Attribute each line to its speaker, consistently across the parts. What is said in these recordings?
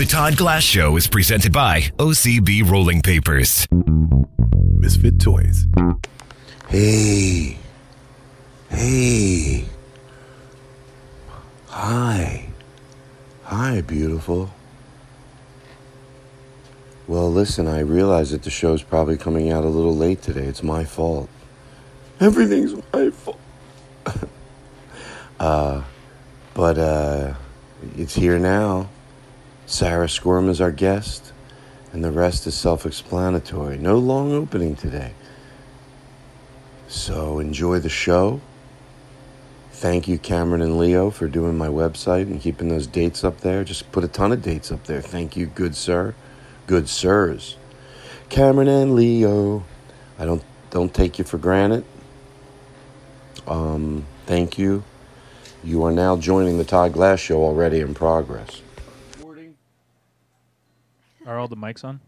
Speaker 1: The Todd Glass Show is presented by OCB Rolling Papers.
Speaker 2: Misfit Toys. Hey. Hey. Hi. Hi, beautiful. Well, listen, I realize that the show's probably coming out a little late today. It's my fault. Everything's my fault. uh, but uh, it's here now. Sarah Squirm is our guest, and the rest is self explanatory. No long opening today. So enjoy the show. Thank you, Cameron and Leo, for doing my website and keeping those dates up there. Just put a ton of dates up there. Thank you, good sir. Good sirs. Cameron and Leo. I don't don't take you for granted. Um, thank you. You are now joining the Todd Glass Show already in progress.
Speaker 3: Are all the mics on?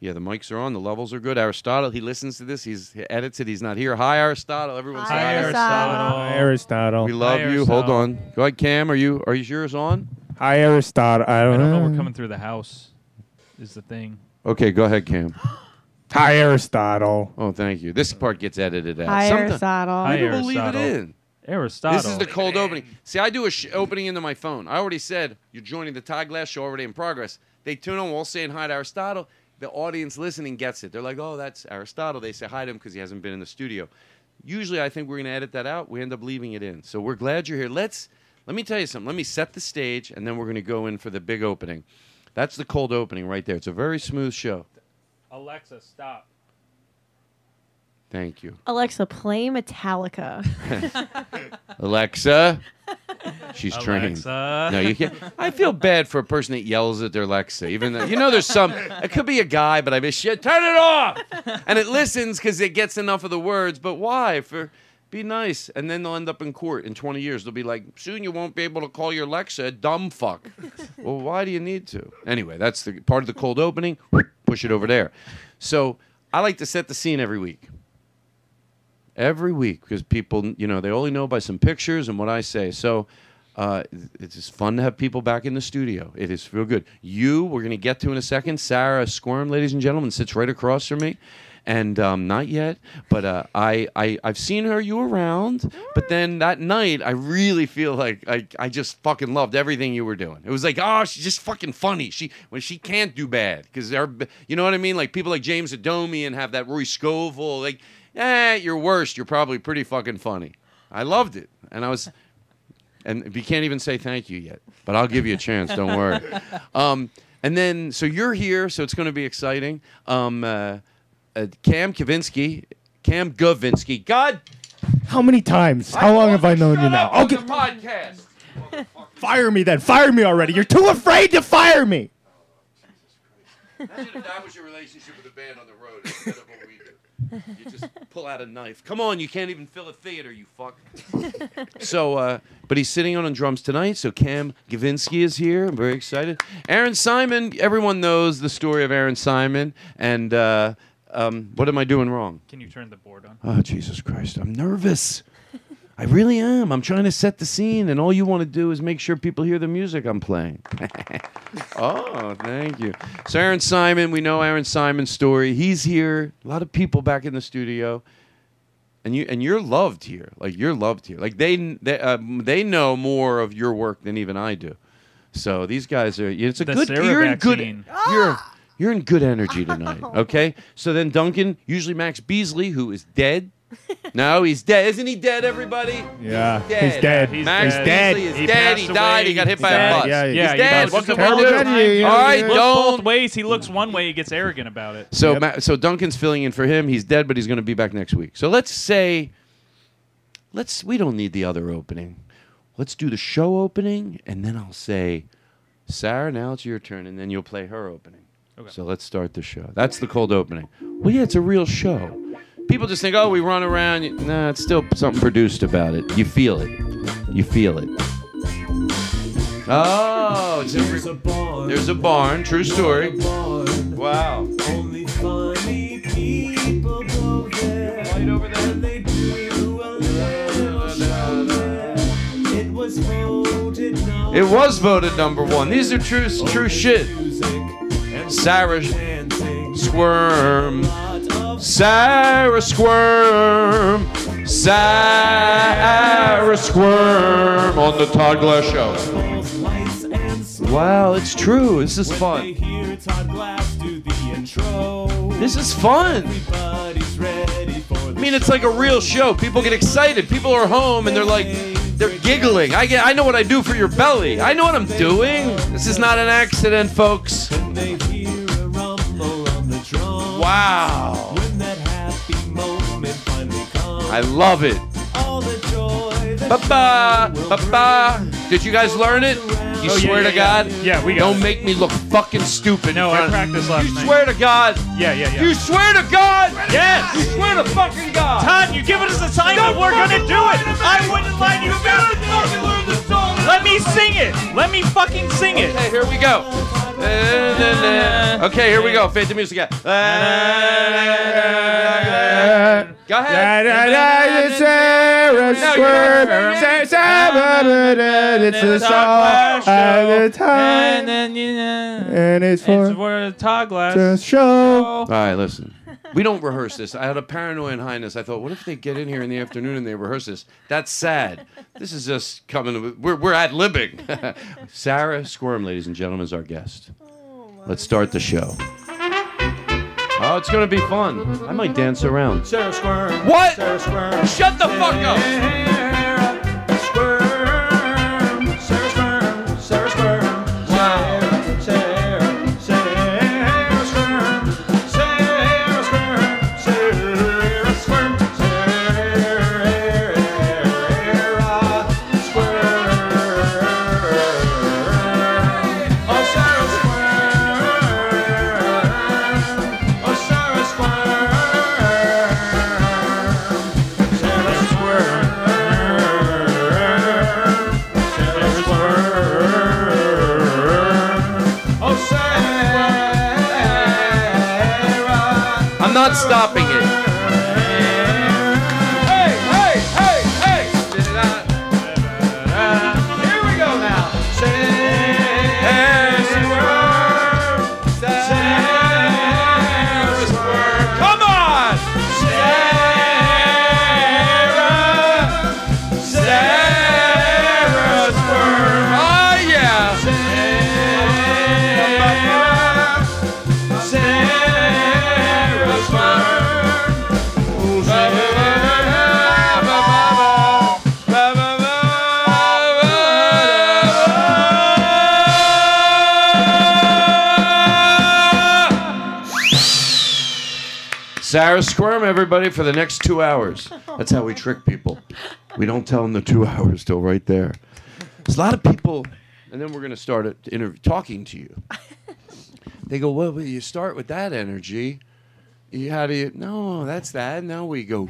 Speaker 2: Yeah, the mics are on. The levels are good. Aristotle, he listens to this. He's edited. edits it. He's not here. Hi, Aristotle. Everyone's hi,
Speaker 4: hi Aristotle.
Speaker 2: Hi,
Speaker 4: Aristotle. We love hi,
Speaker 2: you. Aristotle. Hold on. Go ahead, Cam. Are you? Are yours on?
Speaker 4: Hi, Aristotle.
Speaker 3: I don't, I don't know. know. We're coming through the house. Is the thing.
Speaker 2: Okay, go ahead, Cam.
Speaker 4: Hi, Aristotle.
Speaker 2: Oh, thank you. This part gets edited
Speaker 5: out. Hi, Sometimes Aristotle. Hi, Aristotle.
Speaker 3: leave it in. Aristotle. This
Speaker 2: is the cold opening. See, I do a sh- opening into my phone. I already said you're joining the Todd Glass show already in progress. They tune on, we'll say hi to Aristotle. The audience listening gets it. They're like, oh, that's Aristotle. They say hi to him because he hasn't been in the studio. Usually, I think we're going to edit that out. We end up leaving it in. So we're glad you're here. Let's let me tell you something. Let me set the stage, and then we're going to go in for the big opening. That's the cold opening right there. It's a very smooth show.
Speaker 3: Alexa, stop.
Speaker 2: Thank you.
Speaker 5: Alexa, play Metallica.
Speaker 2: Alexa, She's trained. No, you can't. I feel bad for a person that yells at their Alexa. Even though you know, there's some. It could be a guy, but I miss shit. Turn it off. And it listens because it gets enough of the words. But why? For be nice, and then they'll end up in court in 20 years. They'll be like, soon you won't be able to call your Alexa a dumb fuck. well, why do you need to? Anyway, that's the part of the cold opening. Push it over there. So I like to set the scene every week every week because people, you know, they only know by some pictures and what I say. So uh, it's just fun to have people back in the studio. It is real good. You, we're going to get to in a second. Sarah Squirm, ladies and gentlemen, sits right across from me. And um, not yet, but uh, I, I, I've seen her, you around. But then that night, I really feel like I, I just fucking loved everything you were doing. It was like, oh, she's just fucking funny. She when she can't do bad because they're, you know what I mean? Like people like James Adomian have that Roy Scoville, Like eh, you're worst. You're probably pretty fucking funny. I loved it. And I was, and you can't even say thank you yet, but I'll give you a chance. Don't worry. Um, and then, so you're here, so it's going to be exciting. Um, uh, uh, Cam Kavinsky, Cam Govinsky. God,
Speaker 6: how many times? How long have I known you now?
Speaker 2: Okay. podcast.
Speaker 6: Fire me then. Fire me already. You're too afraid to fire me.
Speaker 2: Imagine if that was your relationship with the band on the road instead of what we you just pull out a knife. Come on, you can't even fill a theater, you fuck. so, uh, but he's sitting on on drums tonight. So Cam Gavinsky is here. I'm very excited. Aaron Simon. Everyone knows the story of Aaron Simon. And uh, um, what am I doing wrong?
Speaker 3: Can you turn the board on?
Speaker 2: Oh Jesus Christ! I'm nervous. I really am. I'm trying to set the scene, and all you want to do is make sure people hear the music I'm playing. oh, thank you. So, Aaron Simon, we know Aaron Simon's story. He's here. A lot of people back in the studio, and you and you're loved here. Like you're loved here. Like they they um, they know more of your work than even I do. So these guys are. It's a the good. Sarah you're in good. Ah! You're you're in good energy tonight. Okay. So then Duncan, usually Max Beasley, who is dead no, he's dead. Isn't he dead, everybody?
Speaker 4: Yeah. He's dead. He's dead. He's
Speaker 2: Max dead. He dead. He died. away. He got hit He's by a bus. Yeah, yeah, he's dead. What can we do? All
Speaker 3: right, don't. both ways. He looks one way. He gets arrogant about it.
Speaker 2: So, Yep. Ma- so Duncan's filling in for him. He's dead, but he's going to be back next week. So let's say, let's. We don't need the other opening. Let's do the show opening, and then I'll say, Sarah, now it's your turn, and then you'll play her opening. Okay. So let's start the show. That's the cold opening. Well, yeah, it's a real show people just think, oh, we run around. No, it's still something produced about it. You feel it. You feel it. Oh, it's there's, a, a barn. There's a barn. True story.
Speaker 3: Barn. Wow. Only funny people go there.
Speaker 2: Right over there. And they do a little It was voted number. It was voted number one. These are true, true shit. Sarah squirm. Sarah Squirm, Sarah Squirm on the Todd Glass Show. Wow, it's true. This is fun. This is fun. I mean, it's like a real show. People get excited. People are home and they're like, they're giggling. I get, I know what I do for your belly. I know what I'm doing. This is not an accident, folks. Wow. I love it. Ba-ba, ba-ba. Did you guys learn it? You Oh, swear
Speaker 3: yeah,
Speaker 2: to God?
Speaker 3: Yeah, we got
Speaker 2: Don't it. make me look fucking stupid.
Speaker 3: No, I practiced
Speaker 2: last You night. swear to God?
Speaker 3: Yeah, yeah, yeah.
Speaker 2: You swear to God?
Speaker 3: Yes.
Speaker 2: You swear to fucking God? Todd,
Speaker 3: you give us sign assignment, we're gonna do it. I wouldn't lie to you. it.
Speaker 2: Let me sing it. Let me fucking sing it. Okay, here we go. Okay, here we go. Fade the music out. Go ahead.
Speaker 3: It's a song at a time.
Speaker 2: And
Speaker 3: it's for a Todd Glass show.
Speaker 2: All right, listen we don't rehearse this. I had a paranoia in highness. I thought, what if they get in here in the afternoon and they rehearse this? That's sad. This is just coming. We're we're ad libbing. Sarah Squirm, ladies and gentlemen, is our guest. Oh, Let's start the show. Oh, it's gonna be fun. I might dance around. Sarah Squirm. What? Sarah Squirm. Shut the fuck up. stopping Sarah Squirm, everybody, for the next two hours. That's how we trick people. We don't tell them the two hours till right there. There's a lot of people, and then we're going to start talking to you. They go, well, you start with that energy. You, how do you? No, that's that. Now we go.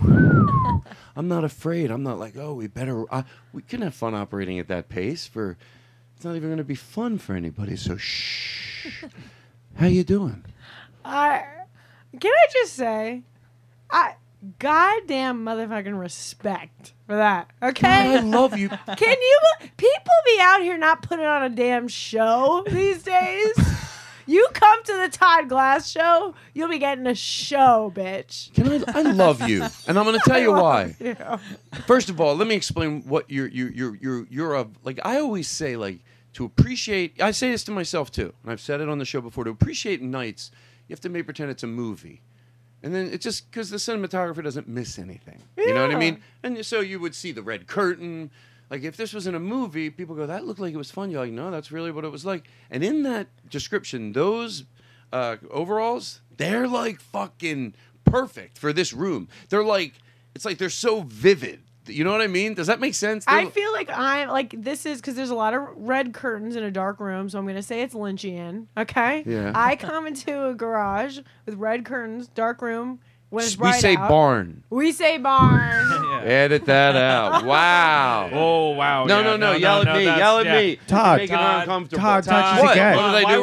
Speaker 2: I'm not afraid. I'm not like, oh, we better. Uh, we can have fun operating at that pace. For it's not even going to be fun for anybody. So shh. how you doing?
Speaker 5: I. Uh, can I just say, I goddamn motherfucking respect for that. Okay,
Speaker 2: I love you.
Speaker 5: Can you people be out here not putting on a damn show these days? You come to the Todd Glass show, you'll be getting a show, bitch.
Speaker 2: Can I? I love you, and I'm going to tell you why. You. First of all, let me explain what you're you you're you're you're a like. I always say like to appreciate. I say this to myself too, and I've said it on the show before. To appreciate nights you have to make pretend it's a movie. And then it's just because the cinematographer doesn't miss anything. You know what I mean? And so you would see the red curtain. Like if this was in a movie, people go, "That looked like it was fun." You're like, "No, that's really what it was like." And in that description, those uh, overalls, they're like fucking perfect for this room. They're like, it's like they're so vivid. You know what I mean? Does that make sense? They,
Speaker 5: I feel like I'm like this is because there's a lot of red curtains in a dark room, so I'm gonna say it's Lynchian. Okay. Yeah. I come into a garage with red curtains, dark room,
Speaker 2: when it's we say
Speaker 5: out.
Speaker 2: barn.
Speaker 5: We say barn.
Speaker 2: Edit that out. Wow. Oh wow! No, yeah, no, no, Yell at me. Yell at yeah. me.
Speaker 6: Todd, Making her Todd, uncomfortable. Todd, Todd, she's
Speaker 2: What?
Speaker 6: gay. What
Speaker 2: did I Why do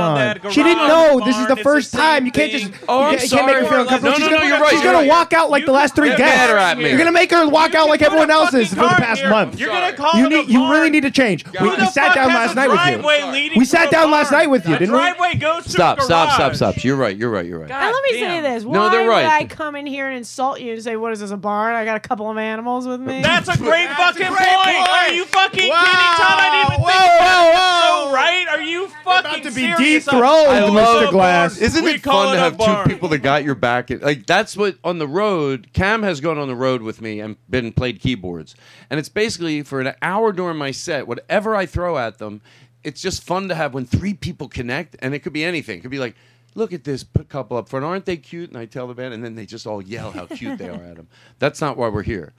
Speaker 6: wrong? Come on She didn't know. This is the first time. You can't just. Oh, I'm you make her sorry. feel uncomfortable. No, no, you're right, She's gonna walk out like the last three Get guests. at me. You're gonna make her walk out like everyone else is for the past month. You're gonna call You need. You really need to change. We, sat down last night with you. We sat down last night with you, didn't we?
Speaker 2: Stop, stop, stop, stop. You're right. You're right. You're right. And
Speaker 5: let me say this. No, they're right. would I come in here and insult you and say, "What is this? A barn? I got a couple of animals with me."
Speaker 3: That's a great That's fucking a great point. point. Are you fucking wow. kidding, me? I didn't even whoa, think about whoa, whoa. So right? Are you
Speaker 4: fucking about to be dethroned, Mr. Glass?
Speaker 2: Isn't we it fun it to have barn. two people that got your back? At, like that's what on the road. Cam has gone on the road with me and been played keyboards, and it's basically for an hour during my set, whatever I throw at them, it's just fun to have when three people connect, and it could be anything. It could be like look at this couple up front. Aren't they cute? And I tell the band, and then they just all yell how cute they are at them. That's not why we're here.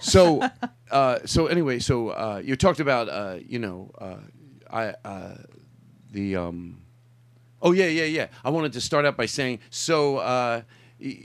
Speaker 2: So, uh, so anyway, so uh, you talked about, uh, you know, uh, I uh, the um, oh yeah, yeah, yeah. I wanted to start out by saying, so uh, you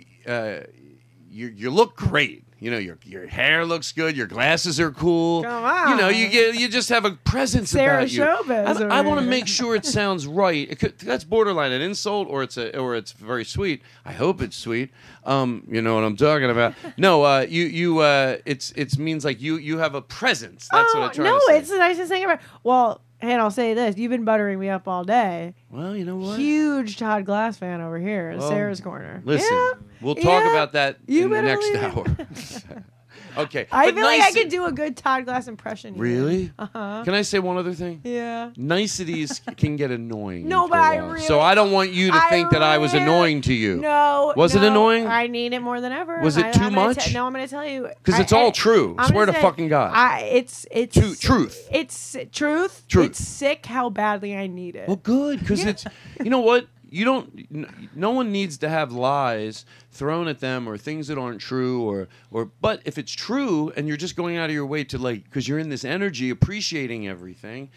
Speaker 2: you look great. You know, your your hair looks good. Your glasses are cool.
Speaker 5: Come on.
Speaker 2: You know, you get you just have a presence Sarah about you. Sarah I, I want to make sure it sounds right. It could, that's borderline an insult, or it's a or it's very sweet. I hope it's sweet. Um, you know what I'm talking about. No, uh, you you uh, it's it's means like you you have a presence. That's oh, what I'm oh, trying no, to say. No, it's
Speaker 5: the nicest thing ever. Well, and I'll say this: you've been buttering me up all day.
Speaker 2: Well, you know what?
Speaker 5: Huge Todd Glass fan over here, well, Sarah's corner.
Speaker 2: Listen, yeah, we'll talk yeah, about that in the next hour. Okay.
Speaker 5: I but feel like I could do a good Todd Glass impression.
Speaker 2: here. Really? Uh huh. Can I say one other thing?
Speaker 5: Yeah.
Speaker 2: Niceties can get annoying.
Speaker 5: No, but I really-
Speaker 2: So I don't want you to I think that I was annoying to you.
Speaker 5: No.
Speaker 2: Was it annoying?
Speaker 5: I need it more than ever.
Speaker 2: Was it I- too I'm much? te-
Speaker 5: no, I'm going to tell you.
Speaker 2: Because it's all true. I'm Swear to say, fucking God.
Speaker 5: I, it's it's
Speaker 2: Tru- truth.
Speaker 5: It's truth. Truth. It's sick how badly I need it.
Speaker 2: Well, good because it's you know what you don't no one needs to have lies thrown at them or things that aren't true or or but if it's true and you're just going out of your way to like because you're in this energy appreciating everything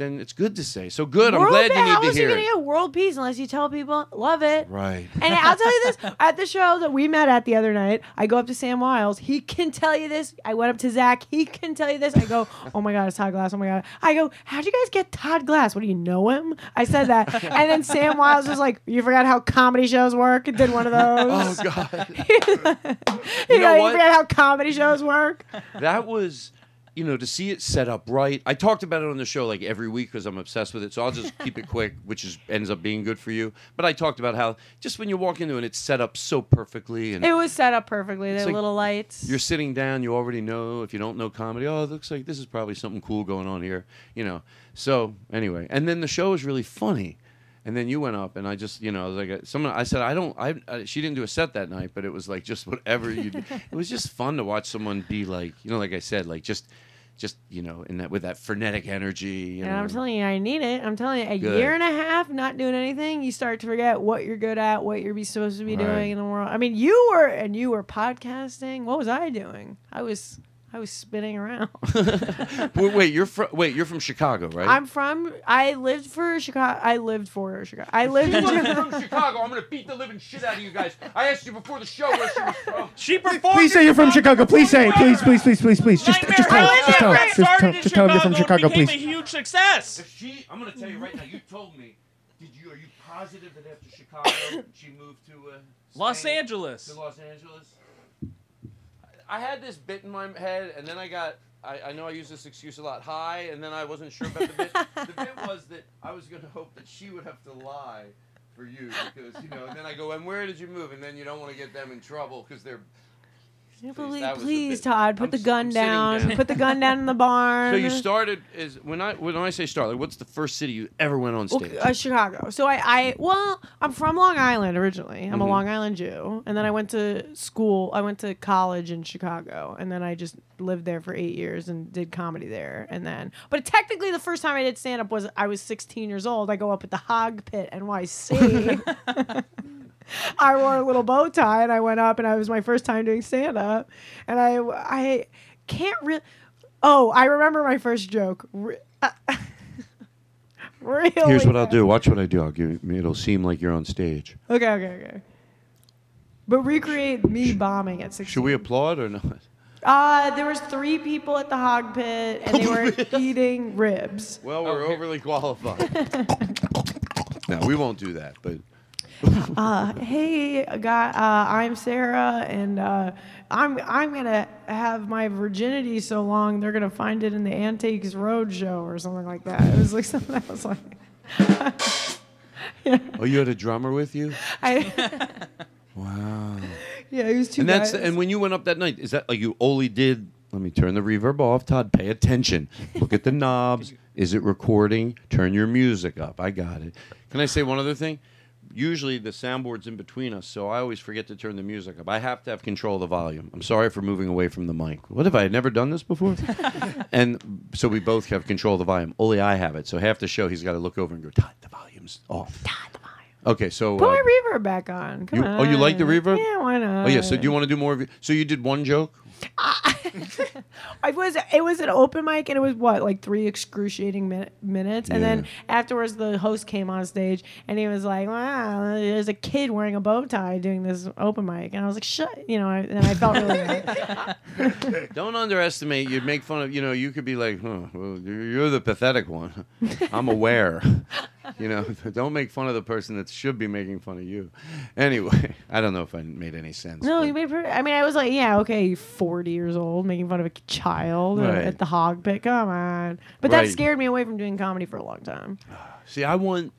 Speaker 2: then it's good to say. So good. World I'm glad pe- you need how to hear. How is you
Speaker 5: gonna
Speaker 2: get
Speaker 5: world peace unless you tell people love it?
Speaker 2: Right.
Speaker 5: And I'll tell you this: at the show that we met at the other night, I go up to Sam Wiles. He can tell you this. I went up to Zach. He can tell you this. I go, oh my god, it's Todd Glass. Oh my god. I go, how'd you guys get Todd Glass? What do you know him? I said that, and then Sam Wiles was like, you forgot how comedy shows work. And did one of oh, those. oh god. you,
Speaker 2: you know, know
Speaker 5: you forgot how comedy shows work.
Speaker 2: That was you know, to see it set up right. I talked about it on the show like every week because I'm obsessed with it. So I'll just keep it quick, which is ends up being good for you. But I talked about how just when you walk into it, it's set up so perfectly, and
Speaker 5: it was set up perfectly. The like little lights.
Speaker 2: You're sitting down. You already know if you don't know comedy. Oh, it looks like this is probably something cool going on here. You know. So anyway, and then the show is really funny. And then you went up, and I just, you know, I was like, uh, someone. I said, I don't. I, I she didn't do a set that night, but it was like just whatever you. it was just fun to watch someone be like, you know, like I said, like just, just you know, in that with that frenetic energy. and
Speaker 5: know.
Speaker 2: I'm
Speaker 5: telling you, I need it. I'm telling you, a Good. year and a half not doing anything, you start to forget what you're good at, what you're be supposed to be doing in the world. I mean, you were and you were podcasting. What was I doing? I was I was spinning around.
Speaker 2: wait, wait, you're from wait, you're from Chicago, right?
Speaker 5: I'm from. I lived for Chicago. I lived for Chicago. I lived
Speaker 2: in from Chicago. I'm gonna beat the living shit out of you guys. I asked you before the show where
Speaker 3: she was
Speaker 6: from.
Speaker 2: She performed.
Speaker 6: Please say you're from Chicago. Please say. Please, please, please, please, please. Just, just tell. Just tell. Just tell. Just tell. You're from Chicago. Please. a
Speaker 3: huge success.
Speaker 2: If she, I'm gonna tell you right now. You told me. Did you? Are you positive that after Chicago she moved to uh,
Speaker 3: Los Angeles?
Speaker 2: To Los Angeles. I had this bit in my head, and then I got. I, I know I use this excuse a lot. High, and then I wasn't sure about the bit. the bit was that I was going to hope that she would have to lie for you because you know. And then I go, and where did you move? And then you don't want to get them in trouble because they're
Speaker 5: Please, please, Todd, put I'm the gun down. down. put the gun down in the barn.
Speaker 2: So you started is when I when I say start, like what's the first city you ever went on stage?
Speaker 5: uh, Chicago. So I, I well, I'm from Long Island originally. I'm mm-hmm. a Long Island Jew, and then I went to school. I went to college in Chicago, and then I just lived there for eight years and did comedy there. And then, but technically, the first time I did stand up was I was 16 years old. I go up at the Hog Pit, NYC. I wore a little bow tie and I went up and I was my first time doing stand up and I I can't really Oh, I remember my first joke. Re- uh,
Speaker 2: really? Here's what bad. I'll do. Watch what I do. I'll give you, it'll seem like you're on stage.
Speaker 5: Okay, okay, okay. But recreate me bombing at 16.
Speaker 2: Should we applaud or not?
Speaker 5: Uh, there was three people at the hog pit and they were eating ribs.
Speaker 2: Well, we're okay. overly qualified. no, we won't do that, but
Speaker 5: uh, hey, guy, uh, I'm Sarah, and uh, I'm I'm gonna have my virginity so long they're gonna find it in the Antiques Roadshow or something like that. It was like something I was like. yeah.
Speaker 2: Oh, you had a drummer with you? I, wow.
Speaker 5: Yeah, he was two
Speaker 2: and guys. That's, and when you went up that night, is that like you only did? Let me turn the reverb off, Todd. Pay attention. Look at the knobs. Is it recording? Turn your music up. I got it. Can I say one other thing? usually the soundboard's in between us, so I always forget to turn the music up. I have to have control of the volume. I'm sorry for moving away from the mic. What if I had never done this before? and so we both have control of the volume. Only I have it. So half the show, he's got to look over and go, Todd, the volume's off. Todd, the volume. Okay, so
Speaker 5: put uh, my reverb back on. Come
Speaker 2: you,
Speaker 5: on.
Speaker 2: Oh, you like the reverb?
Speaker 5: Yeah, why not?
Speaker 2: Oh yeah. So do you want to do more of?
Speaker 5: it?
Speaker 2: so you did one joke.
Speaker 5: I was it was an open mic and it was what like three excruciating min- minutes and yeah. then afterwards the host came on stage and he was like wow there's a kid wearing a bow tie doing this open mic and I was like shut you know I, and I felt
Speaker 2: really don't underestimate you'd make fun of you know you could be like huh, well, you're the pathetic one I'm aware you know don't make fun of the person that should be making fun of you anyway I don't know if I made any sense
Speaker 5: no you
Speaker 2: made I
Speaker 5: mean I was like yeah okay four 40 years old making fun of a child Right. at the hog pit. Come on. But Right. that scared me away from doing comedy for a long time.
Speaker 2: See, I want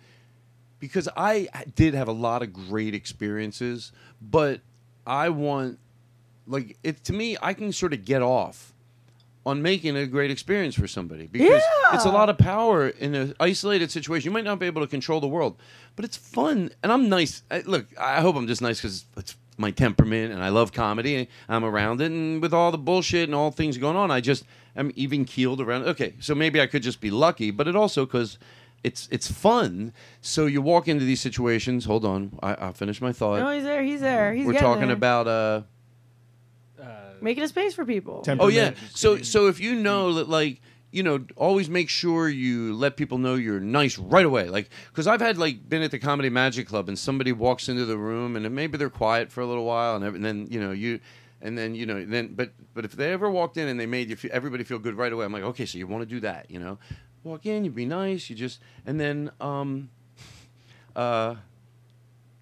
Speaker 2: because I did have a lot of great experiences, but I want like it to me. I can sort of get off on making a great experience for somebody because it's a lot of power in an isolated situation. You might not be able to control the world, but it's fun. And I'm nice. I, look, I hope I'm just nice because it's my temperament and I love comedy and I'm around it and with all the bullshit and all things going on I just i am even keeled around okay so maybe I could just be lucky but it also cuz it's it's fun so you walk into these situations hold on I will finish my thought
Speaker 5: No oh, he's there he's there he's
Speaker 2: We're talking there. about uh,
Speaker 5: uh making a space for people.
Speaker 2: Oh yeah. So so if you know that like you know, always make sure you let people know you're nice right away. Like, because I've had like been at the Comedy Magic Club and somebody walks into the room and maybe they're quiet for a little while and, and then you know you, and then you know then but but if they ever walked in and they made you feel, everybody feel good right away, I'm like okay, so you want to do that, you know, walk in, you be nice, you just and then um, uh,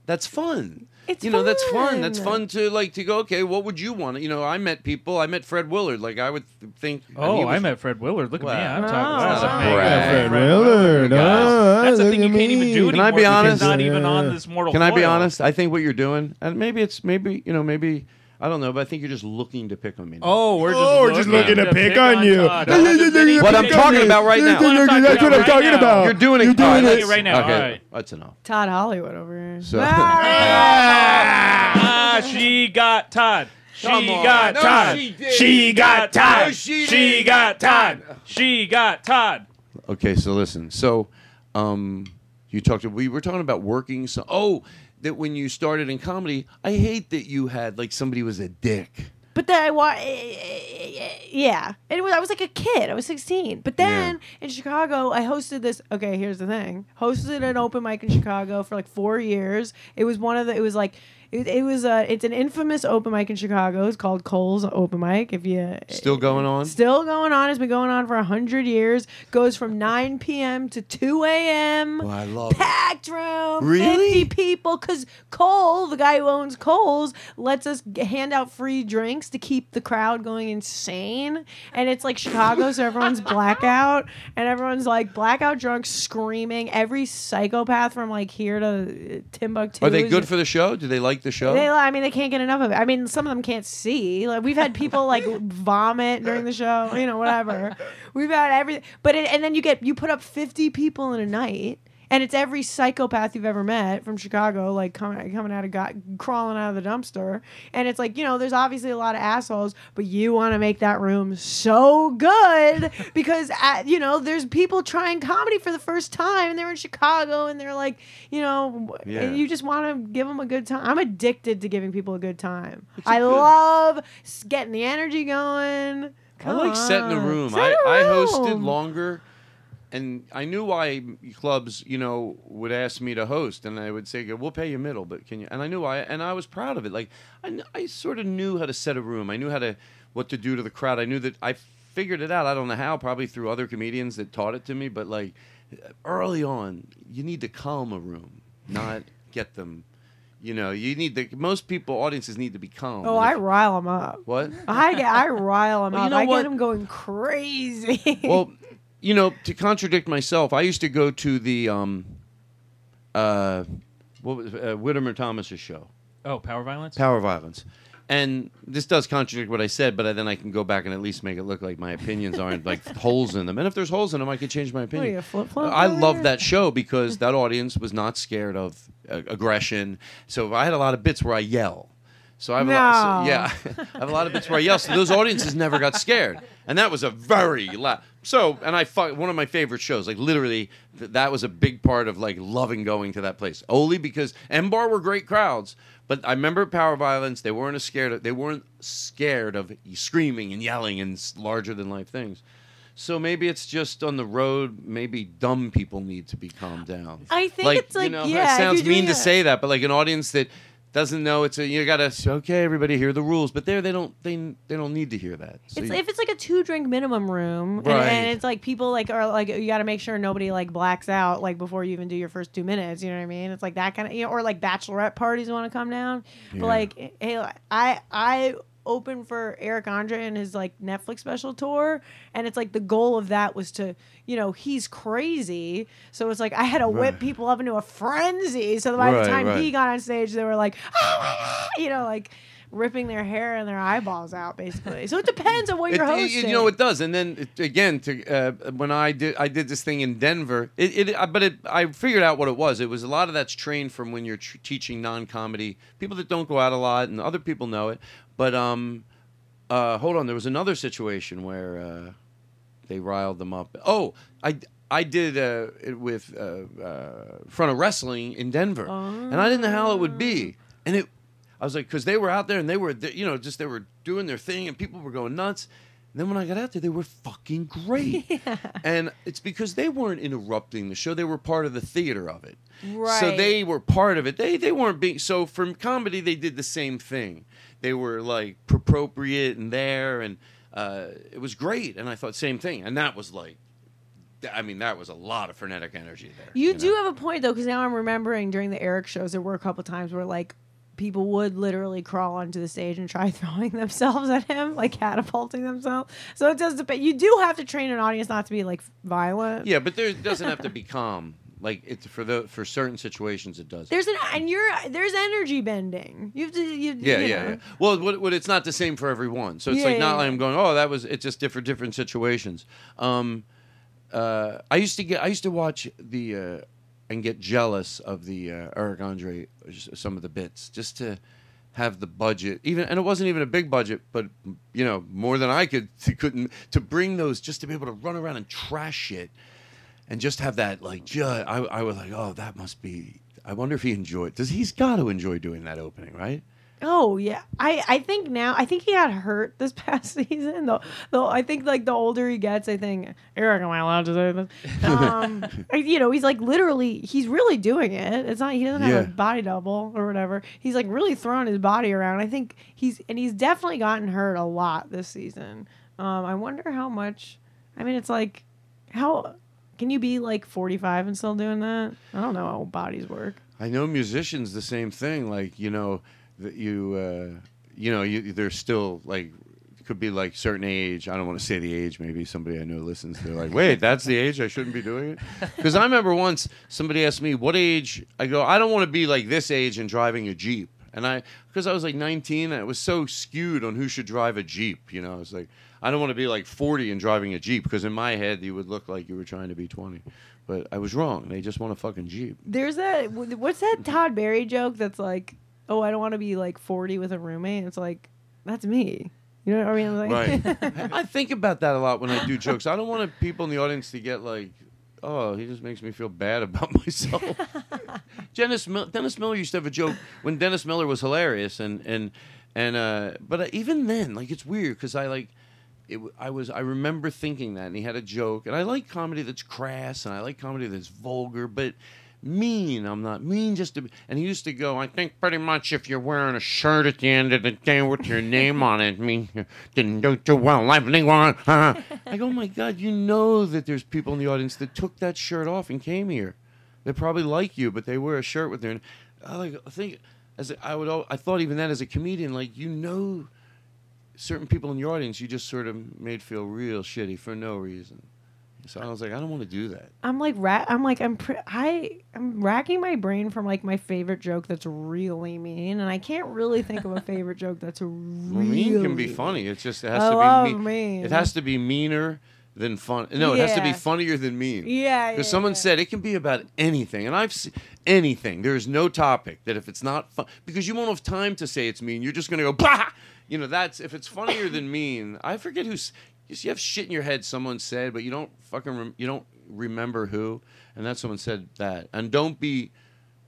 Speaker 2: that's fun.
Speaker 5: It's you know
Speaker 2: that's fun. That's fun to like to go. Okay, what would you want? You know, I met people. I met Fred Willard. Like I would th- think.
Speaker 3: Oh, was, I met Fred Willard. Look at me. I'm talking about no, Fred, Fred, Fred Willard. that's a thing you can't even do.
Speaker 2: Can
Speaker 3: I be
Speaker 2: honest? Not even on this mortal. Can I be honest? I think what you're doing, and maybe it's maybe you know maybe I don't know, but I think you're just looking to pick on me. now.
Speaker 3: Oh, we're just, oh, we're just looking to pick on you. what I'm
Speaker 2: talking What I'm talking about right now.
Speaker 4: That's
Speaker 2: what I'm
Speaker 4: talking
Speaker 2: about. You're doing it. You're doing it right now. Okay, All right. that's enough.
Speaker 5: Todd Hollywood over here. So-
Speaker 3: Ah, she got Todd. She got No, Todd. she got Todd. No, she got Todd. She got Todd.
Speaker 2: Okay, so listen. So, um, you talked. We were talking about working. So, oh, that when you started in comedy, I hate that you had like somebody was a dick.
Speaker 5: But then I wa- eh, eh, eh, yeah. And was, I was like a kid. I was 16. But then in Chicago, I hosted this. Okay, here's the thing. Hosted an open mic in Chicago for like four years. It was one of the. It was like it, it was a. Uh, it's an infamous open mic in Chicago. It's called Cole's Open Mic. If you
Speaker 2: still going on,
Speaker 5: still going on. It's been going on for hundred years. Goes from nine p.m. to two a.m. Oh,
Speaker 2: I love
Speaker 5: packed it. room, really? fifty people. Because Cole, the guy who owns Cole's, lets us hand out free drinks to keep the crowd going insane. And it's like Chicago, so everyone's blackout and everyone's like blackout drunk, screaming. Every psychopath from like here to Timbuktu.
Speaker 2: Are they good for the show? Do they like? like the show? They,
Speaker 5: I mean, they can't get enough of it. I mean, some of them can't see. Like we've had people like vomit during the show. You know, whatever. We've had everything. But it, and then you get you put up fifty people in a night and it's every psychopath you've ever met from Chicago, like coming coming out of got crawling out of the dumpster, and it's like you know, there's obviously a lot of assholes, but you want to make that room so good because at, uh, you know there's people trying comedy for the first time, and they're in Chicago, and they're like, you know, yeah. and you just want to give them a good time. I'm addicted to giving people a good time. I good. love getting the energy going. Come
Speaker 2: I like on. setting
Speaker 5: the
Speaker 2: room. Set I, room. I hosted longer and I knew why clubs, you know, would ask me to host, and I would say, "We'll pay you middle, but can you?" And I knew I, and I was proud of it. Like I, I sort of knew how to set a room. I knew how to what to do to the crowd. I knew that I figured it out. I don't know how, probably through other comedians that taught it to me. But like early on, you need to calm a room, not get them you know, you need the most people audiences need to be calm.
Speaker 5: Oh, I rile them up. What?
Speaker 2: I get
Speaker 5: I rile them well, up. You know I what? get them going crazy.
Speaker 2: Well, you know, to contradict myself, I used to go to the um, uh, what was uh, Whitmer Thomas's show.
Speaker 3: Oh, Power Violence.
Speaker 2: Power Violence, and this does contradict what I said, but then I can go back and at least make it look like my opinions aren't like holes in them. And if there's holes in them, I could change my opinion. Oh, flip flop? I oh, love that show because that audience was not scared of uh, aggression. So I had a lot of bits where I yell so I have a lot. So, yeah, I have a lot of bits where I yell. So those audiences never got scared, and that was a very loud. So and I one of my favorite shows. Like literally, th- that was a big part of like loving going to that place. Only because M Bar were great crowds, but I remember Power Violence. They weren't scared. Of, they weren't scared of screaming and yelling and larger than life things. So maybe it's just on the road. Maybe dumb people need to be calmed down.
Speaker 5: I think like, it's like you know, yeah,
Speaker 2: it sounds mean to say that, but like an audience that doesn't know it's a you gotta say, okay everybody hear the rules but there they don't they they don't need to hear that
Speaker 5: so it's, you, if it's like a two drink minimum room right. and, and, it's like people like are like you gotta make sure nobody like blacks out like before you even do your first two minutes you know what i mean it's like that kind of you know or like bachelorette parties want to come down yeah. but like eh, hey i i opened for Eric Andre and his like Netflix special tour, and it's like the goal of that was to, you know, he's crazy. So it's like I had to whip people up into a frenzy. So by right, the time right. he got on stage, they were like, oh you know, like ripping their hair and their eyeballs out, basically. So it depends on what you're
Speaker 2: hosting. It, you know, it does. And then it, uh, again, to uh, when I did I did this thing in Denver, it, it uh, but I figured out what it was. It was a lot of that's trained from when you're tr- teaching non-comedy people that don't go out a lot, and other people know it. But um, uh, hold on, there was another situation where uh, they riled them up. Oh, I. I did uh, it with uh, uh, front of wrestling in Denver, oh. and I didn't know how it would be, and it I was like, because they were out there and they were, you know, just they were doing their thing and people were going nuts. And then when I got out there, they were fucking great. Yeah. And it's because they weren't interrupting the show; they were part of the theater of it.
Speaker 5: Right.
Speaker 2: So they were part of it. They they weren't being so from comedy. They did the same thing. They were like appropriate and there, and uh, it was great. And I thought same thing. And that was like I mean, that was a lot of frenetic energy there.
Speaker 5: You, you do know? have a point though, because now I'm remembering during the Eric shows, there were a couple times where like people would literally crawl onto the stage and try throwing themselves at him, like catapulting themselves. So it does depend. You do have to train an audience not to be like violent.
Speaker 2: Yeah, but there doesn't have to be calm. Like it's for the for certain situations it does.
Speaker 5: There's an and you're there's energy bending. You have to you, yeah, you know. yeah, yeah
Speaker 2: Well, what, what, it's not the same for everyone. So it's yeah, like not yeah. like I'm going oh that was it's just different different situations. Um, uh, I used to get I used to watch the uh, and get jealous of the uh, Eric Andre some of the bits just to have the budget even and it wasn't even a big budget but you know more than I could to, couldn't to bring those just to be able to run around and trash shit and just have that like I, I was like oh that must be I wonder if he enjoyed does he's got to enjoy doing that opening right
Speaker 5: Oh yeah, I I think now I think he got hurt this past season though. Though I think like the older he gets, I think Eric, am I allowed to say this? Um, you know, he's like literally, he's really doing it. It's not he doesn't yeah. have a body double or whatever. He's like really throwing his body around. I think he's and he's definitely gotten hurt a lot this season. Um, I wonder how much. I mean, it's like how can you be like 45 and still doing that? I don't know how bodies work.
Speaker 2: I know musicians the same thing. Like you know that you uh, you know you there's still like could be like certain age. I don't want to say the age. Maybe somebody I know listens. They're like, wait, that's the age I shouldn't be doing it. Because I remember once somebody asked me what age. I go, I don't want to be like this age and driving a jeep. And I, because I was like 19, I was so skewed on who should drive a jeep. You know, I was like, I don't want to be like 40 and driving a jeep because in my head you would look like you were trying to be 20. But I was wrong. They just want a fucking jeep.
Speaker 5: There's that. What's that Todd Barry joke? That's like oh, I don't want to be like 40 with a roommate. It's like, that's me. You know what I mean?
Speaker 2: Like, right. I think about that a lot when I do jokes. I don't want people in the audience to get like, oh, he just makes me feel bad about myself. Dennis, Mil- Dennis Miller used to have a joke when Dennis Miller was hilarious, and and and uh, but uh, even then, like it's weird because I like. It, I was I remember thinking that, and he had a joke, and I like comedy that's crass, and I like comedy that's vulgar, but mean. I'm not mean just to be. And he used to go, I think pretty much if you're wearing a shirt at the end of the day with your name on it, I mean, you didn't do too well. I go, oh my God, you know that there's people in the audience that took that shirt off and came here. They probably like you, but they wear a shirt with their. I like, I think, as I would, I thought even that as a comedian, like, you know, certain people in your audience, you just sort of made feel real shitty for no reason. So I was like, I don't want to do that.
Speaker 5: I'm like I'm like I'm I I'm racking my brain from like my favorite joke that's really mean, and I can't really think of a favorite joke that's really mean.
Speaker 2: Can be funny. It just it has I to be oh, mean. mean. It has to be meaner than fun. No,
Speaker 5: it
Speaker 2: yeah. has to be funnier than mean.
Speaker 5: Yeah.
Speaker 2: Because
Speaker 5: yeah,
Speaker 2: someone
Speaker 5: yeah.
Speaker 2: said it can be about anything, and I've seen anything. There is no topic that if it's not fun, because you won't have time to say it's mean. You're just gonna go bah. You know, that's if it's funnier than mean. I forget who's you see, you have shit in your head someone said, but you don't fucking rem- you don't remember who, and that someone said that. And don't be,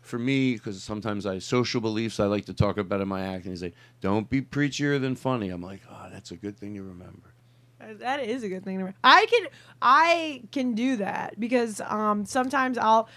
Speaker 2: for me, because sometimes I social beliefs I like to talk about in my act, and he's like, "Don't be preachier than funny." I'm like, "Oh, that's a good thing to remember."
Speaker 5: Uh, that is a good thing to remember. I can I can do that because um, sometimes I'll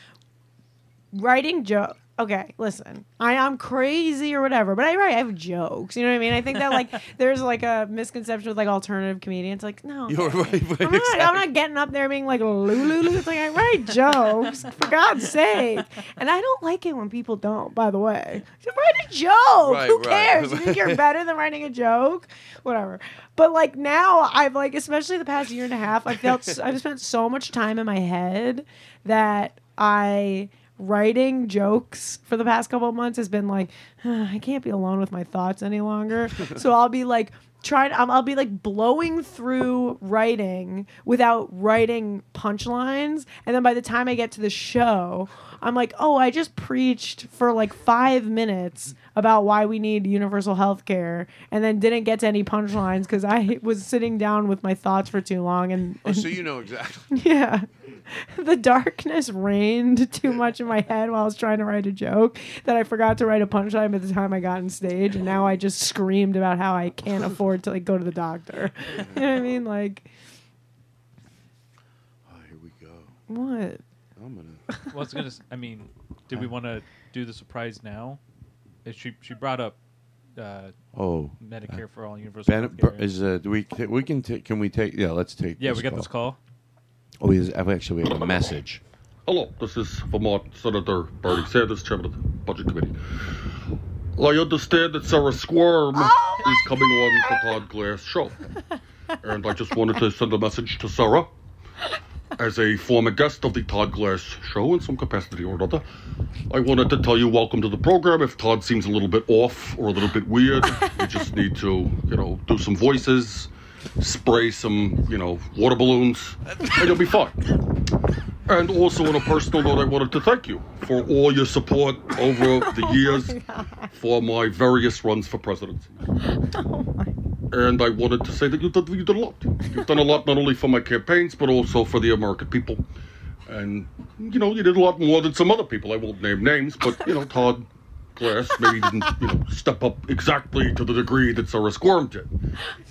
Speaker 5: writing joke okay, listen, I am crazy or whatever, but I write. I have jokes. You know what I mean? I think that like there's like a misconception with like alternative comedians. Like, no, you're right. right I'm, not, exactly. I'm, not, getting up there being like Lulu. It's like I write jokes for God's sake, and I don't like it when people don't. By the way, so write a joke. Right, Who cares? You think you're better than writing a joke? Whatever. But like now, I've like especially the past year and a half, I felt I've spent so much time in my head that I writing jokes for the past couple months has been like, I can't be alone with my thoughts any longer. so I'll be like trying, um, I'll be like blowing through writing without writing punchlines. And then by the time I get to the show, I'm like, oh, I just preached for like five minutes about why we need universal health care and then didn't get to any punchlines because I was sitting down with my thoughts for too long. And, and
Speaker 2: oh, so you know exactly.
Speaker 5: yeah. the darkness rained too much in my head while I was trying to write a joke that I forgot to write a punchline by the time I got on stage, and now I just screamed about how I can't afford to like go to the doctor. You know what I mean? Like,
Speaker 2: oh, here we go.
Speaker 5: What? I'm
Speaker 3: gonna. Well, it's gonna. S- I mean, did we want to do the surprise now? Uh, She she brought up. Uh,
Speaker 2: Oh,
Speaker 3: Medicare for all universal. Ben,
Speaker 2: is uh, do we we can take? Can we take? Yeah, let's take.
Speaker 3: yeah, we got call. this call.
Speaker 2: Oh, we actually, we have a message.
Speaker 7: Hello, this is Vermont Senator Bernie Sanders, Chairman of the Budget Committee. I understand that Sarah Squirm oh is coming God. on the Todd Glass show. and I just wanted to send a message to Sarah as a former guest of the Todd Glass show in some capacity or another, I wanted to tell you welcome to the program. If Todd seems a little bit off or a little bit weird, we just need to, you know, do some voices, spray some, you know, water balloons, and you'll be fine. And also, on a personal note, I wanted to thank you for all your support over the oh years for my various runs for presidency. Oh and I wanted to say that you did, you did a lot. You've done a lot not only for my campaigns, but also for the American people. And, you know, you did a lot more than some other people. I won't name names, but, you know, Todd Glass maybe didn't you know step up exactly to the degree that Sarah Squirm did.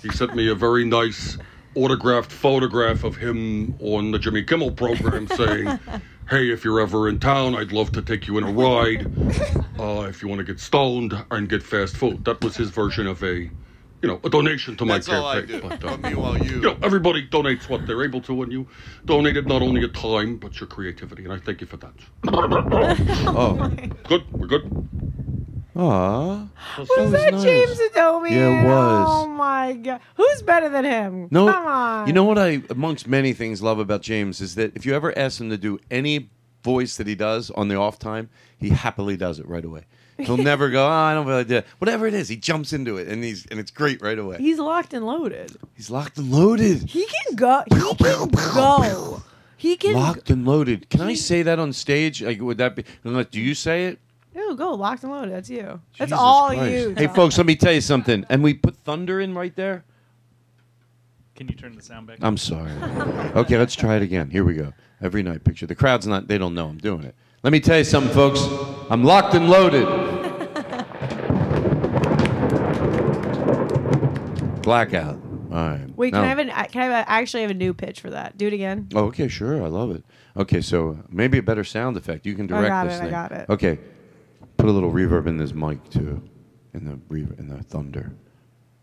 Speaker 7: He sent me a very nice autographed photograph of him on the Jimmy Kimmel program saying, Hey, if you're ever in town, I'd love to take you on a ride. Uh, if you want to get stoned and get fast food. That was his version of a you know, a donation
Speaker 2: to
Speaker 7: That's
Speaker 2: my do. But, meanwhile, uh, you. you
Speaker 7: know, everybody donates what they're able to, and you donated not only your time but your creativity, and I thank you for that. Oh. oh, good. We're good.
Speaker 2: Ah.
Speaker 5: Was that, that nice. James Adomian? Yeah, it was. Oh my god. Who's better than him? No. Come on.
Speaker 2: You know what I amongst many things love about James is that if you ever ask him to do any voice that he does on the off time, he happily does it right away. He'll never go. Oh, I don't feel like it. Whatever it is, he jumps into it, and he's and it's great right away.
Speaker 5: He's locked and loaded.
Speaker 2: He's locked and loaded.
Speaker 5: He can go. He can go. He can
Speaker 2: locked and loaded. Can I say that on stage? Like, would that be? Do you say it?
Speaker 5: Oh, go locked and loaded. That's you. That's all Christ. you.
Speaker 2: Hey, folks, let me tell you something. And we put thunder in right there.
Speaker 3: Can you turn the sound back?
Speaker 2: I'm sorry. okay, let's try it again. Here we go. Every night, picture the crowd's not. They don't know I'm doing it. Let me tell you something, folks. I'm locked and loaded. Blackout. All right.
Speaker 5: Wait, can no. I have an? Can I have actually have a new pitch for that? Do it again.
Speaker 2: Oh, okay, sure. I love it. Okay, so maybe a better sound effect. You can oh, direct I got this it, thing. I got it. Okay, put a little reverb in this mic too, in the reverb, in the thunder.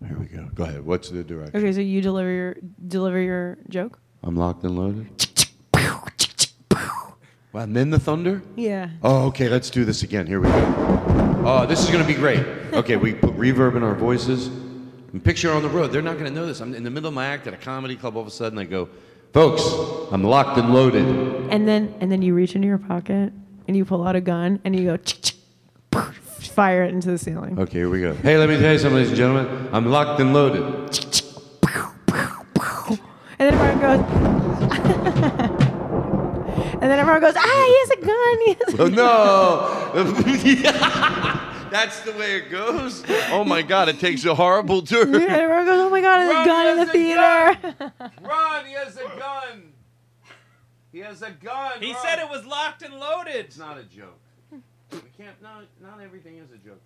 Speaker 2: Here we go. Go ahead. What's the direction?
Speaker 5: Okay, so you deliver your deliver your joke.
Speaker 2: I'm locked and loaded. and then the thunder?
Speaker 5: Yeah.
Speaker 2: Oh, okay, let's do this again. Here we go. Oh, this is going to be great. Okay, we put reverb in our voices. And picture on the road. They're not going to know this. I'm in the middle of my act at a comedy club. All of a sudden, I go, folks, I'm locked and loaded.
Speaker 5: And then, and then you reach into your pocket and you pull out a gun and you go, fire it into the ceiling.
Speaker 2: Okay, here we go. Hey, let me tell you something, ladies and gentlemen. I'm locked and loaded.
Speaker 5: And then everyone goes, And then everyone goes, ah, he has a gun. He has
Speaker 2: a oh, no. That's the way it goes. Oh my God, it takes a horrible turn. Yeah,
Speaker 5: everyone goes, oh my God, there's a gun in the theater.
Speaker 8: Run, he has a gun. He has a gun.
Speaker 3: He said it was locked and loaded.
Speaker 8: It's not a joke. We can't, no, not everything is a joke.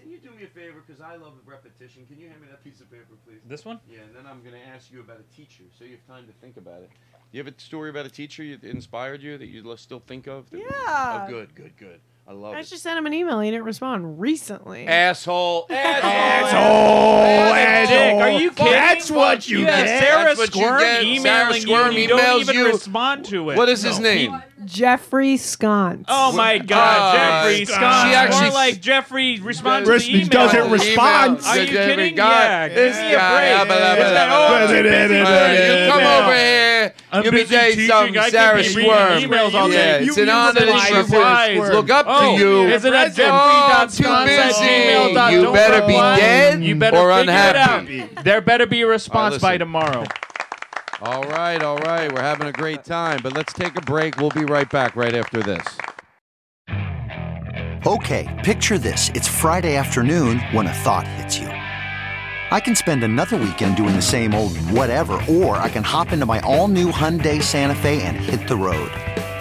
Speaker 8: can you do me a favor? Because I love repetition. Can you hand me that piece of paper, please?
Speaker 3: This one?
Speaker 8: Yeah, and then I'm going to ask you about a teacher, so you have time to think about it
Speaker 2: you have a story about a teacher that inspired you that you still think of? yeah. Oh, good, good, good. I love
Speaker 5: I it.
Speaker 2: just
Speaker 5: sent him an email. He didn't respond recently.
Speaker 2: Asshole. Asshole. Asshole.
Speaker 3: asshole. Are you kidding?
Speaker 2: That's what you yeah, get.
Speaker 3: Sarah you Squirm get. emailing Sarah Squirm you, you don't even you. respond to it.
Speaker 2: What is his name?
Speaker 5: Jeffrey Sconce.
Speaker 3: Oh my God, Uh, Jeffrey Sconce. She actually- More like Jeffrey responds to the email.
Speaker 2: doesn't respond.
Speaker 3: Are you kidding? guy, Yeah, give This a break. It's blah,
Speaker 2: blah, You come over here. I'm you be busy dating teaching. some I Sarah be Squirm. emails all day. Yeah, You- it's an you honor Look up oh, to oh, you. Is it oh, at oh, too You better be dead you better or unhappy.
Speaker 3: There better be a response right,
Speaker 2: by
Speaker 3: tomorrow.
Speaker 2: All right, all right. We're having a great time, but let's take a break. We'll be right back right after this.
Speaker 9: Okay, picture this. It's Friday afternoon when a thought hits you. I can spend another weekend doing the same old whatever, or I can hop into my all new Hyundai Santa Fe and hit the road.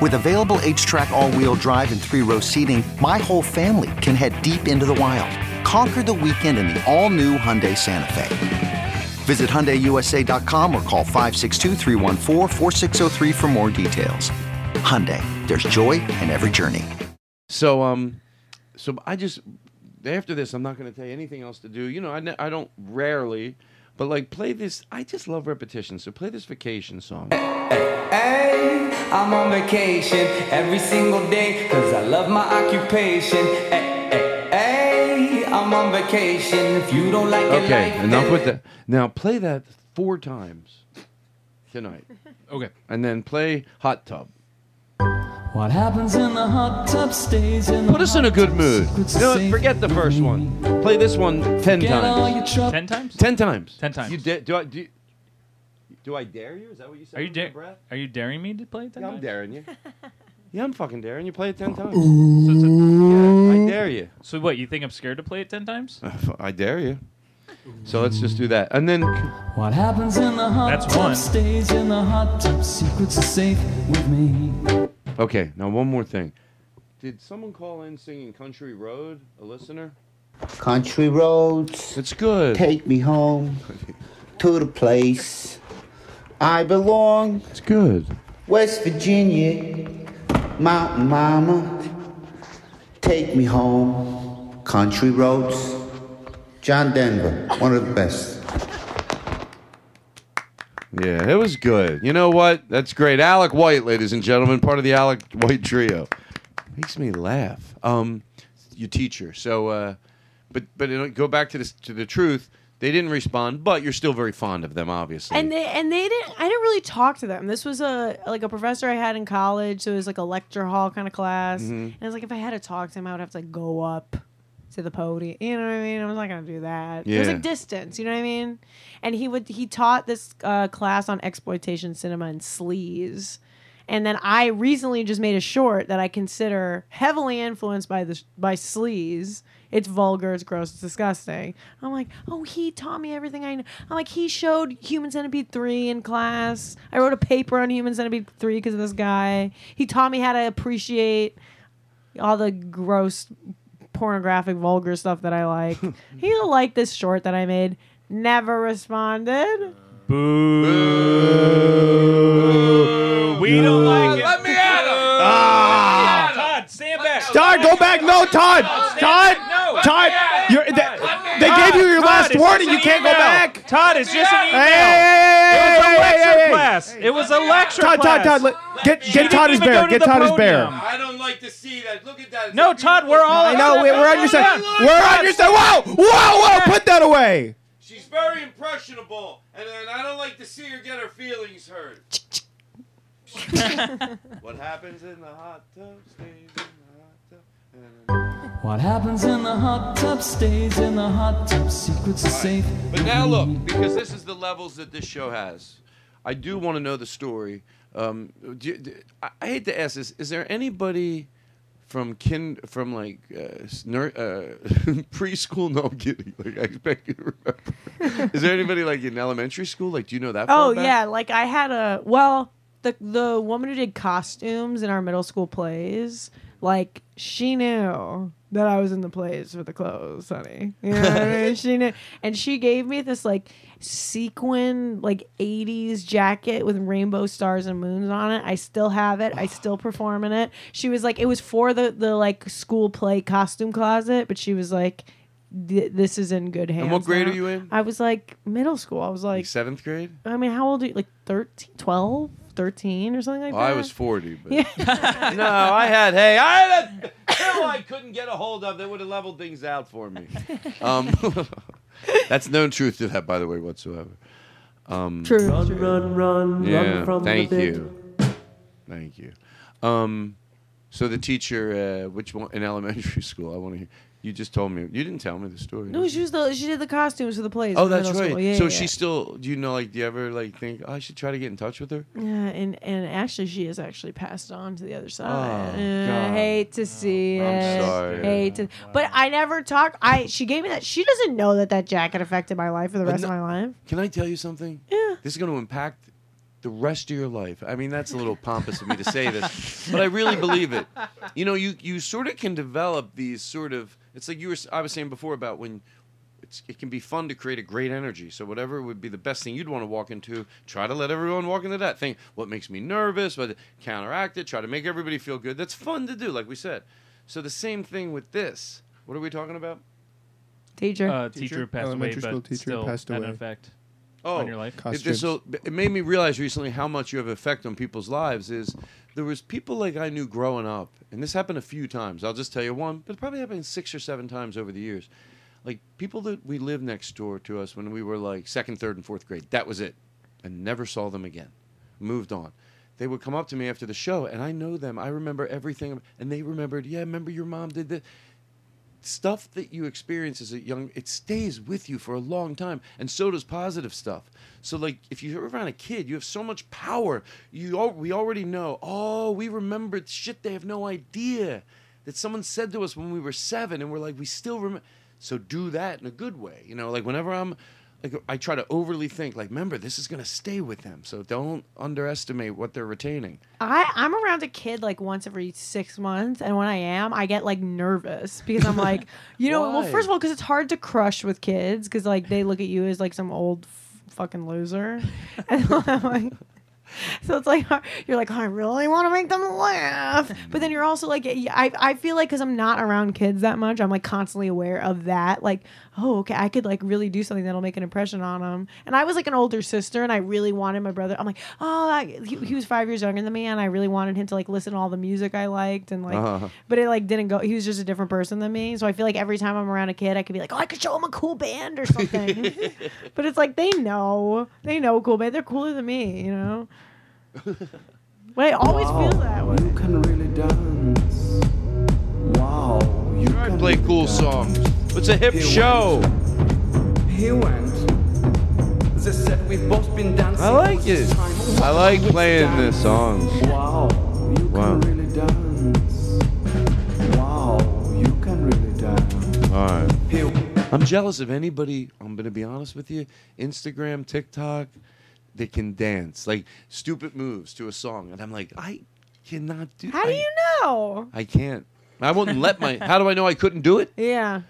Speaker 9: With available HTRAC all-wheel drive and three-row seating, my whole family can head deep into the wild. Conquer the weekend in the all-new Hyundai Santa Fe. Visit HyundaiUSA.com or call 562 for more details. Hyundai, there's joy in every journey.
Speaker 2: So, um, so I just, after this, I'm not going to tell you anything else to do. You know, I, ne- I don't rarely, but like play this, I just love repetition. So play this vacation song. hey, hey. I'm on vacation every single day cause I love my occupation. Hey, eh, eh, eh, I'm on vacation. If you don't like it, okay, life, enough with that. Now play that four times tonight. okay. And then play Hot Tub. What happens in the hot tub stays in Put us in a good mood. No, forget the first one. Play this one ten times. Ten times?
Speaker 3: Ten times.
Speaker 2: Ten times.
Speaker 3: You did,
Speaker 2: do
Speaker 3: I, do
Speaker 2: you, do I dare you? Is that what you said? Are you
Speaker 3: daring? Are you daring me to play it ten
Speaker 2: Yeah,
Speaker 3: I'm
Speaker 2: daring you. yeah, I'm fucking daring you. Play it ten times. So, it's a- Yeah, I dare you.
Speaker 3: so what? You think I'm scared to play it ten times? Uh,
Speaker 2: I dare you. So let's just do that, and then What
Speaker 3: happens in the hot That's tub one. stays in the hot tub. Secrets
Speaker 2: are safe with me. okay. Now one more thing.
Speaker 8: Did someone call in singing "Country Road"? A listener.
Speaker 10: Country roads
Speaker 2: It's good.
Speaker 10: take me home to the place I belong.
Speaker 2: It's good.
Speaker 10: West Virginia, mountain mama, take me home. Country roads, John Denver, one of the best.
Speaker 2: Yeah, it was good. You know what? That's great. Alec White, ladies and gentlemen, part of the Alec White trio. Makes me laugh. Um, your teacher. So, uh, but but go back to this to the truth. They didn't respond, but you're still very fond of them, obviously.
Speaker 5: And they and they didn't. I didn't really talk to them. This was a like a professor I had in college, so it was like a lecture hall kind of class. Mm-hmm. And I was like, if I had to talk to him, I would have to like, go up to the podium. You know what I mean? I was not gonna do that. Yeah. There's like distance. You know what I mean? And he would he taught this uh, class on exploitation cinema and sleaze. And then I recently just made a short that I consider heavily influenced by the by sleaze it's vulgar. It's gross. It's disgusting. I'm like, oh, he taught me everything I know. I'm like, he showed Human Centipede three in class. I wrote a paper on Human Centipede three because of this guy. He taught me how to appreciate all the gross, pornographic, vulgar stuff that I like. He'll like this short that I made. Never responded. Boo. Boo. We
Speaker 2: don't like it. Let me at him. Ah. Todd, go back. No, Todd. Todd. Todd. You're, they, they gave you your last warning. You can't go back.
Speaker 3: Todd, it's just an email. Hey, hey, hey, it was a lecture hey, class. Hey, it was a lecture
Speaker 2: Todd, class. Todd,
Speaker 3: Todd,
Speaker 2: Todd. Get, get Todd his bear. Get Todd his bear. I
Speaker 8: don't like to see that. Look at that.
Speaker 3: no, Todd, we're all. I
Speaker 2: know. We're on your side. We're on your side. Whoa, whoa, whoa. Put that away.
Speaker 8: She's very impressionable, and, I don't like to see her get her feelings hurt. what happens in the hot tub stays in
Speaker 2: what happens in the hot tub stays in the hot tub. Secrets are safe. But now look, because this is the levels that this show has. I do want to know the story. Um, do you, do, I, hate to ask this. Is there anybody from kin from like uh, ner- uh, preschool? No, I'm kidding. Like I expect you to remember. is there anybody like in elementary school? Like, do you know that?
Speaker 5: Oh
Speaker 2: back?
Speaker 5: yeah, like I had a well, the the woman who did costumes in our middle school plays like she knew that I was in the place for the clothes, honey. You know what I mean? She knew, and she gave me this like sequin like '80s jacket with rainbow stars and moons on it. I still have it. I still perform in it. She was like, it was for the the like school play costume closet, but she was like. This is in good hands. And
Speaker 2: what grade
Speaker 5: now.
Speaker 2: are you in?
Speaker 5: I was like middle school. I was like, like
Speaker 2: seventh grade.
Speaker 5: I mean, how old are you? Like 13, 12? 13 or something like Well, that.
Speaker 2: I was 40, but no, I had hey, I had a I couldn't get a hold of that would have leveled things out for me. Um, that's no truth to that, by the way, whatsoever.
Speaker 5: Um, True. Run, run, run,
Speaker 2: yeah, thank you, thank you. Um, so the teacher, uh, which one in elementary school? I want to hear you just told me. You didn't tell me the story.
Speaker 5: No, she was the she did the costumes for the plays.
Speaker 2: Oh, that's right. Yeah, so yeah. she's still. Do you know? Like, do you ever like think oh, I should try to get in touch with her?
Speaker 5: Yeah, and and actually, she has actually passed on to the other oh, side. Oh, uh, hate to
Speaker 2: see oh, I'm it. Sorry.
Speaker 5: Hate to, but I never talked. I she gave me that. She doesn't know that that jacket affected my life for the rest no, of my life.
Speaker 2: Can I tell you something?
Speaker 5: Yeah.
Speaker 2: This is going to impact the rest of your life. I mean, that's a little pompous of me to say this, but I really believe it. You know, you you sort of can develop these sort of it's like you were I was saying before about when it can be fun to create a great energy. So whatever would be the best thing you'd want to walk into, try to let everyone walk into that thing. What makes me nervous? But counteract it. Try to make everybody feel good. That's fun to do, like we said. So the same thing with this. What are we talking about?
Speaker 5: Teacher,
Speaker 3: uh, teacher, teacher, passed elementary away, school teacher passed away. An effect oh, on your life? It,
Speaker 2: so it made me realize recently how much you have effect on people's lives. Is there was people like I knew growing up, and this happened a few times. I'll just tell you one, but it probably happened six or seven times over the years. Like people that we lived next door to us when we were like second, third, and fourth grade. That was it. I never saw them again. Moved on they would come up to me after the show, and I know them. I remember everything, and they remembered. Yeah, remember your mom did this stuff that you experience as a young it stays with you for a long time and so does positive stuff so like if you're around a kid you have so much power you all, we already know oh we remember shit they have no idea that someone said to us when we were seven and we're like we still remember so do that in a good way you know like whenever i'm I try to overly think like remember this is going to stay with them so don't underestimate what they're retaining
Speaker 5: I, i'm around a kid like once every six months and when i am i get like nervous because i'm like you know well first of all because it's hard to crush with kids because like they look at you as like some old f- fucking loser and i'm like so it's like you're like oh, I really want to make them laugh, but then you're also like I I feel like because I'm not around kids that much, I'm like constantly aware of that. Like oh, okay, I could like really do something that'll make an impression on him. And I was like an older sister and I really wanted my brother. I'm like, oh, I, he, he, was five years younger than me and I really wanted him to like listen to all the music I liked and like, uh-huh. but it like didn't go. He was just a different person than me. So I feel like every time I'm around a kid, I could be like, oh, I could show him a cool band or something. but it's like, they know, they know cool band. They're cooler than me, you know? but I always wow, feel that way. You can really dance.
Speaker 2: Wow. You can play really cool dance. songs. It's a hip he show. Went. He went. we've both been dancing. I like it. I like playing the this song. Wow, you wow. can really dance. Wow, you can really dance. All right. I'm jealous of anybody. I'm gonna be honest with you. Instagram, TikTok, they can dance like stupid moves to a song, and I'm like, I cannot do.
Speaker 5: How I, do you know?
Speaker 2: I can't. I wouldn't let my. How do I know I couldn't do it?
Speaker 5: Yeah.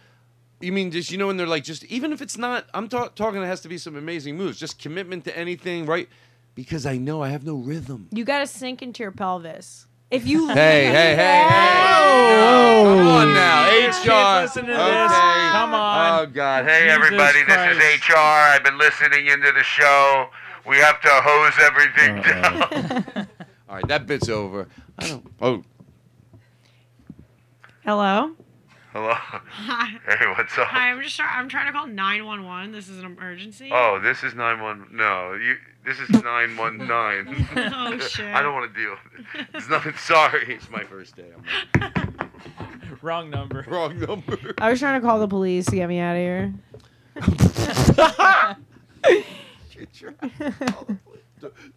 Speaker 2: You mean just you know when they're like just even if it's not I'm ta- talking it has to be some amazing moves just commitment to anything right because I know I have no rhythm.
Speaker 5: You got to sink into your pelvis. If you
Speaker 2: hey hey hey hey, oh, come on now HR listen to okay. this. come on oh god hey Jesus everybody Christ. this is HR I've been listening into the show we have to hose everything Uh-oh. down. All right, that bit's over. I don't. Oh.
Speaker 5: Hello.
Speaker 2: Hello. Hi. Hey, what's up?
Speaker 5: Hi, I'm just try- I'm trying to call 911. This is an emergency. Oh,
Speaker 2: this is 911. No, you. This is 919. oh shit. I don't want to deal. with it. It's nothing. Sorry, it's my first day.
Speaker 3: I'm like, Wrong number.
Speaker 2: wrong number. I
Speaker 5: was trying to call the police to get me out of here.
Speaker 2: You tried to call the police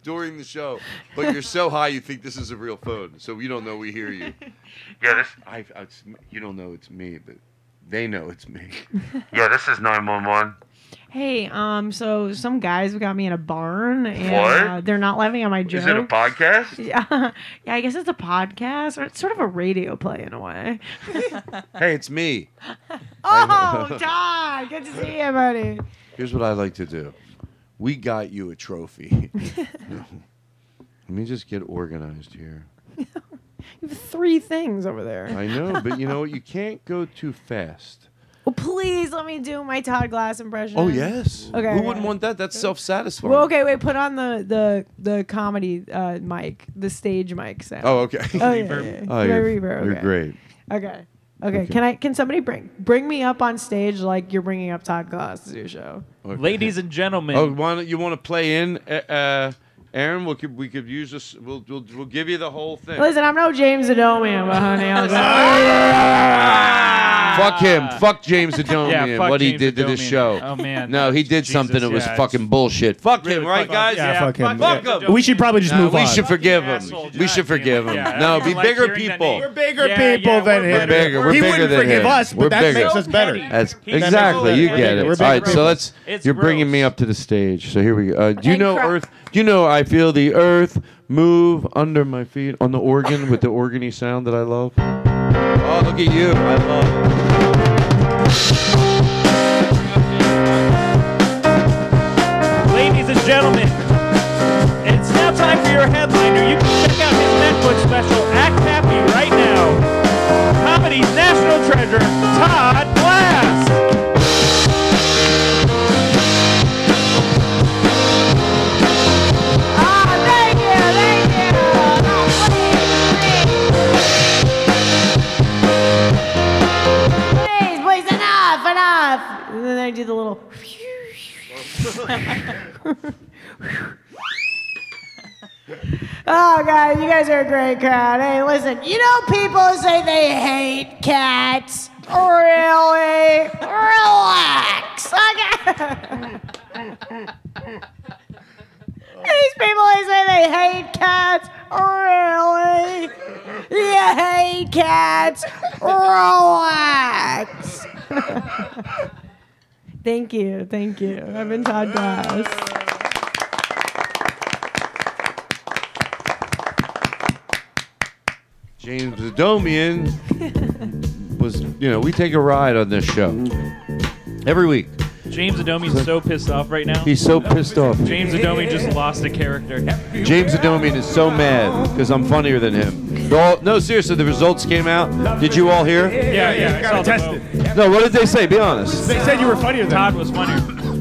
Speaker 2: during the show, but you're so high you think this is a real phone, so you don't know we hear you. Yeah, this. I, I, you don't know it's me, but they know it's me. yeah, this is nine one one. Hey,
Speaker 5: um, so some guys got me in a barn, and uh, they're not laughing at my joke.
Speaker 2: Is it a podcast?
Speaker 5: Yeah, yeah. I guess it's a podcast, or it's sort of a radio play in a way.
Speaker 2: hey, it's me.
Speaker 5: oh, Todd, good to see you, buddy.
Speaker 2: Here's what I like to do we got you a trophy. Let me just get organized here. you
Speaker 5: have three things over there.
Speaker 2: I know, but you know what? You can't go too fast.
Speaker 5: Well, please let me do my Todd Glass impression.
Speaker 2: Oh yes. Okay. Who wouldn't want that? That's self-satisfying.
Speaker 5: Well, okay, wait. Put on the the the comedy uh, mic, the stage mic sound.
Speaker 2: Oh, okay. Oh, yeah, yeah, yeah. Oh, you're, reverb, okay. you're great.
Speaker 5: Okay. Okay, Okay. Can I? Can somebody bring bring me up on stage like you're bringing up Todd Glass to your show? Okay.
Speaker 3: Ladies and gentlemen, Oh,
Speaker 2: want you want to play in, uh, uh Aaron? We could we could use this. We'll we'll, we'll give you the whole thing.
Speaker 5: Listen, I'm no James Adomian, but honey,
Speaker 2: I'm fuck him. Ah. Fuck James Adomian. Yeah, fuck what he James did to this show. Oh, man. No, he did Jesus, something that was yeah, fucking bullshit. Fuck him, right, guys? Yeah, fuck him. Fuck him.
Speaker 11: We should probably just No, move
Speaker 2: we on. should
Speaker 11: forgive
Speaker 2: him. We should forgive him. No, be like bigger people.
Speaker 11: We're bigger Yeah, people yeah, than we're him. We're bigger.
Speaker 2: We're he bigger than him. us, but We're bigger. that makes us better. That's exactly. You get it. All right. so let's. you're bringing me up to the stage. So here we go. Uh, do you know Earth? Do you know I feel the Earth move under my feet on the organ with the organy sound that I love? Oh, look at you! I love. it. Ladies
Speaker 12: and gentlemen, it's now time for your headliner. You can check out his Netflix special, Act Happy, right now. Comedy's national treasure, Todd
Speaker 5: Oh, God, you guys are a great crowd. Hey, listen, you know people say they hate cats. Really? Relax. Okay. These people, they say they hate cats. Really? You hate cats? Relax. Thank you. Thank you. I've been Todd Glass.
Speaker 2: James Adomian was, you know, we take a ride on this show every week.
Speaker 3: James Adomian's is so pissed off right now.
Speaker 2: He's so pissed off.
Speaker 3: James Adomian just lost a character.
Speaker 2: James Adomian is so mad because I'm funnier than him. All, no, seriously, the results came out. Did you all hear?
Speaker 3: Yeah, yeah. yeah I got tested.
Speaker 2: No, what did they say? Be honest.
Speaker 3: They said you were funnier than Todd was funnier.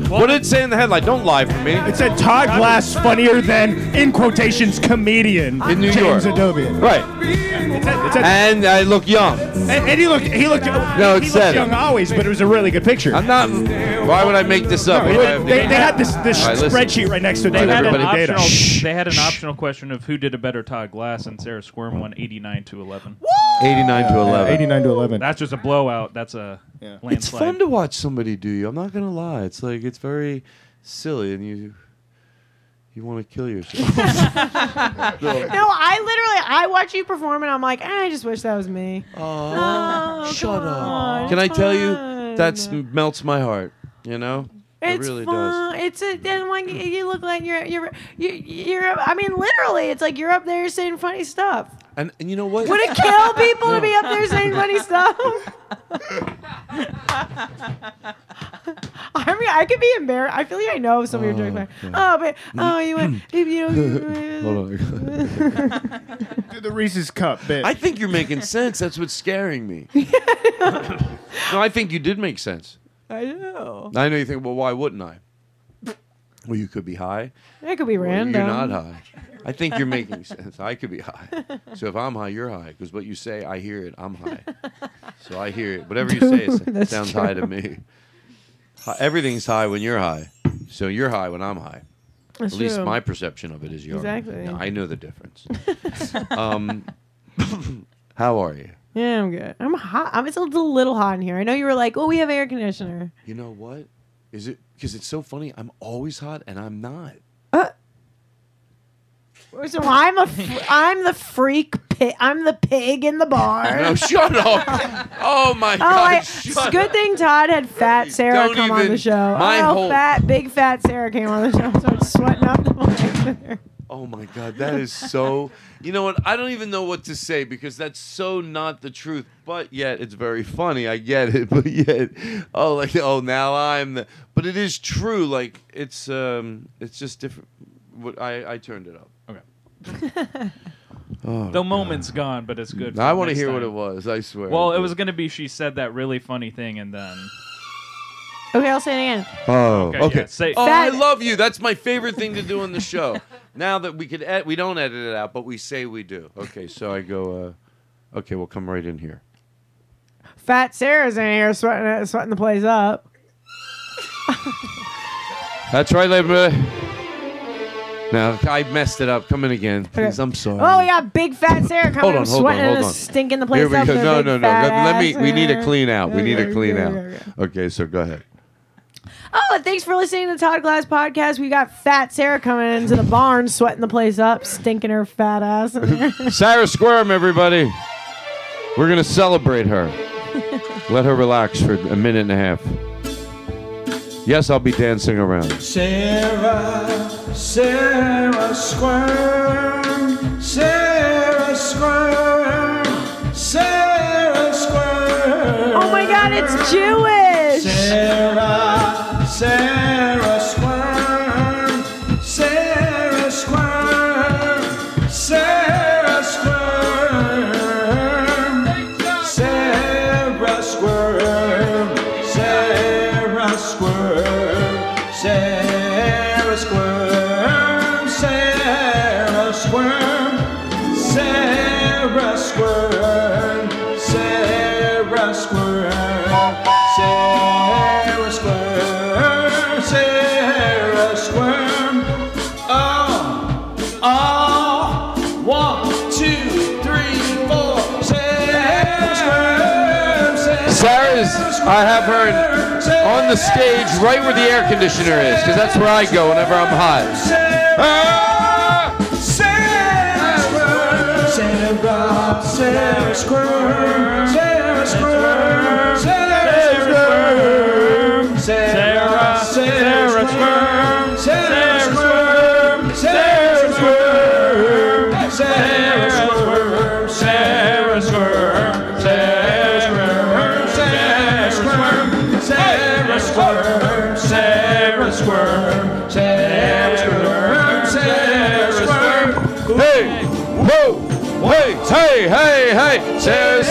Speaker 2: What did it say in the headline? Don't lie for me.
Speaker 11: It said Todd Glass funnier than in quotations comedian In New James York.
Speaker 2: Right. It said- it said- And I look young. and,
Speaker 11: and he looked he looked No, it he said young always, but it was a really good picture.
Speaker 2: I'm not. Why would I make this up?
Speaker 11: they, they had this this spreadsheet right next to it. They had, an data. optional,
Speaker 3: they had an optional question of who did a better Todd Glass, and Sarah Squirm won 89 to 11.
Speaker 2: 89 to 11.
Speaker 11: 89 to 11.
Speaker 3: That's just a blowout. That's a Yeah. landslide.
Speaker 2: It's fun to watch somebody do you. I'm not gonna lie. It's like it's very silly, and you you want to kill yourself.
Speaker 5: No, I literally I watch you perform and I'm like, ah, I just wish that was me.
Speaker 2: Oh, shut on, up! Can I tell you that melts my heart? You know,
Speaker 5: It's it really does. fun. It's a, and like you- look like you're you're you, you're. I mean, literally, it's like you're up there saying funny stuff.
Speaker 2: And, and you know what?
Speaker 5: Would it kill people to be up there saying funny stuff? I mean, I could be embarrassed. I feel like I know some of your jokes. Oh, but oh, you went, you Hold
Speaker 11: on. the Reese's cup bit. I
Speaker 2: think you're making sense. That's what's scaring me. no, I think you did make sense.
Speaker 5: I know.
Speaker 2: I know you think, well, why wouldn't I? Well, you could be high.
Speaker 5: It could be random.
Speaker 2: You're not high. I think you're making sense. I could be high. So if I'm high, you're high. Because what you say, I hear it. I'm high. So I hear it. Whatever you say it sounds high to me. Everything's high when you're high. So you're high when I'm high. That's At least true. my perception of it is yours. Exactly. Now, I know the difference. um, how are you?
Speaker 5: Yeah, I'm good. I'm hot. I'm, it's a little, little hot in here. I know you were like, "Oh, we have air conditioner."
Speaker 2: You know what? Is it because it's so funny? I'm always hot and I'm not. Uh,
Speaker 5: so I'm a, fr- I'm the freak. Pig. I'm the pig in the barn.
Speaker 2: No, shut up! Oh my oh, god! I,
Speaker 5: it's a good thing Todd had fat Sarah Don't come even- on the show. My oh, whole- fat, big fat Sarah came on the show. So I'm sweating up the
Speaker 2: whole Oh my God, that is so. You know what? I don't even know what to say because that's so not the truth. But yet, it's very funny. I get it. But yet, oh, like oh, now I'm the. But it is true. Like it's um, it's just different. What I I turned it up.
Speaker 3: Oh, The moment's gone, but it's good.
Speaker 2: for I want to hear what it was. I swear.
Speaker 3: Well, it was gonna be she said that really funny thing, and then
Speaker 5: Okay, I'll say it again.
Speaker 2: Oh, okay. yeah, say- oh, I love you. That's my favorite thing to do on the show. now that we could, ed- we don't edit it out, but we say we do. Okay, so I go. Uh, okay, we'll come right in here.
Speaker 5: Fat Sarah's in here sweating, sweating the place up.
Speaker 2: That's right, ladies. Now, I messed it up, come in again. Please, I'm sorry.
Speaker 5: Oh, we got big fat Sarah coming. Hold on, hold sweating on, hold on. Stinking the place Here we up. Go. No, no, no. Let, me.
Speaker 2: We need a clean out. We need a clean out. Okay, so go ahead.
Speaker 5: Oh, and thanks for listening to the Todd Glass podcast. We got Fat Sarah coming into the barn, sweating the place up, stinking her fat ass.
Speaker 2: Sarah Squirm, everybody. We're gonna celebrate her. Let her relax for a minute and a half. Yes, I'll be dancing around. Sarah, Sarah Squirm, Sarah Squirm, Sarah Squirm. Oh
Speaker 5: my God, it's Jewish.
Speaker 2: Sarah, Sarah. I have her on the stage right where the air conditioner is, because that's where I go whenever I'm hot. Sarah, Sarah, Sarah, Sarah, Sarah, Sarah, Sarah, Sarah, Sarah, Sarah, Sarah, Sarah, hey, hey, hey, says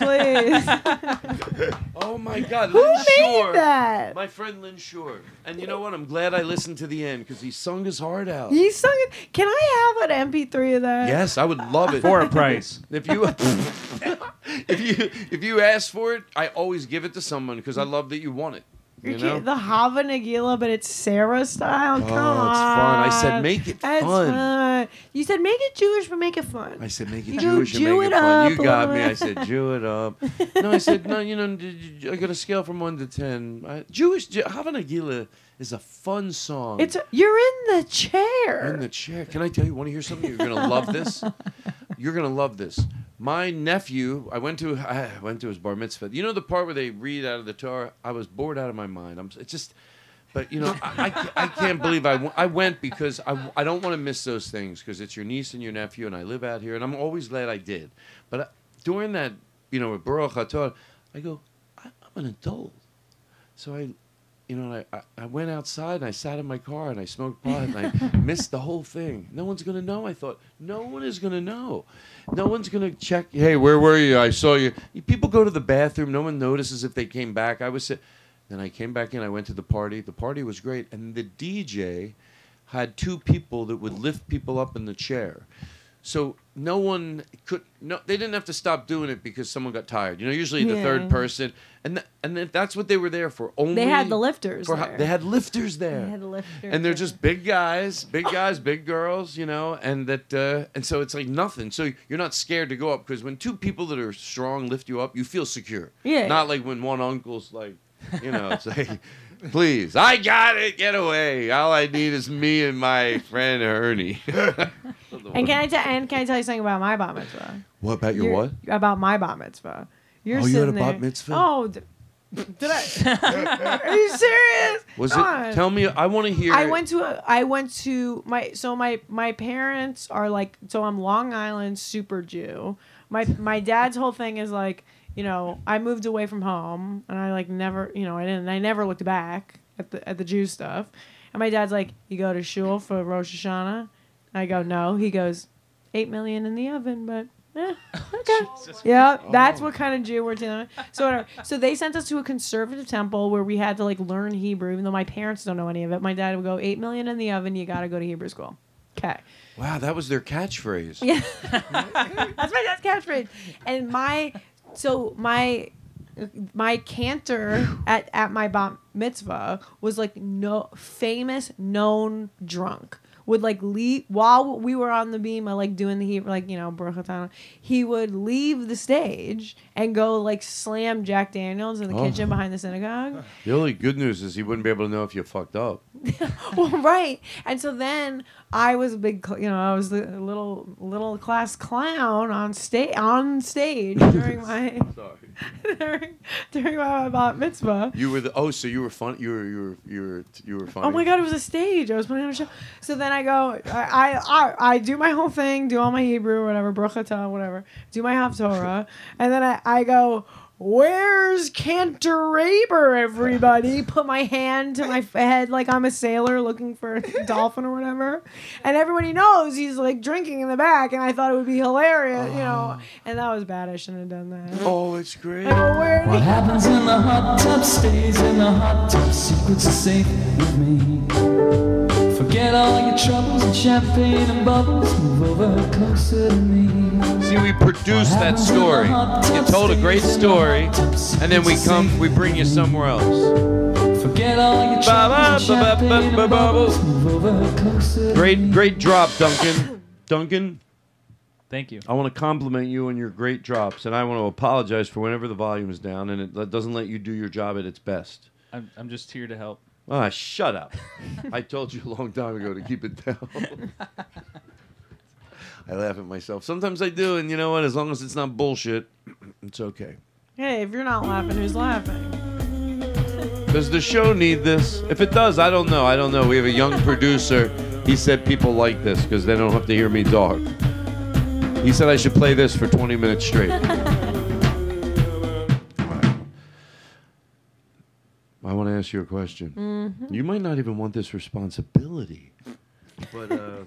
Speaker 5: please. oh
Speaker 2: my God,
Speaker 5: Who
Speaker 2: Lynn
Speaker 5: made
Speaker 2: Shore.
Speaker 5: that?
Speaker 2: My friend Lynn Shore. And you know what? I'm glad I listened to the end because he sung his heart out.
Speaker 5: He sung it. Can I have an MP3 of that?
Speaker 2: Yes, I would love it.
Speaker 11: for a price.
Speaker 2: If you if you if you ask for it, I always give it to someone because I love that you want it. You know?
Speaker 5: The Hava Nagila, but it's Sarah style. Oh, Come on. it's
Speaker 2: fun. I said, make it fun.
Speaker 5: You said make it Jewish, but make it fun.
Speaker 2: I said make it you Jewish,
Speaker 5: Jew
Speaker 2: make
Speaker 5: it, it
Speaker 2: fun. You got me. I said Jew it up. No, I said no. You know, I got a scale from one to ten. I, Jewish "Hava Gila is a fun song.
Speaker 5: It's a, you're in the chair.
Speaker 2: In the chair. Can I tell you? Want to hear something? You're gonna love this. You're gonna love this. My nephew, I went to I went to his bar mitzvah. You know the part where they read out of the Torah. I was bored out of my mind. I'm. It's just but you know, I, I, I, can't believe I, w- I went because I, I don't want to miss those things because it's your niece and your nephew and I live out here and I'm always glad I did. But I, uh, during that, you know, with Baruch Hator, I go, I, am an adult. So I, you know, I, I went outside and I sat in my car and I smoked pot and I missed the whole thing. No one's going to know, I thought. No one is going to know. No one's going to check, hey, where were you? I saw you. People go to the bathroom. No one notices if they came back. I was sitting then I came back in. I went to the party. The party was great, and the DJ had two people that would lift people up in the chair. So no one could no they didn't have to stop doing it because someone got tired. You know, usually the third person and th- and th- that's what they were there for. Only
Speaker 5: They had the lifters for, there.
Speaker 2: They had lifters there. They had the lifters. And they're there. just big guys, big guys, big girls, you know, and that uh, and so it's like nothing. So you're not scared to go up because when two people that are strong lift you up, you feel secure. Yeah. Not like when one uncle's like you know, say, please, I got it. Get away. All I need is me and my friend Ernie.
Speaker 5: and can I tell? And can I tell you something about my bat mitzvah?
Speaker 2: What about your You're-
Speaker 5: what? About my bat mitzvah. You're Oh,
Speaker 2: you had a bat mitzvah?
Speaker 5: Oh, d- did I? Are you serious?
Speaker 2: Was Come it? Tell me. I want to hear.
Speaker 5: I went to a, I went to my so my my parents are like so I'm Long Island super Jew. My my dad's whole thing is like you know, I moved away from home and I like never, you know, I didn't, I never looked back at the at the Jew stuff. And my dad's like, "You go to shul for Rosh Hashanah?" I go, "No." He goes, eight million in the oven, but." Eh, okay. Yeah, oh. that's what kind of Jew we're dealing with. So, whatever. so they sent us to a conservative temple where we had to like learn Hebrew, even though my parents don't know any of it. My dad would go, eight million in the oven. You got to go to Hebrew school. Okay.
Speaker 2: Wow, that was their catchphrase.
Speaker 5: Yeah, that's my dad's catchphrase. And my so my my cantor at, at my bat mitzvah was like no famous known drunk would like leave while we were on the beam, I uh, like doing the heat, like you know, Brochatana. He would leave the stage and go like slam Jack Daniels in the oh. kitchen behind the synagogue.
Speaker 2: The only good news is he wouldn't be able to know if you fucked up.
Speaker 5: well, right, and so then I was a big, you know, I was a little little class clown on stage on stage during my. Sorry. during, during my bat mitzvah.
Speaker 2: You were the oh, so you were fun. You were you were you were you were funny.
Speaker 5: Oh my god, it was a stage. I was putting on a show. So then I go, I I, I, I do my whole thing, do all my Hebrew, whatever, brochata, whatever, do my Torah, and then I, I go. Where's Cantor Raber, everybody? Put my hand to my head like I'm a sailor looking for a dolphin or whatever. And everybody knows he's like drinking in the back, and I thought it would be hilarious, you know. Ah. And that was bad. I shouldn't have done that.
Speaker 2: Oh, it's great. go,
Speaker 5: where What happens in the hot tub stays in the hot tub. Secrets are safe with me.
Speaker 2: Forget all your troubles and champagne and bubbles. Move over closer to me. See, we produce that story. You told a great story, and then we come, we bring you somewhere else. Forget all Great, great drop, Duncan. Duncan.
Speaker 3: Thank you.
Speaker 2: I want to compliment you on your great drops, and I want to apologize for whenever the volume is down and it doesn't let you do your job at its best.
Speaker 3: I'm, I'm just here to help.
Speaker 2: Ah, shut up. I told you a long time ago to keep it down. I laugh at myself. Sometimes I do, and you know what? As long as it's not bullshit, it's okay.
Speaker 5: Hey, if you're not laughing, who's laughing?
Speaker 2: Does the show need this? If it does, I don't know. I don't know. We have a young producer. He said people like this because they don't have to hear me talk. He said I should play this for 20 minutes straight. I want to ask you a question. Mm-hmm. You might not even want this responsibility, but. Uh,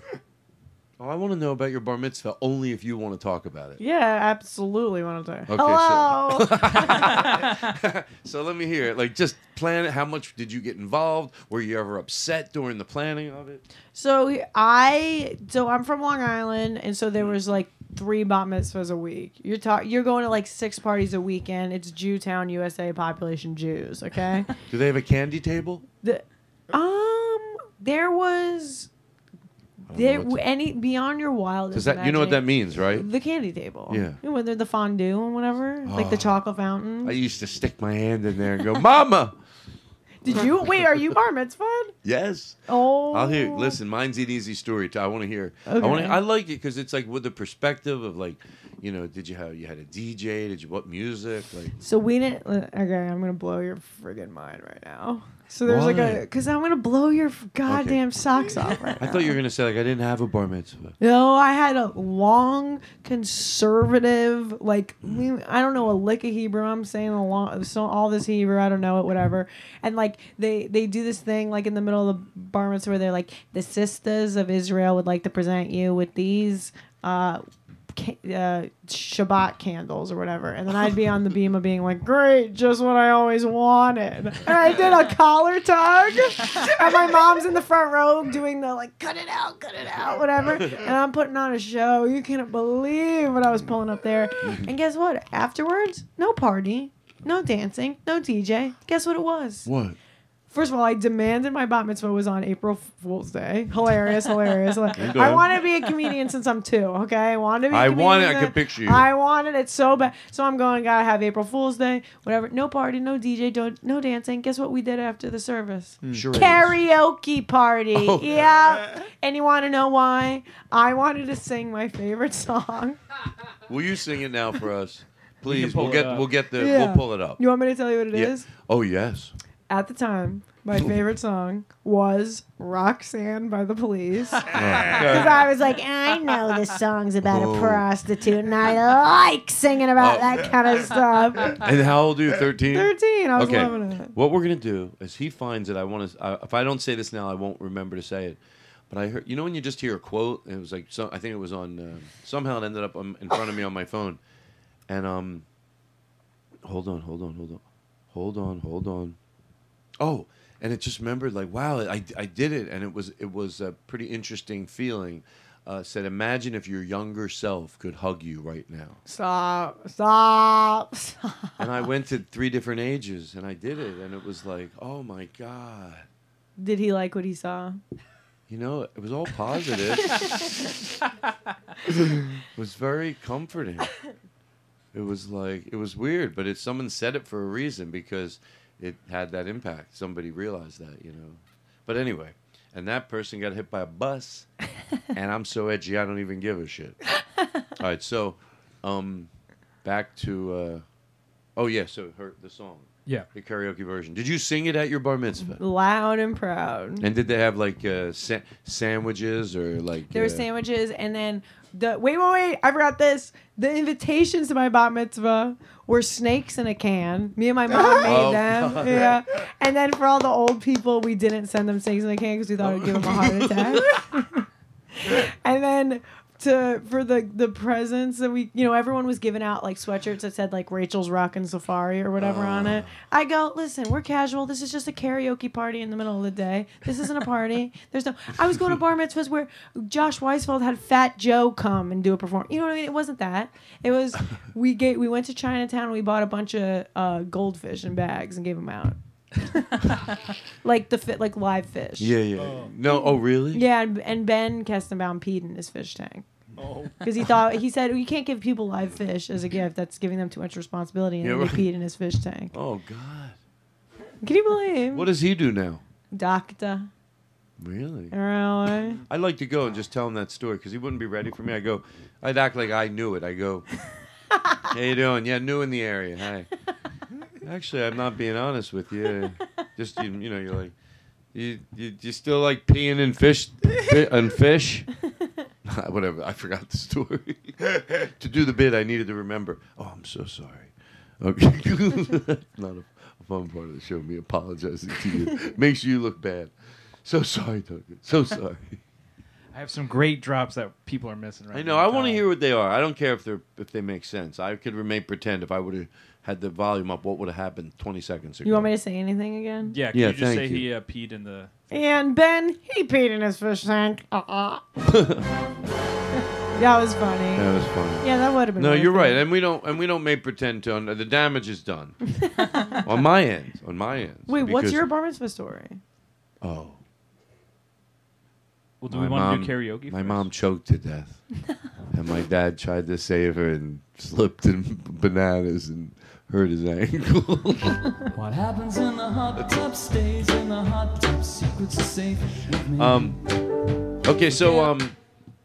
Speaker 2: Oh, I want to know about your bar mitzvah only if you want to talk about it.
Speaker 5: Yeah, absolutely want to talk.
Speaker 2: Okay, Hello. So, so let me hear it. Like, just plan it. How much did you get involved? Were you ever upset during the planning of it?
Speaker 5: So I, so I'm from Long Island, and so there was like three bar mitzvahs a week. You're talking. You're going to like six parties a weekend. It's Jewtown, USA, population Jews. Okay.
Speaker 2: Do they have a candy table? The,
Speaker 5: um, there was there, any beyond your wildest.
Speaker 2: That, you know what that means, right?
Speaker 5: The candy table. Yeah. You know, whether the fondue and whatever, oh, like the ah. chocolate fountain.
Speaker 2: I used to stick my hand in there and go, "Mama."
Speaker 5: Did you wait? Are you bar mitzvahed?
Speaker 2: Yes. Oh. I'll hear. Listen, mine's an easy story. I want to hear. Okay. I want. I like it because it's like with the perspective of like you know, did you have you had a DJ? Did you what music?
Speaker 5: Like so we didn't. Uh, okay, I'm gonna blow your friggin' mind right now. So there's Why? like a because I'm gonna blow your goddamn okay. socks off right I
Speaker 2: now. thought you were gonna say like I didn't have a bar mitzvah.
Speaker 5: No, I had a long conservative like I don't know a lick of Hebrew. I'm saying a long so all this Hebrew. I don't know it, whatever. And like they they do this thing like in the middle of the bar mitzvah where they're like the sisters of Israel would like to present you with these. Uh, uh, Shabbat candles or whatever. And then I'd be on the beam of being like, great, just what I always wanted. And I did a collar tug. and my mom's in the front row doing the like, cut it out, cut it out, whatever. And I'm putting on a show. You can't believe what I was pulling up there. And guess what? Afterwards, no party, no dancing, no DJ. Guess what it was?
Speaker 2: What?
Speaker 5: First of all, I demanded my bat mitzvah was on April Fool's Day. Hilarious, hilarious. I want to be a comedian since I'm two. Okay, I
Speaker 2: want
Speaker 5: to be. I
Speaker 2: wanted. I picture you. I
Speaker 5: wanted it so bad. So I'm going. Gotta have April Fool's Day. Whatever. No party. No DJ. Don't. No dancing. Guess what we did after the service? Mm. Sure Karaoke is. party. Oh. Yeah. And you want to know why? I wanted to sing my favorite song.
Speaker 2: Will you sing it now for us? Please, we will get we'll get the yeah. we'll pull it up.
Speaker 5: You want me to tell you what it yeah. is?
Speaker 2: Oh yes
Speaker 5: at the time, my favorite song was Roxanne by the Police. Oh. Because I was like, I know this song's about oh. a prostitute, and I like singing about oh. that kind of stuff.
Speaker 2: And how old are you? 13?
Speaker 5: 13. I was okay. loving it.
Speaker 2: What we're going to do is he finds it. I want to, uh, if I don't say this now, I won't remember to say it. But I heard, you know, when you just hear a quote, it was like, so, I think it was on, uh, somehow it ended up in front of me on my phone. And, um, hold on, hold on, hold on, hold on, hold on. Oh, and it just remembered like, wow, I, I did it, and it was it was a pretty interesting feeling. Uh, said, imagine if your younger self could hug you right now.
Speaker 5: Stop, stop, stop.
Speaker 2: And I went to three different ages, and I did it, and it was like, oh my god.
Speaker 5: Did he like what he saw?
Speaker 2: You know, it was all positive. it was very comforting. It was like it was weird, but it someone said it for a reason because it had that impact. Somebody realized that, you know. But anyway, and that person got hit by a bus, and I'm so edgy I don't even give a shit. All right, so um, back to uh, oh yeah, so her the song.
Speaker 11: Yeah,
Speaker 2: the karaoke version. Did you sing it at your bar mitzvah?
Speaker 5: Loud and proud.
Speaker 2: And did they have like uh, sa- sandwiches or like?
Speaker 5: There
Speaker 2: were
Speaker 5: uh, sandwiches, and then the wait, wait, wait. I forgot this. The invitations to my bat mitzvah were snakes in a can. Me and my mom oh, made Oh, them. God. Yeah. And then for all the old people, we didn't send them snakes in a can because we thought it would give them a heart attack. and then to for the the presents that we you know everyone was giving out like sweatshirts that said like Rachel's Rockin' Safari or whatever uh. on it. Oh. I go, listen, we're casual. This is just a karaoke party in the middle of the day. This isn't a party. There's no. I was going to bar mitzvahs where Josh Weisfeld had Fat Joe come and do a performance. You know what I mean? It wasn't that. It was we get we went to Chinatown. and We bought a bunch of uh, goldfish in bags and gave them out. like the fit, like live fish.
Speaker 2: Yeah, yeah. Oh. No, oh really?
Speaker 5: Yeah, and, and Ben Kestenbaum peed in his fish tank. Oh. Because he thought he said you can't give people live fish as a gift. That's giving them too much responsibility, and Yeah, they right. peed in his fish tank.
Speaker 2: Oh God.
Speaker 5: Can you believe?
Speaker 2: What does he do now?
Speaker 5: Doctor. Really?
Speaker 2: Really? I'd like to go and just tell him that story because he wouldn't be ready for me. I go, I'd act like I knew it. I go, how you doing? Yeah, new in the area. Hi. Actually, I'm not being honest with you. Just you, you know, you're like, you, you you still like peeing in fish, in fish? whatever. I forgot the story. to do the bit, I needed to remember. Oh, I'm so sorry. Okay, not a fun part of the show. Me apologizing to you makes you look bad. So sorry, Duncan. So sorry.
Speaker 3: I have some great drops that people are missing right now. I
Speaker 2: know. I want to hear what they are. I don't care if they're if they make sense. I could remain pretend if I would have had the volume up, what would have happened 20 seconds ago?
Speaker 5: You want me to say anything again?
Speaker 3: Yeah, can yeah, you just say you. he uh, peed in the.
Speaker 5: And Ben, he peed in his fish tank. Uh-uh.
Speaker 2: that
Speaker 5: was funny. That was funny. Yeah, that would
Speaker 2: have been. No, you're right, and we don't and we don't make pretend to. the damage is done on my end. On my end.
Speaker 5: Wait, what's your bar mitzvah story?
Speaker 2: Oh.
Speaker 3: Well, do my we want mom, to do karaoke?
Speaker 2: My first? mom choked to death, and my dad tried to save her and slipped in bananas and hurt his ankle. what happens in the hot tub stays in the hot tub. Secrets are safe. Um. Okay, so um,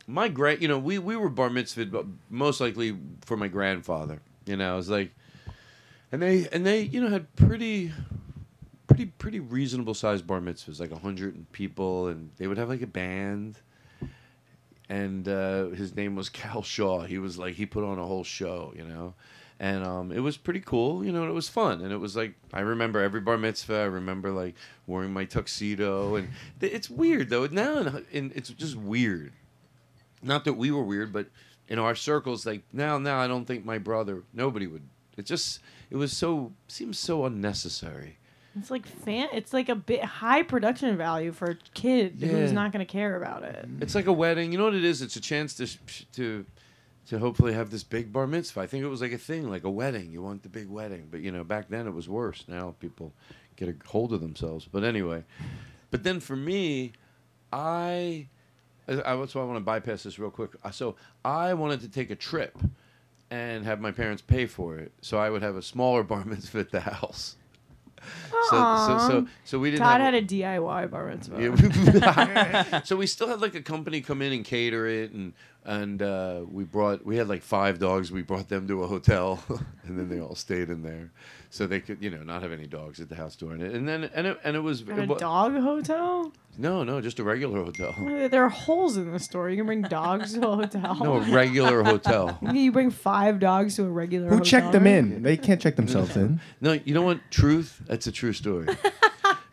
Speaker 2: my grand, you know, we we were bar mitzvahed, but most likely for my grandfather. You know, I was like, and they and they you know had pretty. Pretty, pretty reasonable sized bar mitzvahs, like a hundred people, and they would have like a band, and uh, his name was Cal Shaw. He was like he put on a whole show, you know and um, it was pretty cool. You know, it was fun, and it was like I remember every bar mitzvah. I remember like wearing my tuxedo, and th- it's weird though now, and, it's just weird. Not that we were weird, but in our circles, like now, now I don't think my brother, nobody would. It just, it was so seems so unnecessary.
Speaker 5: It's like fan. It's like a bit high production value for a kid yeah. who's not going to care about it.
Speaker 2: It's like a wedding. You know what it is? It's a chance to to to hopefully have this big bar mitzvah. I think it was like a thing, like a wedding. You want the big wedding, but you know, back then it was worse. Now people get a hold of themselves. But anyway, but then for me, I, I that's why I want to bypass this real quick. So I wanted to take a trip, and have my parents pay for it, so I would have a smaller bar mitzvah at the house.
Speaker 5: So, so, so, so, we didn't. Todd had a, a DIY bar mitzvah.
Speaker 2: Yeah, so we still had like a company come in and cater it, and and uh, we brought we had like five dogs. We brought them to a hotel, and then they all stayed in there, so they could you know not have any dogs at the house during it. And then and it, and it was and
Speaker 5: it a dog hotel.
Speaker 2: No, no, just a regular hotel.
Speaker 5: There are holes in the store. You can bring dogs to a hotel.
Speaker 2: No, a regular hotel.
Speaker 5: you bring five dogs to a regular.
Speaker 11: Who hotel? checked them in? They can't check themselves in.
Speaker 2: No, you know what? Truth. That's a true story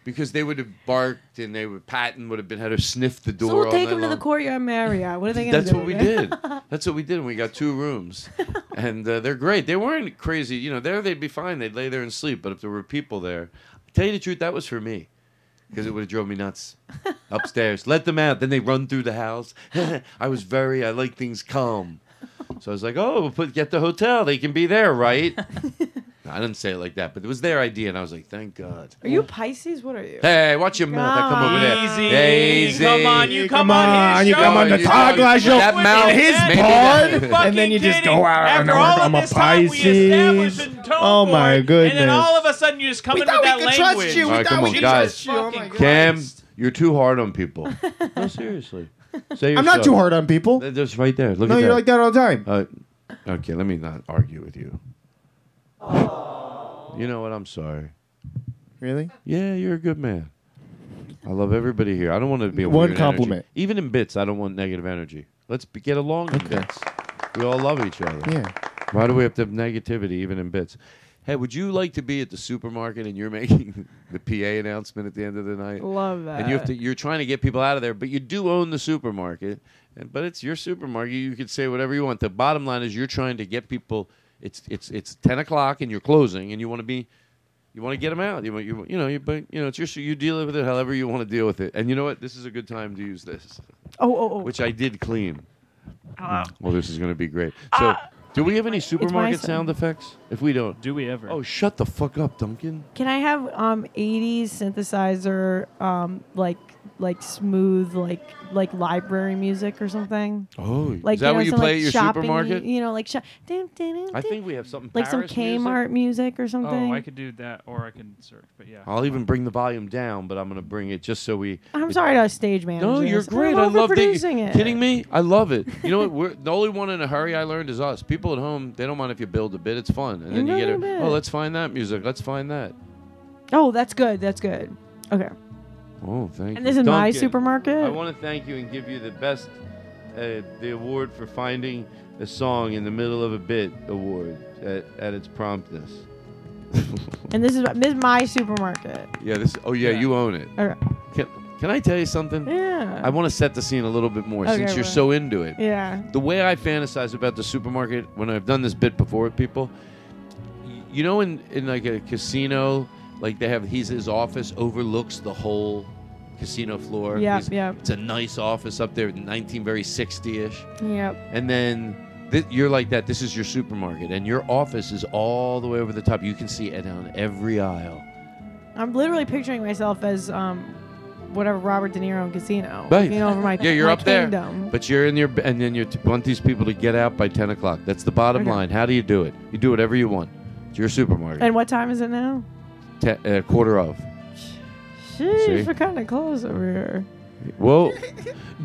Speaker 2: because they would have barked and they would Patton would have been had to sniff the door. So we'll take
Speaker 5: them
Speaker 2: to
Speaker 5: the
Speaker 2: courtyard
Speaker 5: Marriott. What are they going
Speaker 2: to do? That's what we did. That's what we did. And we got two rooms, and uh, they're great. They weren't crazy. You know, there they'd be fine. They'd lay there and sleep. But if there were people there, I tell you the truth, that was for me. Because it would have drove me nuts. Upstairs, let them out. Then they run through the house. I was very. I like things calm. So I was like, oh, we'll put get the hotel. They can be there, right? No, I didn't say it like that, but it was their idea, and I was like, "Thank God."
Speaker 5: Are you Pisces? What are you? Hey,
Speaker 2: watch your mouth! I come over there.
Speaker 3: Easy, Easy. come on, you come, come on, his you show.
Speaker 11: come on
Speaker 3: the
Speaker 11: Todd Glass show. That
Speaker 2: mouth
Speaker 11: his pod, and then you just go out and work. I'm a Pisces. Oh my goodness! And then
Speaker 3: all of a sudden you just come language. we thought we could Trust
Speaker 2: you. We thought we could trust You. Oh Cam, you're too hard on people. no, seriously.
Speaker 11: Say I'm not too hard on people.
Speaker 2: Just right there. Look
Speaker 11: no, you're like that all the time. Uh,
Speaker 2: okay, let me not argue with you. You know what? I'm sorry.
Speaker 11: Really?
Speaker 2: Yeah, you're a good man. I love everybody here. I don't want to be a One weird compliment. energy. Even in bits, I don't want negative energy. Let's be, get along in bits. We all love each other. Yeah. Why do we have to have negativity even in bits? Hey, would you like to be at the supermarket and you're making the PA announcement at the end of the night?
Speaker 5: Love that.
Speaker 2: And you have to you're trying to get people out of there, but you do own the supermarket. And but it's your supermarket. You can say whatever you want. The bottom line is you're trying to get people it's it's it's ten o'clock and you're closing, and you want to be, you want to get them out. You want you you know you but you know it's your you deal with it however you want to deal with it. And you know what? This is a good time to use this.
Speaker 5: Oh oh oh.
Speaker 2: Which I did clean. Oh. Well, this is going to be great. So. Uh, do we have any supermarket sound effects? If we don't,
Speaker 3: do we ever?
Speaker 2: Oh, shut the fuck up, Duncan.
Speaker 5: Can I have um, 80s synthesizer um, like like smooth like like library music or something.
Speaker 2: Oh, like, is that you know, you play like, at your shopping, supermarket?
Speaker 5: You know, like shop. I
Speaker 2: think we have
Speaker 5: something like Paris some Kmart music? music? or something. Oh,
Speaker 3: I could do that, or I can search.
Speaker 2: But yeah, I'll even bring the volume down, but I'm gonna bring it just so we.
Speaker 5: I'm sorry to stage man.
Speaker 2: No, you're great. I love producing it. Kidding me? I love it. You know what? We're the only one in a hurry. I learned is us. People at home, they don't mind if you build a bit. It's fun, and then you get it. Oh, let's find that music. Let's find that.
Speaker 5: Oh, that's good. That's good. Okay.
Speaker 2: Oh, thank and you.
Speaker 5: And this is Duncan, my supermarket. I
Speaker 2: want to thank you and give you the best, uh, the award for finding a song in the middle of a bit award at, at its promptness.
Speaker 5: and this is this is my supermarket.
Speaker 2: Yeah, this. Oh yeah, yeah. you own it. All right. Can, can I tell you something?
Speaker 5: Yeah. I
Speaker 2: want to set the scene a little bit more okay, since you're right. so into it.
Speaker 5: Yeah.
Speaker 2: The way I fantasize about the supermarket when I've done this bit before with people, you know, in in like a casino, like they have he's his office overlooks the whole casino floor.
Speaker 5: Yeah, yeah.
Speaker 2: It's a nice office up there, 19 very 60-ish. Yep. And then th- you're like that. This is your supermarket, and your office is all the way over the top. You can see it down every aisle.
Speaker 5: I'm literally picturing myself as um, whatever Robert De Niro in Casino.
Speaker 2: Right. You know, over my yeah, you're my up kingdom. there. But you're in your and then you want these people to get out by 10 o'clock. That's the bottom okay. line. How do you do it? You do whatever you want. It's your supermarket.
Speaker 5: And what time is it now?
Speaker 2: Ten, uh, quarter of.
Speaker 5: Sheesh, See? we're kind of close over here.
Speaker 2: Well,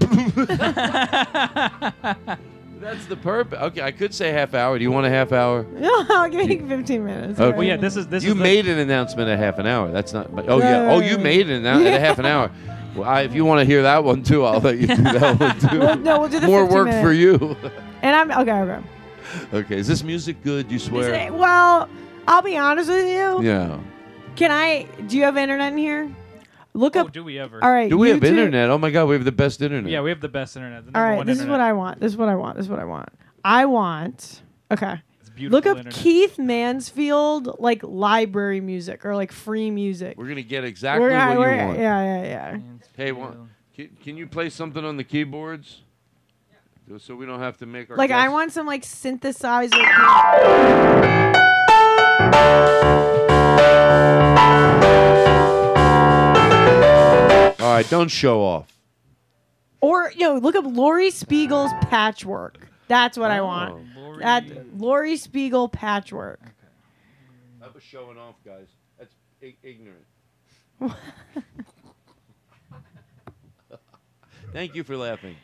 Speaker 2: that's the purpose. Okay, I could say half hour. Do you want a half hour?
Speaker 5: No, I'll give you 15 minutes.
Speaker 3: Okay. Well, yeah, this is this.
Speaker 2: You is made the- an announcement at half an hour. That's not. But, oh yeah. Oh, you made an announcement at half an hour. Well, I, if you want to hear that one too, I'll let you do that one too. Well,
Speaker 5: no, we'll do the
Speaker 2: more work
Speaker 5: minutes.
Speaker 2: for you.
Speaker 5: and I'm okay. Okay.
Speaker 2: Okay. Is this music good? You swear? It,
Speaker 5: well, I'll be honest with you.
Speaker 2: Yeah.
Speaker 5: Can I? Do you have internet in here? Look oh, up.
Speaker 3: do we ever?
Speaker 5: All right.
Speaker 2: Do we have internet? Oh my god, we have the best internet.
Speaker 3: Yeah, we have the best internet. The
Speaker 5: All right. This is what I want. This is what I want. This is what I want. I want. Okay. Look up internet. Keith Mansfield like library music or like free music.
Speaker 2: We're gonna get exactly We're- what we're- you want.
Speaker 5: Yeah, yeah, yeah.
Speaker 2: Hey, can, can you play something on the keyboards? So we don't have to make our
Speaker 5: Like I want some like synthesizer.
Speaker 2: All right, don't show off.
Speaker 5: Or you know, look up Laurie Spiegel's patchwork. That's what I oh, want. Laurie. That Laurie Spiegel patchwork.
Speaker 2: That was showing off, guys. That's I- ignorant. Thank you for laughing.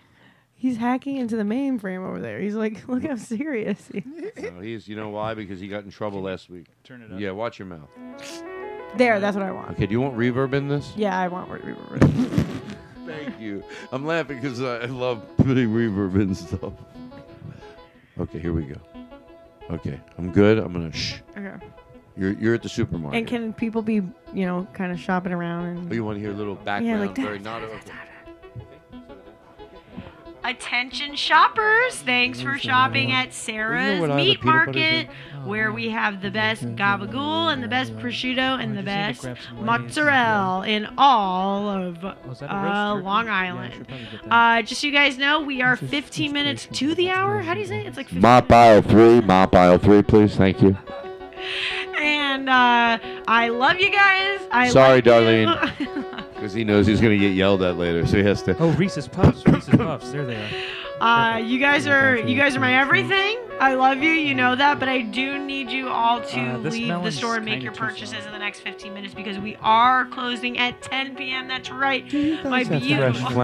Speaker 5: He's hacking into the mainframe over there. He's like, look how serious. he is."
Speaker 2: No, he's, you know why? Because he got in trouble last week. Turn it up. Yeah, watch your mouth.
Speaker 5: There, that's what I want.
Speaker 2: Okay, do you want reverb in this?
Speaker 5: Yeah, I want reverb.
Speaker 2: Thank you. I'm laughing because I love putting reverb in stuff. Okay, here we go. Okay, I'm good. I'm gonna shh. Okay. You're you're at the supermarket.
Speaker 5: And can people be you know kind of shopping around?
Speaker 2: And, oh, you want to hear a little background? Yeah, like da, very da, da, da, da, da.
Speaker 5: Attention shoppers, thanks for shopping at Sarah's Meat Market, oh, where we have the best gabagool and the best prosciutto and the best mozzarella in all of oh, uh, Long Island. Uh, just so you guys know, we are 15 minutes to the hour. How do you say it? It's
Speaker 2: like 15 Mop aisle three, mop aisle three, please. Thank you.
Speaker 5: And uh, I love you guys. I
Speaker 2: Sorry,
Speaker 5: Darlene.
Speaker 2: because he knows he's going to get yelled at later, so he has to.
Speaker 3: Oh, Reese's Puffs, Reese's Puffs, there they are.
Speaker 5: Uh, you guys are you guys are my everything. I love you, you know that, but I do need you all to uh, leave the store and make your purchases in the next 15 minutes because we are closing at 10 p.m. That's right.
Speaker 2: My beautiful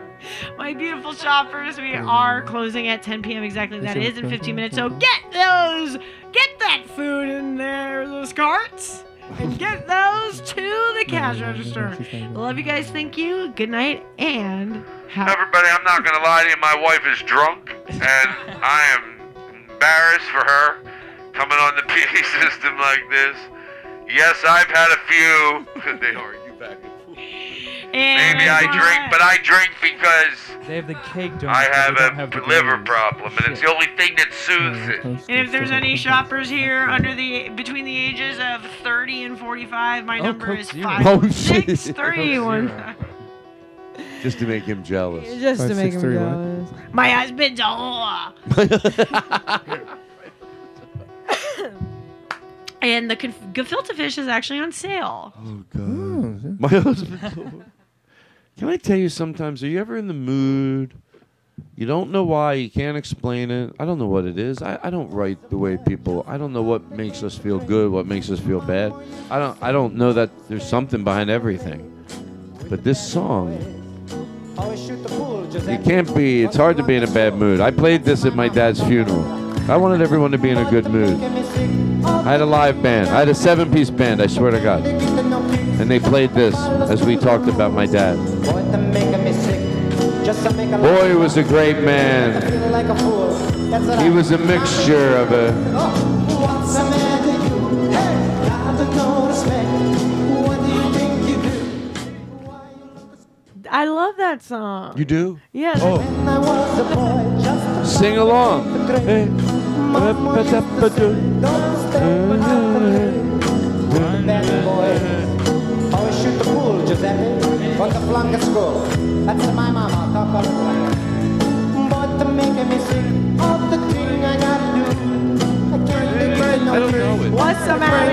Speaker 5: My beautiful shoppers, we are closing at 10 p.m. exactly. That is in 15 minutes. So get those, get that food in there, those carts and get those to the cash register. Love you guys. Thank you. Good night. And
Speaker 2: have- everybody, I'm not gonna lie to you. My wife is drunk, and I am embarrassed for her coming on the PA system like this. Yes, I've had a few. they argue back and forth. And Maybe I drink, but I drink because they have the cake donuts. I have a have liver problem, and Shit. it's the only thing that soothes it.
Speaker 5: And if there's any shoppers here under the between the ages of 30 and 45, my oh, number is five oh, six three one.
Speaker 2: Just to make him jealous.
Speaker 5: Just five, to make six, him three, jealous. One. My husband's a whore. and the conf- gefilte fish is actually on sale.
Speaker 2: Oh god, Ooh. Hmm. my husband. Can I tell you sometimes, are you ever in the mood? You don't know why, you can't explain it. I don't know what it is. I, I don't write the way people I don't know what makes us feel good, what makes us feel bad. I don't I don't know that there's something behind everything. But this song it can't be it's hard to be in a bad mood. I played this at my dad's funeral. I wanted everyone to be in a good mood. I had a live band. I had a seven piece band, I swear to God. And they played this as we talked about my dad. Boy was a great man. He was a mixture of a.
Speaker 5: I love that song.
Speaker 2: You do?
Speaker 5: Yes. Oh.
Speaker 2: Sing along cool, Giuseppe, from the Blanca School. That's my mama, talk all the time. But to make me sick of the thing I gotta do,
Speaker 5: I can't
Speaker 2: make no I do
Speaker 5: What's the matter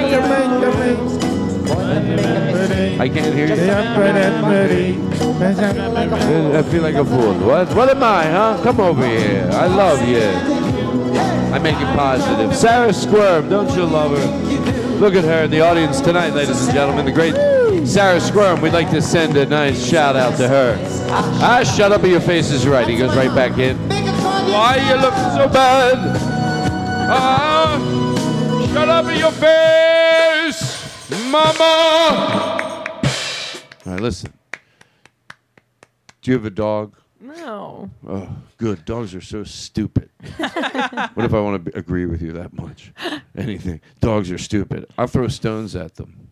Speaker 2: I can't hear you. I feel like a fool. What? What am I, huh? Come over here. I love you. I make it positive. Sarah Squirm, don't you love her? Look at her in the audience tonight, ladies and gentlemen. The great Sarah Squirm, we'd like to send a nice shout out to her. Ah, shut up, your face is right. He goes right back in. Why you look so bad? Ah, shut up, your face, mama. All right, listen. Do you have a dog?
Speaker 5: No. Oh,
Speaker 2: good. Dogs are so stupid. what if I want to b- agree with you that much? Anything. Dogs are stupid. I'll throw stones at them.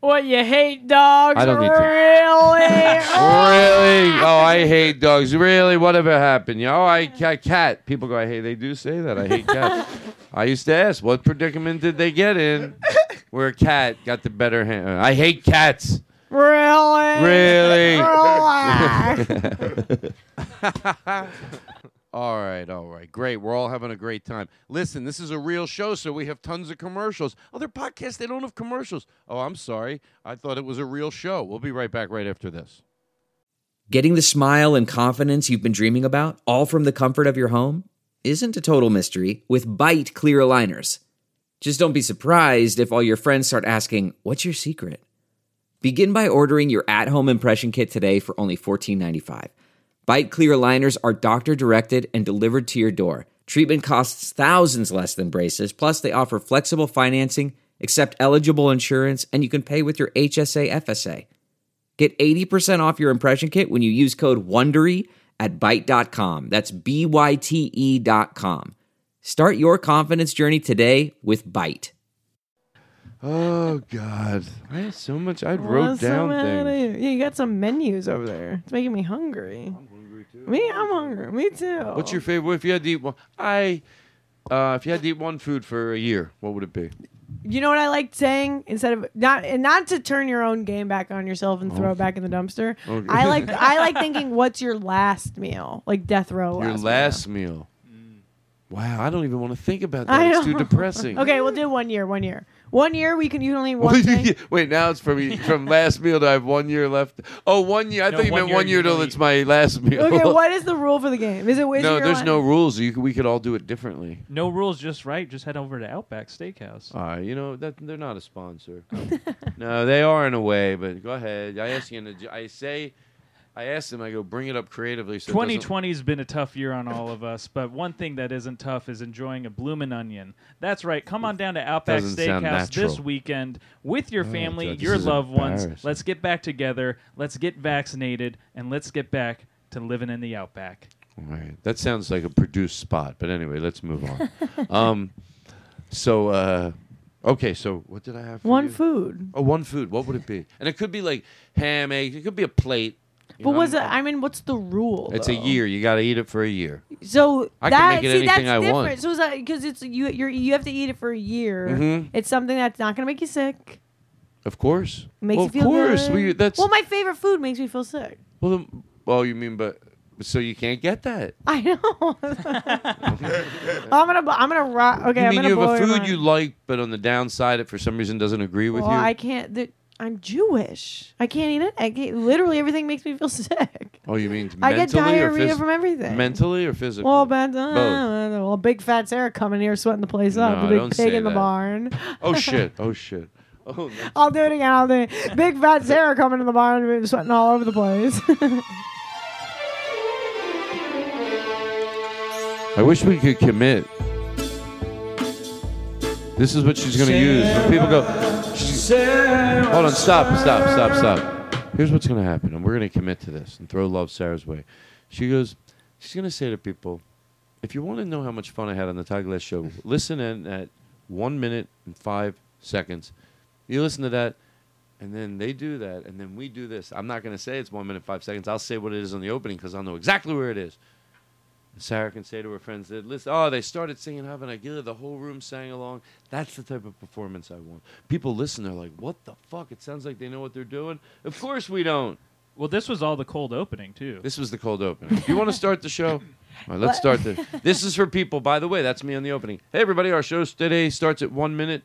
Speaker 5: What you hate dogs? I don't need to. Really?
Speaker 2: really? Oh, I hate dogs. Really? Whatever happened? You know, I, I cat. People go, I hate. They do say that. I hate cats. I used to ask, what predicament did they get in where a cat got the better hand? I hate cats.
Speaker 5: Really?
Speaker 2: Really? really? All right, all right, great. We're all having a great time. Listen, this is a real show, so we have tons of commercials. Other podcasts, they don't have commercials. Oh, I'm sorry. I thought it was a real show. We'll be right back right after this.
Speaker 13: Getting the smile and confidence you've been dreaming about, all from the comfort of your home, isn't a total mystery with Byte clear aligners. Just don't be surprised if all your friends start asking, What's your secret? Begin by ordering your at home impression kit today for only $14.95. Byte Clear liners are doctor directed and delivered to your door. Treatment costs thousands less than braces, plus, they offer flexible financing, accept eligible insurance, and you can pay with your HSA FSA. Get 80% off your impression kit when you use code WONDERY at Byte.com. That's B Y T E dot com. Start your confidence journey today with Byte.
Speaker 2: Oh, God. I have so much. I wrote down things.
Speaker 5: You got some menus over there. It's making me hungry. Me, I'm hungry. Me too.
Speaker 2: What's your favorite? If you had to eat one, I, uh, if you had to eat one food for a year, what would it be?
Speaker 5: You know what I like saying instead of not and not to turn your own game back on yourself and throw it back in the dumpster. Okay. I like I like thinking what's your last meal like death row.
Speaker 2: Your
Speaker 5: last, meal.
Speaker 2: Wow, I don't even want to think about that. I it's know. too depressing.
Speaker 5: okay, we'll do one year. One year. One year we can you can only one thing.
Speaker 2: Wait, now it's from from last meal to I have one year left. Oh, one year. I No, thought you meant year one year till it's my last meal.
Speaker 5: Okay, what is the rule for the game? Is it is
Speaker 2: no, there's line? no rules. You could, we could all do it differently.
Speaker 3: No rules, just right. Just head over to Outback Steakhouse.
Speaker 2: Uh, you know that they're not a sponsor. no, they are in a way, but go ahead. I ask you. In a, I say I asked him, I go, bring it up creatively. So 2020
Speaker 3: has been a tough year on all of us, but one thing that isn't tough is enjoying a bloomin' onion. That's right. Come on down to Outback Doesn't Steakhouse this weekend with your oh, family, God, your loved ones. Let's get back together. Let's get vaccinated, and let's get back to living in the Outback.
Speaker 2: All right. That sounds like a produced spot, but anyway, let's move on. um, so, uh, okay, so what did I have? For One
Speaker 5: you? food.
Speaker 2: Oh, one food. What would it be? And it could be like ham, egg. It could be a plate.
Speaker 5: You but was it? I mean, what's the rule?
Speaker 2: It's
Speaker 5: though? a
Speaker 2: year. You got to eat it for a year.
Speaker 5: So I that, can make it see, anything I different. want. So it's because it's you. You're, you have to eat it for a year.
Speaker 2: Mm-hmm.
Speaker 5: It's something that's not going to make you sick.
Speaker 2: Of course.
Speaker 5: Makes
Speaker 2: well,
Speaker 5: you feel of
Speaker 2: course. Good. that's
Speaker 5: well, my favorite food makes me feel sick.
Speaker 2: Well, well, you mean, but so you can't get that.
Speaker 5: I know. I'm gonna. I'm gonna rock. Okay. You mean I'm gonna you have a food
Speaker 2: you like, but on the downside, it for some reason doesn't agree with well,
Speaker 5: you.
Speaker 2: I
Speaker 5: can't. The, I'm Jewish. I can't eat it. I can't, literally everything makes me feel sick.
Speaker 2: Oh, you mean I get diarrhea phys- from everything. Mentally or physically?
Speaker 5: Well, bad, uh, Both. well, big fat Sarah coming here sweating the place no, up. The big pig in that. barn.
Speaker 2: Oh, oh shit! Oh shit!
Speaker 5: Oh, I'll do it again. I'll do it. Big fat Sarah coming to the barn, sweating all over the place.
Speaker 2: I wish we could commit. This is what she's going to use. When people go, Hold on, stop, stop, stop, stop. Here's what's gonna happen, and we're gonna commit to this and throw love Sarah's way. She goes, she's gonna say to people, if you want to know how much fun I had on the Todd Glass show, listen in at one minute and five seconds. You listen to that, and then they do that, and then we do this. I'm not gonna say it's one minute five seconds. I'll say what it is on the opening because I'll know exactly where it is. Sarah can say to her friends that listen, oh, they started singing Hava Nagila, the whole room sang along. That's the type of performance I want. People listen, they're like, what the fuck? It sounds like they know what they're doing. Of course we don't.
Speaker 3: Well, this was all the cold opening too.
Speaker 2: This was the cold opening. If you want to start the show? All right, let's start the. This is for people, by the way. That's me on the opening. Hey, everybody! Our show today starts at one minute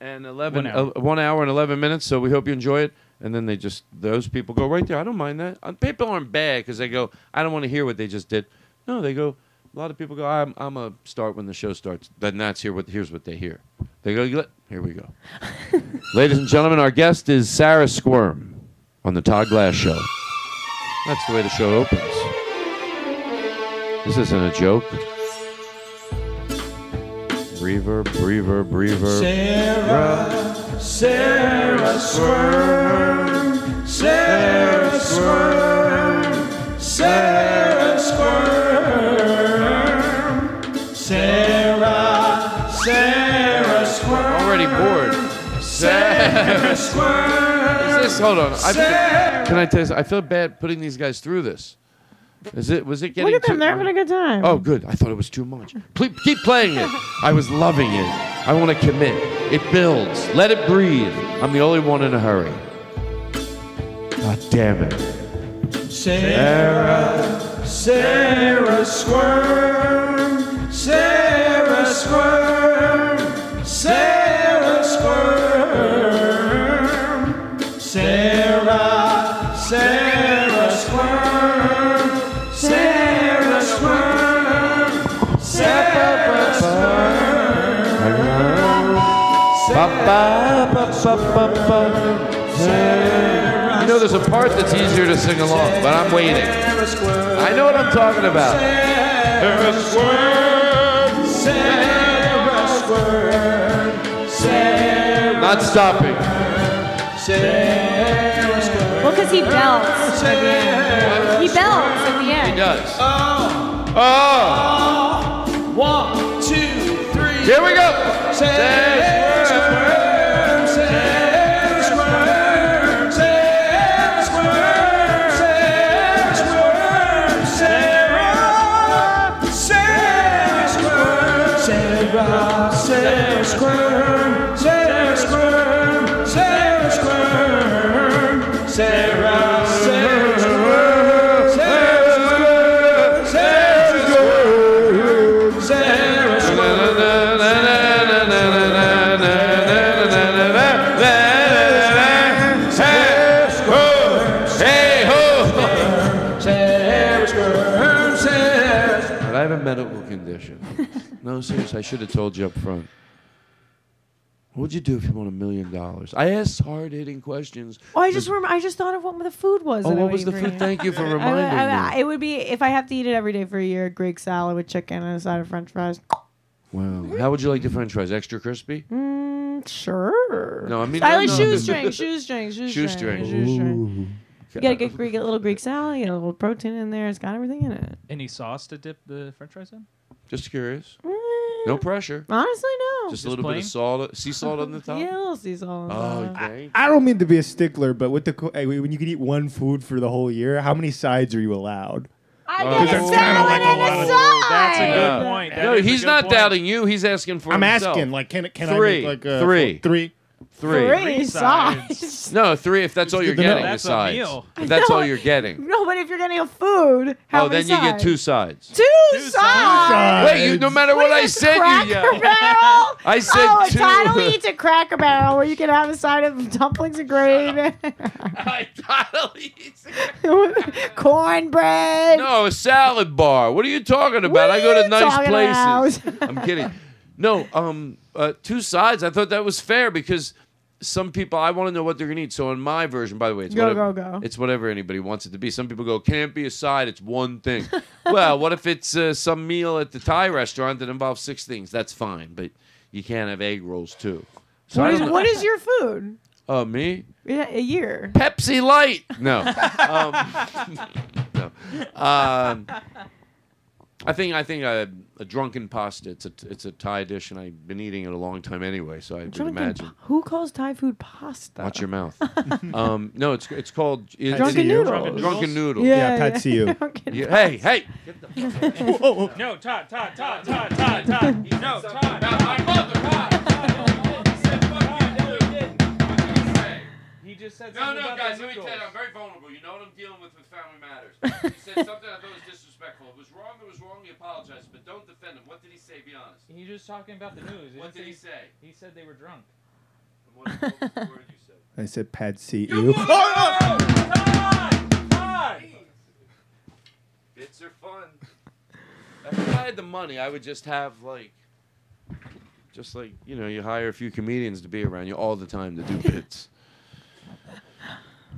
Speaker 2: and eleven, one hour, uh, one hour and eleven minutes. So we hope you enjoy it. And then they just those people go right there. I don't mind that. Uh, people aren't bad because they go. I don't want to hear what they just did. No, they go. A lot of people go. I'm I'm a start when the show starts. Then that's here. What here's what they hear. They go. Here we go. Ladies and gentlemen, our guest is Sarah Squirm on the Todd Glass Show. That's the way the show opens. This isn't a joke. Reverb, reverb, reverb. Sarah, Sarah Squirm, Sarah Squirm, Sarah Squirm. Sarah, Sarah Squirm. I'm already bored. Sarah Squirm. Is this? Hold on. I can I tell you? I feel bad putting these guys through this. Is it? Was it getting?
Speaker 5: Look at them. Too, they're having a good time.
Speaker 2: Oh, good. I thought it was too much. Please keep playing it. I was loving it. I want to commit. It builds. Let it breathe. I'm the only one in a hurry. God damn it. Sarah, Sarah squirm. Sarah Squirm, Sarah Squirm, Sarah, Sarah Squirm, Sarah Squirm, Sarah Squirm. Sarah squirm. You know, there's a part that's easier to sing along, but I'm waiting. I know what I'm talking about. Sarah Squirm. Sarah's word. Sarah's Not stopping.
Speaker 5: Sarah's word. Well, because he belts. Sarah's he belts at the end.
Speaker 2: He does. Oh. Oh. One, two, three. Here we go. Sarah's audition. no, seriously, I should have told you up front. What would you do if you won a million dollars? I asked hard hitting questions.
Speaker 5: Oh, I just remember. I just thought of what the food was.
Speaker 2: Oh, what was the food? Thank you for reminding I, I,
Speaker 5: I, me. It would be if I have to eat it every day for a year: Greek salad with chicken and a side of French fries.
Speaker 2: Wow. How would you like the French fries? Extra crispy?
Speaker 5: Mm, sure.
Speaker 2: No, I mean I
Speaker 5: like no, shoestring, shoestring, shoestring, shoestring, shoestring. You gotta get a little Greek salad, get a little protein in there. It's got everything in it.
Speaker 3: Any sauce to dip the French fries in?
Speaker 2: Just curious. Mm. No pressure.
Speaker 5: Honestly,
Speaker 2: no. Just, a little plain? bit of salt, uh, sea salt on the top.
Speaker 5: Yeah,
Speaker 2: a little sea
Speaker 5: salt.
Speaker 2: Oh, okay. dang.
Speaker 11: I don't mean to be a stickler, but with the hey, when you can eat one food for the whole year, how many sides are you allowed?
Speaker 5: I Oh, get a salad a and a oh,
Speaker 3: side. That's
Speaker 2: a
Speaker 3: good point. That
Speaker 2: no,
Speaker 3: he's not
Speaker 2: point. doubting you. He's asking for
Speaker 11: I'm himself. asking, like, can can I Three. make like a, uh, Three.
Speaker 5: three? Three. Three sides.
Speaker 2: No, three. If that's all you're good to getting, That's a meal. If that's all you're getting.
Speaker 5: No, but if you're getting a food, how oh,
Speaker 2: many then you get two sides.
Speaker 5: Two, sides. sides.
Speaker 2: Wait, you, no matter what, I said, you yelled. I said oh,
Speaker 5: two.
Speaker 2: Entitlement
Speaker 5: eats a Cracker Barrel where you can have a side of dumplings and gravy, I eats. cornbread.
Speaker 2: No, a salad bar. What are you talking about? I go to nice places. I'm kidding. No, um, uh, two sides. I thought that was fair because some people I want to know what they're gonna eat. So in my version, by the way,
Speaker 5: it's go whatever, go
Speaker 2: go. It's whatever anybody wants it to be. Some people go can't be a side. It's one thing. well, what if it's uh, some meal at the Thai restaurant that involves six things? That's fine, but you can't have egg rolls too.
Speaker 5: So what, is, what is your food?
Speaker 2: Uh,
Speaker 5: me? Yeah, a year.
Speaker 2: Pepsi Light. No. um, no. Um, I think I think a, uh, a, drunken pasta. It's a it's a Thai dish, and I've been eating it a long time anyway, so I drunken imagine. Pa-
Speaker 5: who calls Thai food pasta?
Speaker 2: Watch your mouth. um, no, it's it's called
Speaker 5: it's
Speaker 2: drunken,
Speaker 5: noodles. drunken noodles. Drunken
Speaker 2: noodles.
Speaker 11: Yeah, yeah, yeah.
Speaker 3: pad see ew. Yeah, hey, hey! Get the oh, oh, oh, No, Todd, Todd, Todd, Todd, Todd, Todd.
Speaker 2: No, Todd.
Speaker 3: My mother,
Speaker 2: Todd. He just said no, no, guys, let me tell you, I'm very vulnerable. You know what I'm dealing with with family matters. He said something.
Speaker 3: He was talking about the news. what did he say? He said they
Speaker 2: were drunk. What, what was the word you said? I
Speaker 11: said
Speaker 2: pad
Speaker 3: see you.
Speaker 11: Oh, no!
Speaker 2: Bits are fun. If I had the money, I would just have like, just like you know, you hire a few comedians to be around you all the time to do bits.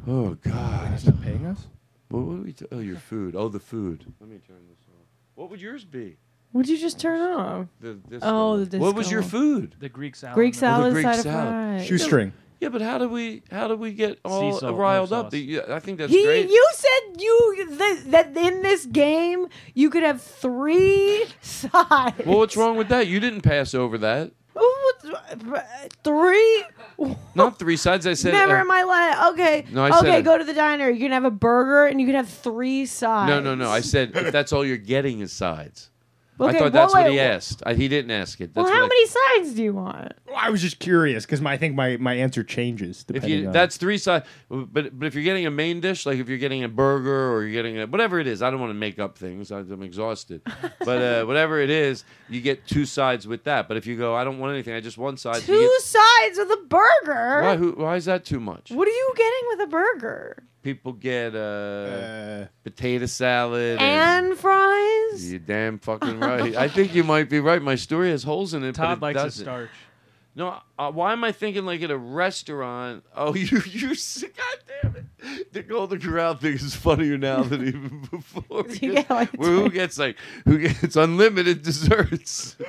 Speaker 2: oh God!
Speaker 3: Stop paying us.
Speaker 2: What would we? T- oh, your food. Oh, the food. Let me turn this off. What would yours be?
Speaker 5: what Would you just turn off?
Speaker 2: The, this Oh, the What was your food?
Speaker 3: The Greek salad.
Speaker 5: Greek oh, salad. The Greek side of salad.
Speaker 11: Shoestring.
Speaker 2: Yeah, but how do we how do we get all salt, riled up? The- yeah, I think that's He, great.
Speaker 5: you said you that, that in this game you could have three sides.
Speaker 2: well, what's wrong with that? You didn't pass over that. Oh,
Speaker 5: Three?
Speaker 2: Not three sides. I said
Speaker 5: Never uh, in my life. Okay. No, I said okay, it. go to the diner. You can have a burger and you can have three sides.
Speaker 2: No, no, no. I said if that's all you're getting is sides. Okay, I thought that's well, what he asked. I, he didn't ask it. That's
Speaker 5: well, how
Speaker 2: I-
Speaker 5: many sides do you want?
Speaker 11: Well, I was just curious because I think my, my answer changes
Speaker 2: if you, on. that's three sides, but but if you're getting a main dish, like if you're getting a burger or you're getting a, whatever it is, I don't want to make up things. I, am exhausted, but uh, whatever it is, you get two sides with that. But if you go, I don't want anything. I just one side.
Speaker 5: Two
Speaker 2: get-
Speaker 5: sides with a burger.
Speaker 2: why, who, why is that too much?
Speaker 5: What are you getting with a burger?
Speaker 2: people get a uh, uh, potato salad
Speaker 5: and, and fries.
Speaker 2: you damn fucking right. I think you might be right. My story has holes in it. Todd but it likes doesn't. starch. No, uh, why am I thinking like at a restaurant? Oh, you you God damn it! The Golden Corral thing is funnier now than even before. yeah, like, who gets like who gets unlimited desserts?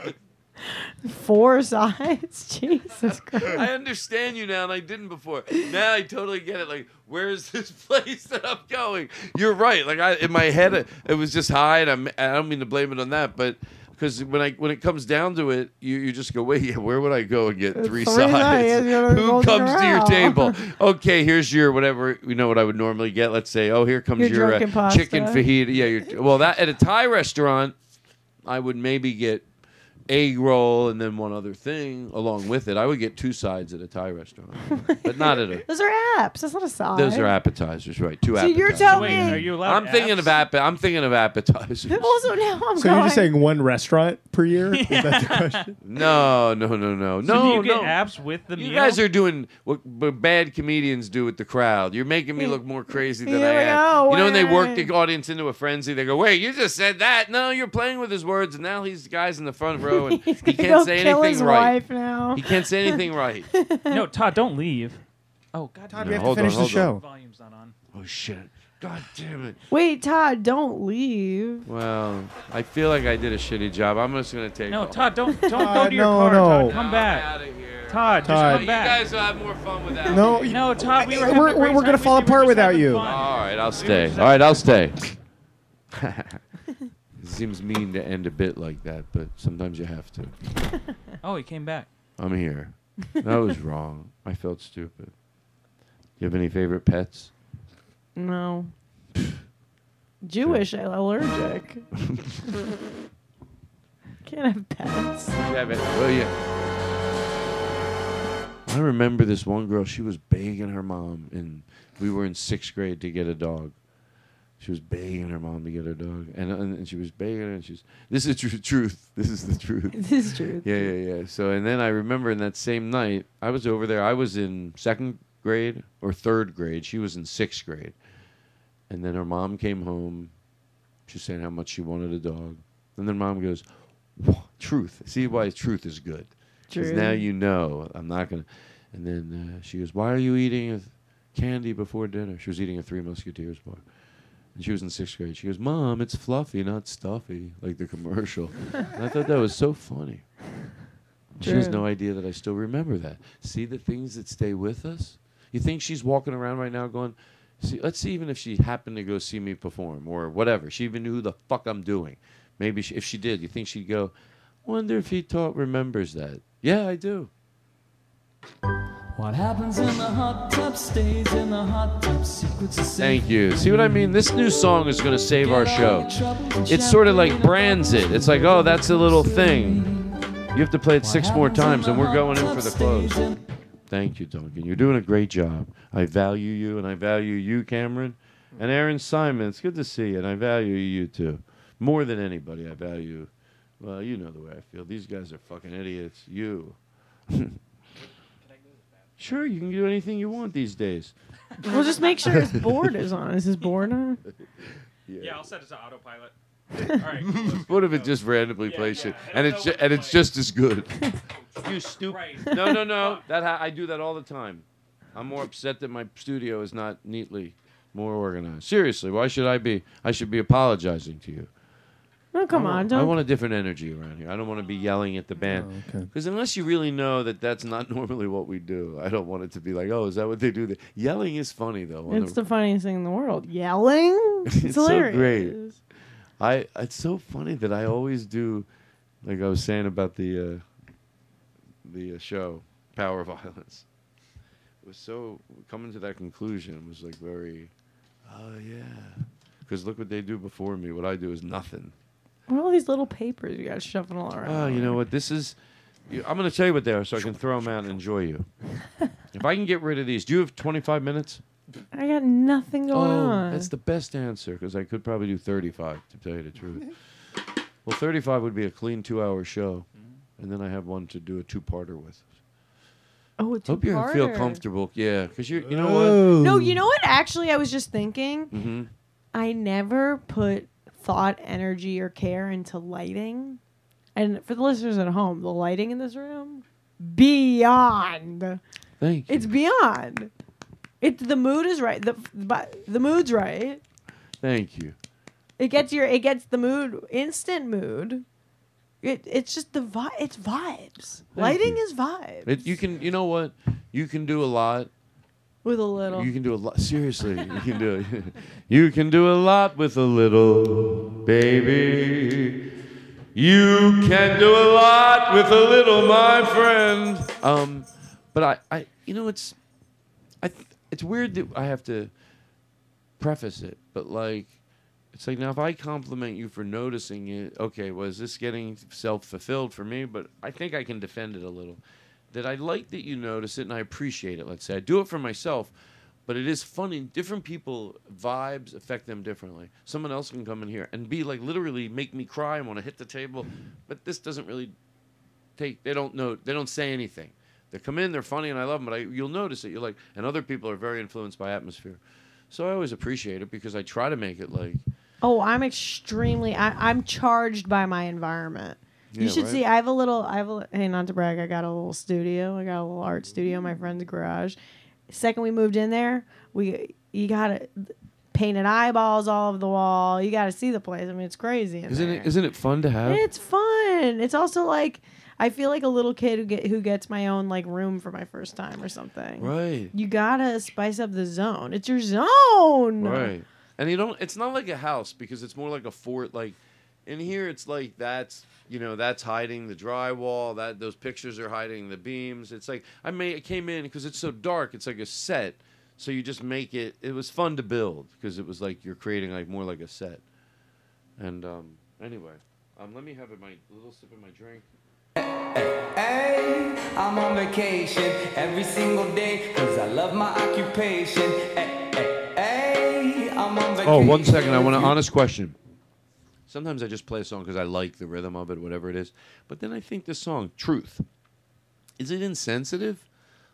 Speaker 5: Four sides? Jesus Christ. I
Speaker 2: understand you now, and I didn't before. Now I totally get it. Like, where is this place that I'm going? You're right. Like, I in my head, it, was just high, and I'm. I don't mean to blame it on that, but because when I when it comes down to it, you, you just go, wait, yeah, where would I go and get three, three sides? Who comes around. to your table? Okay, here's your whatever you know what I would normally get. Let's say, oh, here comes your, your uh, chicken fajita. Yeah, your, well, that at a Thai restaurant, I would maybe get egg roll and then one other thing along with it. I would get two sides at a Thai restaurant, but not at
Speaker 5: a. Those are apps. That's not a side.
Speaker 2: Those are appetizers, right? Two. So appetizers.
Speaker 5: you're telling
Speaker 2: Wait, are
Speaker 5: you
Speaker 2: allowed? I'm thinking of app. I'm thinking of appetizers. Also,
Speaker 11: now I'm. So going. you're just saying one restaurant per year? Is that the question? No, no, no,
Speaker 2: no, so
Speaker 3: no.
Speaker 2: you
Speaker 3: get no. apps with the.
Speaker 2: You meal? guys are doing what bad comedians do with the crowd. You're making me look more crazy than I am. you know, when they work the audience into a frenzy, they go, "Wait, you just said that? No, you're playing with his words." And now the guys in the front row show, and he can't say anything right. He can't say anything right.
Speaker 3: No, Todd, don't leave.
Speaker 11: Oh God, Todd, damn we have to hold on, finish the hold show. Volume's
Speaker 2: not on. Oh shit! God damn it!
Speaker 5: Wait, Todd, don't leave.
Speaker 2: Well, I feel like I did a shitty job. I'm just gonna take.
Speaker 3: No,
Speaker 2: off.
Speaker 3: Todd, don't don't go Todd, to your no, car. no. Todd, come back. Out of here. Todd, Todd. just come You back.
Speaker 2: guys will have more fun without. No, you- No, Todd, we were
Speaker 3: we're, we're,
Speaker 11: we're gonna fall We apart without you. fun.
Speaker 2: All right, I'll stay. All right, I'll stay. It seems mean to end a bit like that, but sometimes you have to.
Speaker 3: oh, he came back.
Speaker 2: I'm here. That was wrong. I felt stupid. Do you have any favorite pets?
Speaker 5: No. Jewish allergic. Can't have pets. You have it.
Speaker 2: I remember this one girl. She was begging her mom, and we were in sixth grade to get a dog she was begging her mom to get her dog, and and, and she was begging her, and she's this is tr- truth. This is the truth.
Speaker 5: this is truth.
Speaker 2: Yeah, yeah, yeah. So and then I remember in that same night, I was over there. I was in second grade or third grade. She was in sixth grade, and then her mom came home. She's saying how much she wanted a dog, and then mom goes, "Truth. See why truth is good. Because now you know I'm not gonna." And then uh, she goes, "Why are you eating candy before dinner?" She was eating a Three Musketeers bar. And she was in sixth grade. She goes, Mom, it's fluffy, not stuffy, like the commercial. and I thought that was so funny. True. She has no idea that I still remember that. See the things that stay with us? You think she's walking around right now going, see, let's see even if she happened to go see me perform or whatever. She even knew who the fuck I'm doing. Maybe she, if she did, you think she'd go, wonder if he taught remembers that. Yeah, I do. What happens in the hot tub stays in the hot tub. Secrets Thank you. See what I mean? This new song is going to save our show. It sort of like brands it. It's like, oh, that's a little thing. You have to play it six more times, and we're going in for the close. Thank you, Duncan. You're doing a great job. I value you, and I value you, Cameron. And Aaron Simon, it's good to see you, and I value you too. More than anybody, I value. Well, you know the way I feel. These guys are fucking idiots. You. Sure, you can do anything you want these days.
Speaker 5: we'll just make sure his board is on. Is his board on?
Speaker 3: Yeah. yeah, I'll set it to autopilot. All right.
Speaker 2: what if it just randomly yeah, plays yeah. shit, and it's ju- and it's just as good?
Speaker 3: you stupid.
Speaker 2: No, no, no. That ha- I do that all the time. I'm more upset that my studio is not neatly more organized. Seriously, why should I be? I should be apologizing to you.
Speaker 5: Oh, come
Speaker 2: on,
Speaker 5: don't.
Speaker 2: I want a different energy around here. I don't want to be yelling at the oh, band because oh, okay. unless you really know that that's not normally what we do, I don't want it to be like, oh, is that what they do? There? Yelling is funny though.
Speaker 5: It's the, the, funniest thing in the world. Yelling, it's, it's hilarious. so great.
Speaker 2: I it's so funny that I always do, like I was saying about the uh, the uh, show Power Violence. It was so coming to that conclusion was like very, oh yeah, because look what they do before me. What I do is nothing.
Speaker 5: What are all these little papers you got shoving all around?
Speaker 2: Oh, you know what? This is. I'm going to tell you what they are so I can throw them out and enjoy you. if I can get rid of these, do you have 25 minutes?
Speaker 5: I got nothing going oh, on.
Speaker 2: That's the best answer because I could probably do 35 to tell you the truth. well, 35 would be a clean two hour show, and then I have one to do a two parter with.
Speaker 5: Oh, a Hope
Speaker 2: you feel comfortable. Yeah, because you, you know what?
Speaker 5: No, you know what? Actually, I was just thinking.
Speaker 2: Mm-hmm. I
Speaker 5: never put thought, energy, or care into lighting. And for the listeners at home, the lighting in this room, beyond.
Speaker 2: Thank
Speaker 5: you. It's beyond. It the mood is right. The but the mood's right.
Speaker 2: Thank you.
Speaker 5: It gets your it gets the mood instant mood. It it's just the vibe. It's vibes. Thank Lighting you. is vibes.
Speaker 2: It, you can you know what you can do a lot
Speaker 5: with a little.
Speaker 2: You can do a lot. Seriously, you can do it. you can do a lot with a little, baby. You can do a lot with a little, my friend. Um, but I, I, you know, it's, I, it's weird that I have to preface it, but like, it's like now if I compliment you for noticing it, okay, was well, this getting self fulfilled for me? But I think I can defend it a little that I like that you notice it and I appreciate it. Let's say I do it for myself, but it is funny. Different people vibes affect them differently. Someone else can come in here and be like literally make me cry and want to hit the table, but this doesn't really take. They don't know. They don't say anything. They come in, they're funny, and I love them. But I, you'll notice it. You're like, and other people are very influenced by atmosphere. So I always appreciate it because I try to make it like.
Speaker 5: Oh, I'm extremely. I, I'm charged by my environment. Yeah, you should right? see. I have a little. I have. A, hey, not to brag, I got a little studio. I got a little art studio in my friend's garage. Second we moved in there, we you got to painted eyeballs all over the wall. You got to see the place. I mean, it's crazy.
Speaker 2: Isn't there. it? Isn't it fun to have?
Speaker 5: It's fun. It's also like I feel like a little kid who get who gets my own like room for my first time or something.
Speaker 2: Right.
Speaker 5: You gotta spice up the zone. It's your zone.
Speaker 2: Right. And you don't. It's not like a house because it's more like a fort. Like in here it's like that's you know that's hiding the drywall that those pictures are hiding the beams it's like i made it came in because it's so dark it's like a set so you just make it it was fun to build because it was like you're creating like more like a set and um anyway um let me have my little sip of my drink Hey, I'm on vacation every single day because I love my occupation. Hey, hey, I'm on vacation. Oh, one second. I want an honest question. Sometimes I just play a song because I like the rhythm of it, whatever it is. But then I think the song, Truth, is it insensitive?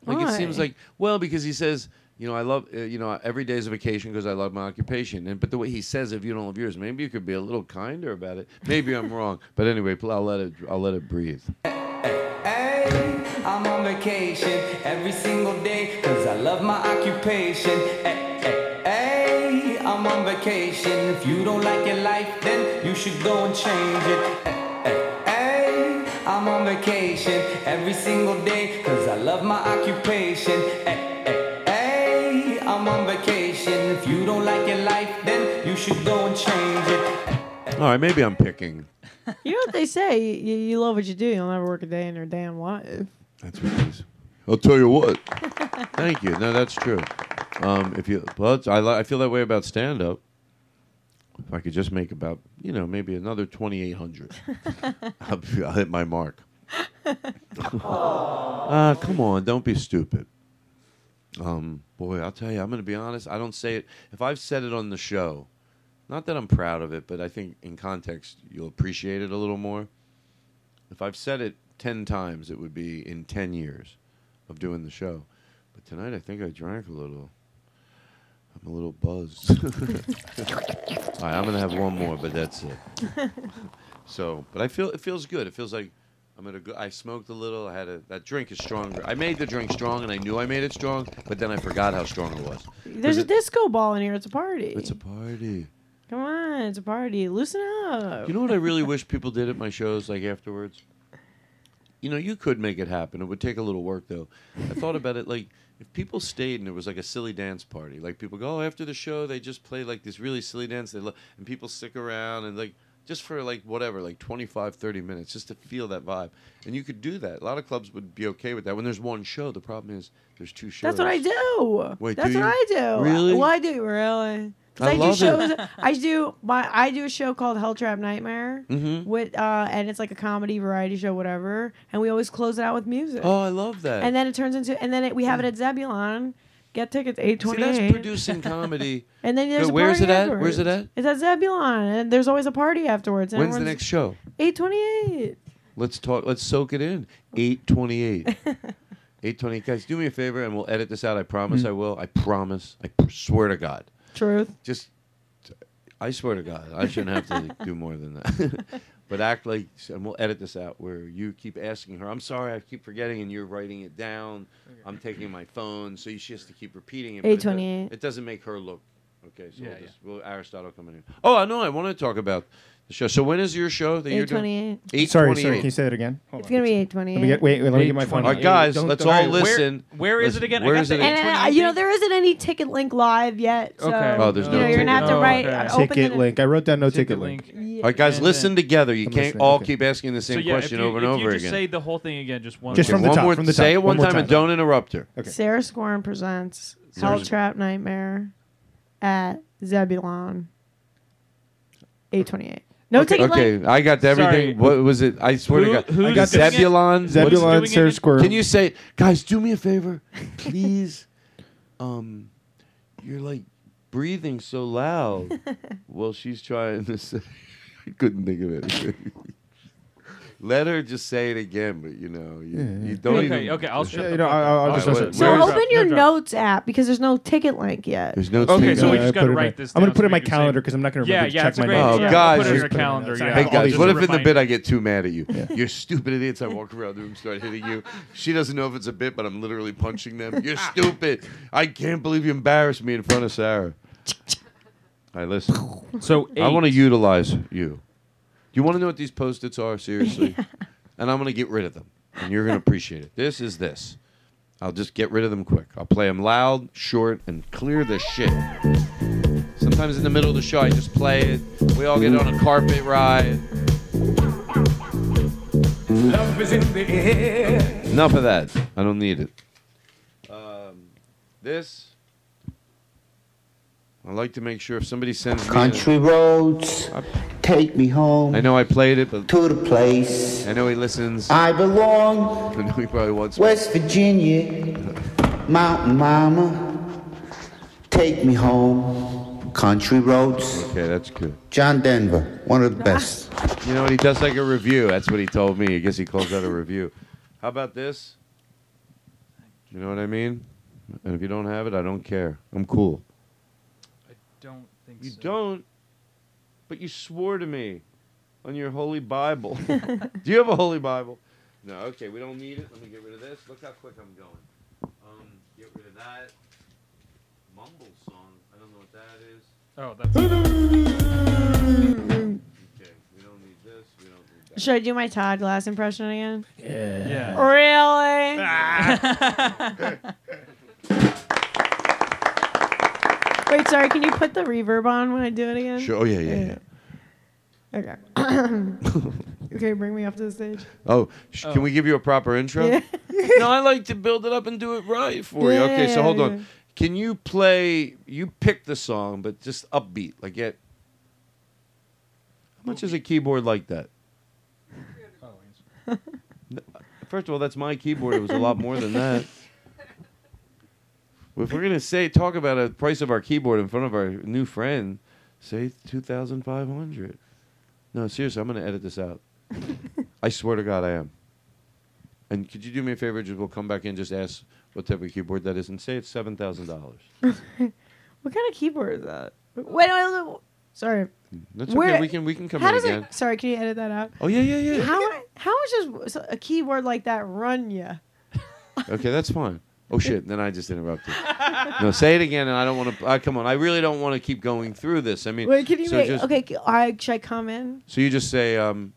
Speaker 2: Like Why? it seems like well because he says you know I love uh, you know every day's a vacation because I love my occupation and but the way he says if you don't love yours maybe you could be a little kinder about it maybe I'm wrong but anyway I'll let it I'll let it breathe. I'm on vacation every single day because I love my occupation. Hey, hey, hey, I'm on vacation. If you don't like your life, then you should go and change it. Hey, I'm on vacation every single day because I love my occupation. Hey, I'm on vacation. If you don't like your life, then you should go and change it. All right, maybe I'm picking.
Speaker 5: You know what they say? You, you love what you do, you'll never work a day in your damn life. That's what it
Speaker 2: is. I'll tell you what. Thank you. No, that's true. Um, if you, but I, I feel that way about stand up if I could just make about, you know, maybe another 2,800, I'll, I'll, hit my mark. uh, come on, don't be stupid. Um, boy, I'll tell you, I'm going to be honest. I don't say it. If I've said it on the show, not that I'm proud of it, but I think in context, you'll appreciate it a little more. If I've said it 10 times, it would be in 10 years of doing the show. But tonight, I think I drank a little. I'm a little buzzed. All right, I'm gonna have one more, but that's it. so, but I feel it feels good. It feels like I'm gonna. go. I smoked a little. I had a that drink is stronger. I made the drink strong, and I knew I made it strong, but then I forgot how strong it was.
Speaker 5: There's a it, disco ball in here. It's a party.
Speaker 2: It's a party.
Speaker 5: Come on, it's a party. Loosen up.
Speaker 2: You know what I really wish people did at my shows, like afterwards. You know, you could make it happen. It would take a little work, though. I thought about it like if people stayed and it was like a silly dance party, like people go oh, after the show, they just play like this really silly dance, they love, and people stick around and like just for like whatever, like 25, 30 minutes, just to feel that vibe. And you could do that. A lot of clubs would be okay with that. When there's one show, the problem is there's two shows.
Speaker 5: That's what I do. Wait, that's do what I do. Really? Well, I do really.
Speaker 2: I, I,
Speaker 5: do
Speaker 2: shows. It.
Speaker 5: I do my I do a show called Hell Trap Nightmare mm-hmm. with uh, and it's like a comedy variety show, whatever. And we always close it out with music.
Speaker 2: Oh, I love that.
Speaker 5: And then it turns into and then it, we have it at Zebulon. Get tickets eight twenty eight. That's
Speaker 2: producing comedy.
Speaker 5: and then there's but where's it at?
Speaker 2: Where's it at?
Speaker 5: It's at Zebulon, and there's always a party afterwards.
Speaker 2: When's the next
Speaker 5: show? Eight twenty eight.
Speaker 2: Let's talk. Let's soak it in. Eight twenty eight. Eight twenty, guys. Do me a favor, and we'll edit this out. I promise. Mm-hmm. I will. I promise. I swear to God.
Speaker 5: Truth.
Speaker 2: Just, I swear to God, I shouldn't have to do more than that. but act like, and we'll edit this out where you keep asking her, I'm sorry, I keep forgetting, and you're writing it down. Okay. I'm taking my phone. So she has to keep repeating it.
Speaker 5: 828. It,
Speaker 2: does, it doesn't make her look. Okay, so yeah, we'll, just, yeah. we'll Aristotle coming in. Oh, I know, I want to talk about the show. So when is your show that you're doing? 828.
Speaker 11: Eight Sorry, sorry. Can you say it again?
Speaker 5: Hold It's on. gonna be eight
Speaker 11: twenty. Let me
Speaker 5: get. Wait, wait let me
Speaker 11: get my phone.
Speaker 2: All right, guys, Don't- let's don't- all Where- listen.
Speaker 3: where is it again? I Where got is the it?
Speaker 5: And uh, you know there isn't any ticket link live yet, so Okay. Oh,
Speaker 2: there's no you're gonna have to uh, ticket write.
Speaker 11: link. Ticket link. I wrote down no ticket, link. All
Speaker 2: right, guys, listen together. You can't all keep asking the same question over and if over you just
Speaker 3: again. Say the whole thing again, just one. Just from the
Speaker 2: top, from the say it one more time and don't interrupt her.
Speaker 5: Okay. Sarah Scorn presents Hell Trap Nightmare at Zebulon. Eight twenty eight. No, okay, okay. Line.
Speaker 2: I got everything. Sorry. What was it? I swear Who, to God, I got Zebulon.
Speaker 11: Zebulon, Sir Squirrel.
Speaker 2: Can you say, guys, do me a favor, please? um, you're like breathing so loud. well, she's trying to say. I couldn't think of it. Let her just say it again, but you know, you, yeah, yeah. you don't
Speaker 3: okay, even. Okay, I'll show you know, I'll, I'll just. Right,
Speaker 5: so open your no notes app because there's no ticket link yet.
Speaker 2: There's no.
Speaker 5: Okay,
Speaker 2: so we just got to
Speaker 11: write this. I'm gonna put it in my calendar because I'm
Speaker 3: not
Speaker 11: gonna remember yeah, to check my. Oh
Speaker 3: God! Put it
Speaker 11: in your calendar. Hey
Speaker 3: guys,
Speaker 2: what if in the bit I get too mad at you? You're stupid idiots! I walk around the room, start hitting you. She doesn't know if it's a bit, but I'm literally punching them. You're stupid! I can't believe you embarrassed me in front of Sarah. I listen.
Speaker 3: So
Speaker 2: I want to utilize you. You want to know what these post-its are, seriously? yeah. And I'm going to get rid of them. And you're going to appreciate it. This is this. I'll just get rid of them quick. I'll play them loud, short, and clear the shit. Sometimes in the middle of the show, I just play it. We all get on a carpet ride. Love is in the air. Enough of that. I don't need it. Um, this. I like to make sure if somebody sends me.
Speaker 14: Country roads, take me home
Speaker 2: I know I played it, but
Speaker 14: to the place
Speaker 2: I know he listens.
Speaker 14: I belong.
Speaker 2: I know he probably wants.
Speaker 14: West Virginia, mountain mama, take me home. Country roads,
Speaker 2: Okay, that's good.
Speaker 14: John Denver, one of the best.
Speaker 2: You know what? He does like a review. That's what he told me. I guess he calls that a review. How about this? You know what I mean? And if you don't have it, I don't care. I'm cool think you
Speaker 3: so.
Speaker 2: don't, but you swore to me on your holy Bible. Do you have a holy Bible? No. Okay, we don't need it. Let me get rid of this. Look how quick I'm going. Um, get rid of that mumble song. I don't know what that is. Oh, that's. okay,
Speaker 5: we don't need this. We don't need that. Should I do my Todd Glass impression again? Yeah. yeah. Really? Ah. Wait, sorry. Can you put the reverb on when I do it again? Sure.
Speaker 2: Oh yeah, yeah,
Speaker 5: yeah. Okay. okay, bring me up to the stage.
Speaker 2: Oh, sh- can oh. we give you a proper intro? Yeah. no, I like to build it up and do it right for you. Okay, so hold Yeah. on. Can you play? You pick the song, but just upbeat, like it. How much is a keyboard like that? First of all, that's my keyboard. It was a lot more than that. If we're gonna say talk about a price of our keyboard in front of our new friend, say two thousand five hundred. No, seriously, I'm gonna edit this out. I swear to God, I am. And could you do me a favor? Just we'll come back in, just ask what type of keyboard that is, and say it's seven thousand dollars. what
Speaker 5: kind of keyboard is that? Wait, wait, wait sorry.
Speaker 2: That's Where, okay. We can we can come how in does again. It,
Speaker 5: sorry, can you edit that out?
Speaker 2: Oh yeah, yeah, yeah.
Speaker 5: How
Speaker 2: how
Speaker 5: much does a keyboard like that run you?
Speaker 2: okay, that's fine. Oh shit! Then I just interrupted. no, say it again, and I don't want to. Uh, I come on. I really don't want to keep going through this. I mean,
Speaker 5: wait, can you so wait? Just, okay, I, should I come in?
Speaker 2: So you just say, um,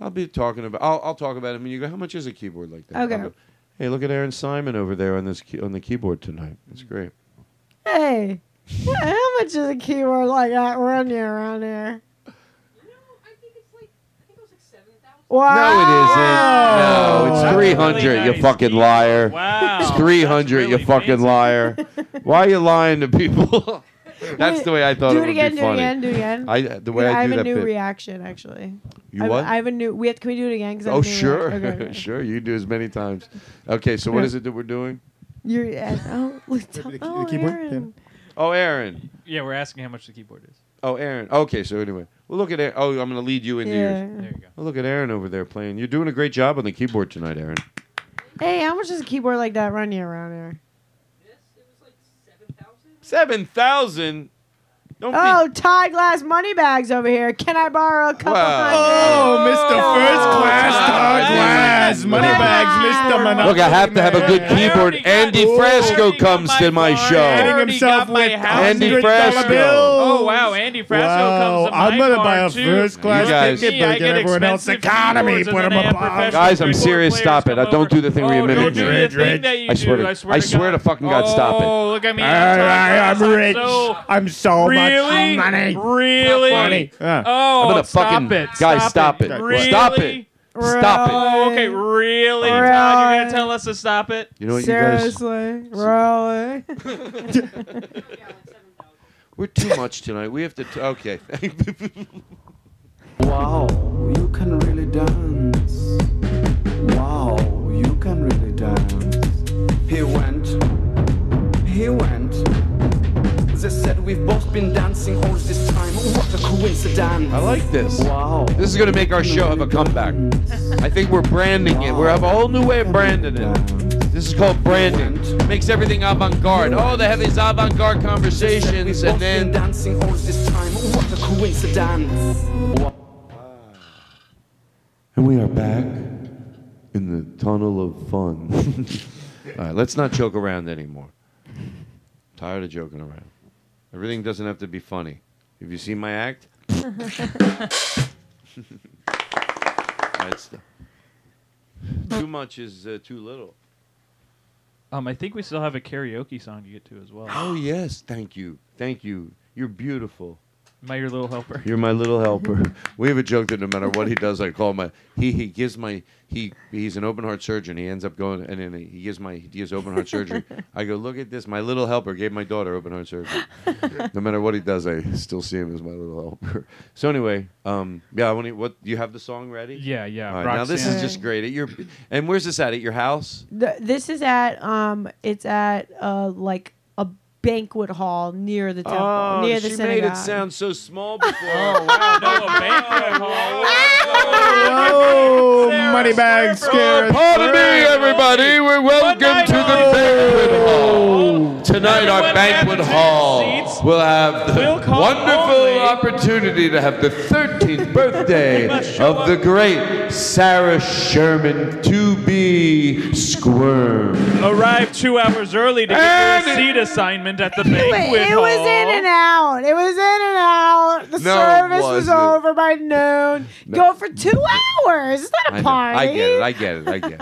Speaker 2: "I'll be talking about. I'll, I'll talk about it." And you go, "How much is a keyboard like that?" Okay. Go, hey, look at Aaron Simon over there on this key, on the keyboard tonight. It's great.
Speaker 5: Hey, how much is a keyboard like that running around here?
Speaker 2: Wow. No, it isn't. No, it's 300, really nice you fucking deal. liar. Wow. It's 300, really you fucking fancy. liar. Why are you lying to people? That's the way I thought do it, it again,
Speaker 5: would
Speaker 2: be do it
Speaker 5: again. Do it again, do it again, I,
Speaker 2: the way yeah, I, I
Speaker 5: have
Speaker 2: a
Speaker 5: new
Speaker 2: bit.
Speaker 5: reaction, actually.
Speaker 2: You I, what? I
Speaker 5: have a new. We have, can
Speaker 2: we do
Speaker 5: it again?
Speaker 2: oh, sure. Okay, okay. sure, you do as many times. Okay, so what is it that we're doing?
Speaker 5: You're at, oh, look, oh, Aaron.
Speaker 2: Oh, Aaron.
Speaker 3: Yeah, we're asking how much the keyboard is.
Speaker 2: Oh, Aaron. Okay, so anyway, we'll look at Aaron. Oh, I'm going to lead you into yeah. yours. There you go. We'll look at Aaron over there playing. You're doing a great job on the keyboard tonight, Aaron.
Speaker 5: Hey, how much does a keyboard like that run you around,
Speaker 15: seven thousand.
Speaker 2: Seven thousand.
Speaker 5: Don't oh, be- Todd Glass bags over here. Can I borrow a couple Wow.
Speaker 16: hundred? Oh, Mr. Oh. First Class Todd Glass. Moneybags, Mr. Monopoly. Look,
Speaker 2: I have to have a good keyboard. Andy Frasco comes to my show. Andy Frasco.
Speaker 3: Oh wow, Andy Frasco Wow, comes to my I'm gonna buy a too. first
Speaker 16: class You guys-
Speaker 3: ticket, but get everyone else economy, put 'em up.
Speaker 2: Guys, I'm serious. Stop it. I don't do the thing where oh, you mimic me. I swear to- I swear to fucking God, stop it.
Speaker 16: Oh, look at me. right, I'm rich. I'm so much Really? Money.
Speaker 3: Really?
Speaker 16: Money.
Speaker 3: Yeah. Oh,
Speaker 2: I'm gonna stop fucking- it. Guys, stop it. Really? Stop it. Stop it.
Speaker 3: Oh, okay. Really, Todd? You're gonna tell us to stop it?
Speaker 2: You know what,
Speaker 5: Seriously,
Speaker 2: really? We're too much tonight. We have to. T- okay.
Speaker 14: Wow, you can really dance. Wow, you can really dance. He went, he went we've both been dancing all this time. Oh, what a coincidence. I
Speaker 2: like this. Wow. This is going to make our show have a comeback. I think we're branding wow. it. We have a whole new way of branding it. This is called branding. makes everything avant-garde. Oh, they have these avant-garde conversations, and then dancing all this time. Oh, what a coincidence! And we are back in the tunnel of fun. all right, let's not joke around anymore. tired of joking around. Everything doesn't have to be funny. Have you seen my act? too much is uh, too little.
Speaker 3: Um, I think we still have a karaoke song to get to as well.
Speaker 2: Oh yes, thank you, thank you. You're beautiful.
Speaker 3: Am your little helper?
Speaker 2: You're my little helper. we have a joke that no matter what he does, I call my he he gives my he he's an open heart surgeon. He ends up going and then he gives my he gives open heart surgery. I go look at this. My little helper gave my daughter open heart surgery. no matter what he does, I still see him as my little helper. So anyway, um, yeah. I want to. What you have the song ready?
Speaker 3: Yeah, yeah.
Speaker 2: All right, now this is just great. At your and where's this at? At your house?
Speaker 5: The, this is at um, it's at uh like banquet hall near the temple, oh, near the she synagogue.
Speaker 2: made it sound so small before. oh, wow. No, a banquet hall.
Speaker 16: oh, oh money bag scare.
Speaker 2: pardon me, everybody. We're welcome to the banquet hall. Tonight, Everyone our banquet hall will have the one wonderful opportunity to have the 13th birthday of the great Sarah Sherman to be squirm.
Speaker 3: Arrived two hours early to get your seat assignment at the banquet It
Speaker 5: hall. was in and out. It was in and out. The No, service was over by noon. Go for two hours. It's not I, a know. party.
Speaker 2: I get it. I get it. I get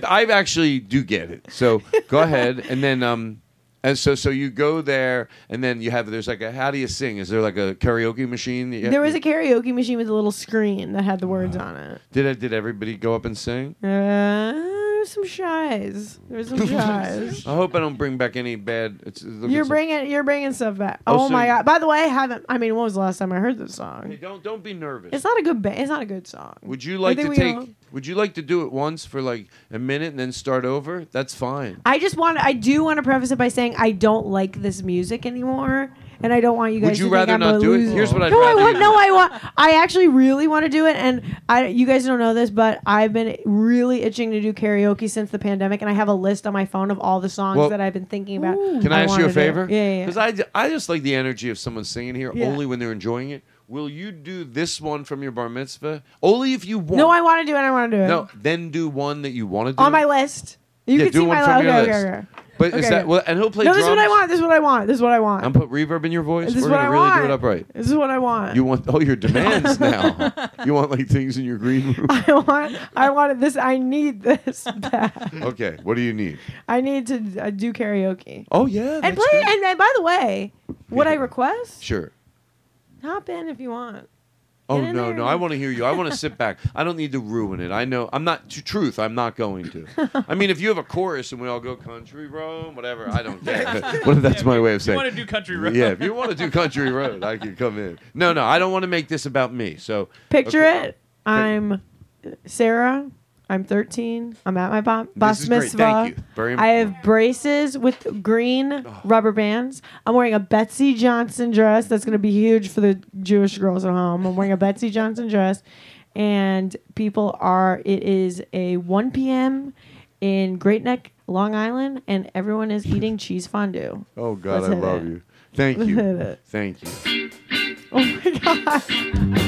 Speaker 2: it. I, I actually do get it. So go ahead, and then um, and so, so you go there, and then you have there's like a how do you sing? Is there like a karaoke machine?
Speaker 5: You, there was a karaoke machine with a little screen that had the words uh-huh. on it.
Speaker 2: Did did everybody go up and sing?
Speaker 5: Uh, some shies. There's some shies. I
Speaker 2: hope I don't bring back any bad. It's,
Speaker 5: You're bringing you're bringing stuff back. Oh, oh my god! By the way, I haven't. I mean, when was the last time I heard this Hey, song?
Speaker 2: don't don't be nervous.
Speaker 5: It's not a good. Ba- it's not a good song.
Speaker 2: Would you like to take? Would you like to do it once for like a minute and then start over? That's fine.
Speaker 5: I just want. I do want to preface it by saying I don't like this music anymore and I don't want you guys. Would you to rather think I'm not do it?
Speaker 2: Here's what I'd no, rather
Speaker 5: I want. No, I want. I actually really want to do it, and I. You guys don't know this, but I've been really itching to do karaoke since the pandemic, and I have a list on my phone of all the songs well, that I've been thinking about.
Speaker 2: Can I, I ask you a favor?
Speaker 5: Yeah, yeah.
Speaker 2: Because I, I just like the energy of someone singing here
Speaker 5: yeah.
Speaker 2: only when they're enjoying it. Will you do this one from your bar mitzvah? Only if you want.
Speaker 5: No, I want to do it. I want to do it.
Speaker 2: No, then do one that you want to do.
Speaker 5: On my list.
Speaker 2: You yeah, can do see one my from your list. But okay. is that well, and he'll play?
Speaker 5: No, drums.
Speaker 2: this
Speaker 5: is what I want. This is what I want. This is what I want.
Speaker 2: I'm put reverb in your voice. This We're is what I really want. do it upright.
Speaker 5: This is what I want.
Speaker 2: You want all oh, your demands now. You want like things in your green room. I want.
Speaker 5: I wanted this. I need this back.
Speaker 2: Okay. What do you need?
Speaker 5: I need to uh, do karaoke.
Speaker 2: Oh yeah. And
Speaker 5: play. And, and by the way, what I request?
Speaker 2: Sure.
Speaker 5: Hop in if you want.
Speaker 2: Oh no, there. no! I want to hear you. I want to sit back. I don't need to ruin it. I know. I'm not. To truth, I'm not going to. I mean, if you have a chorus and we all go country road, whatever, I don't care. what if that's yeah, my way of saying? You
Speaker 3: want to do country road?
Speaker 2: Yeah, if you want to do country road, I can come in. No, no, I don't want to make this about me. So
Speaker 5: picture okay. it. I'm Sarah I'm 13. I'm at my ba- bas mitzvah. I have braces with green oh. rubber bands. I'm wearing a Betsey Johnson dress. That's going to be huge for the Jewish girls at home. I'm wearing a Betsey Johnson dress. And people are, it is a 1 p.m. in Great Neck, Long Island, and everyone is eating cheese fondue.
Speaker 2: Oh, God, Let's I love it. you. Thank you. Thank you.
Speaker 5: Oh, my God.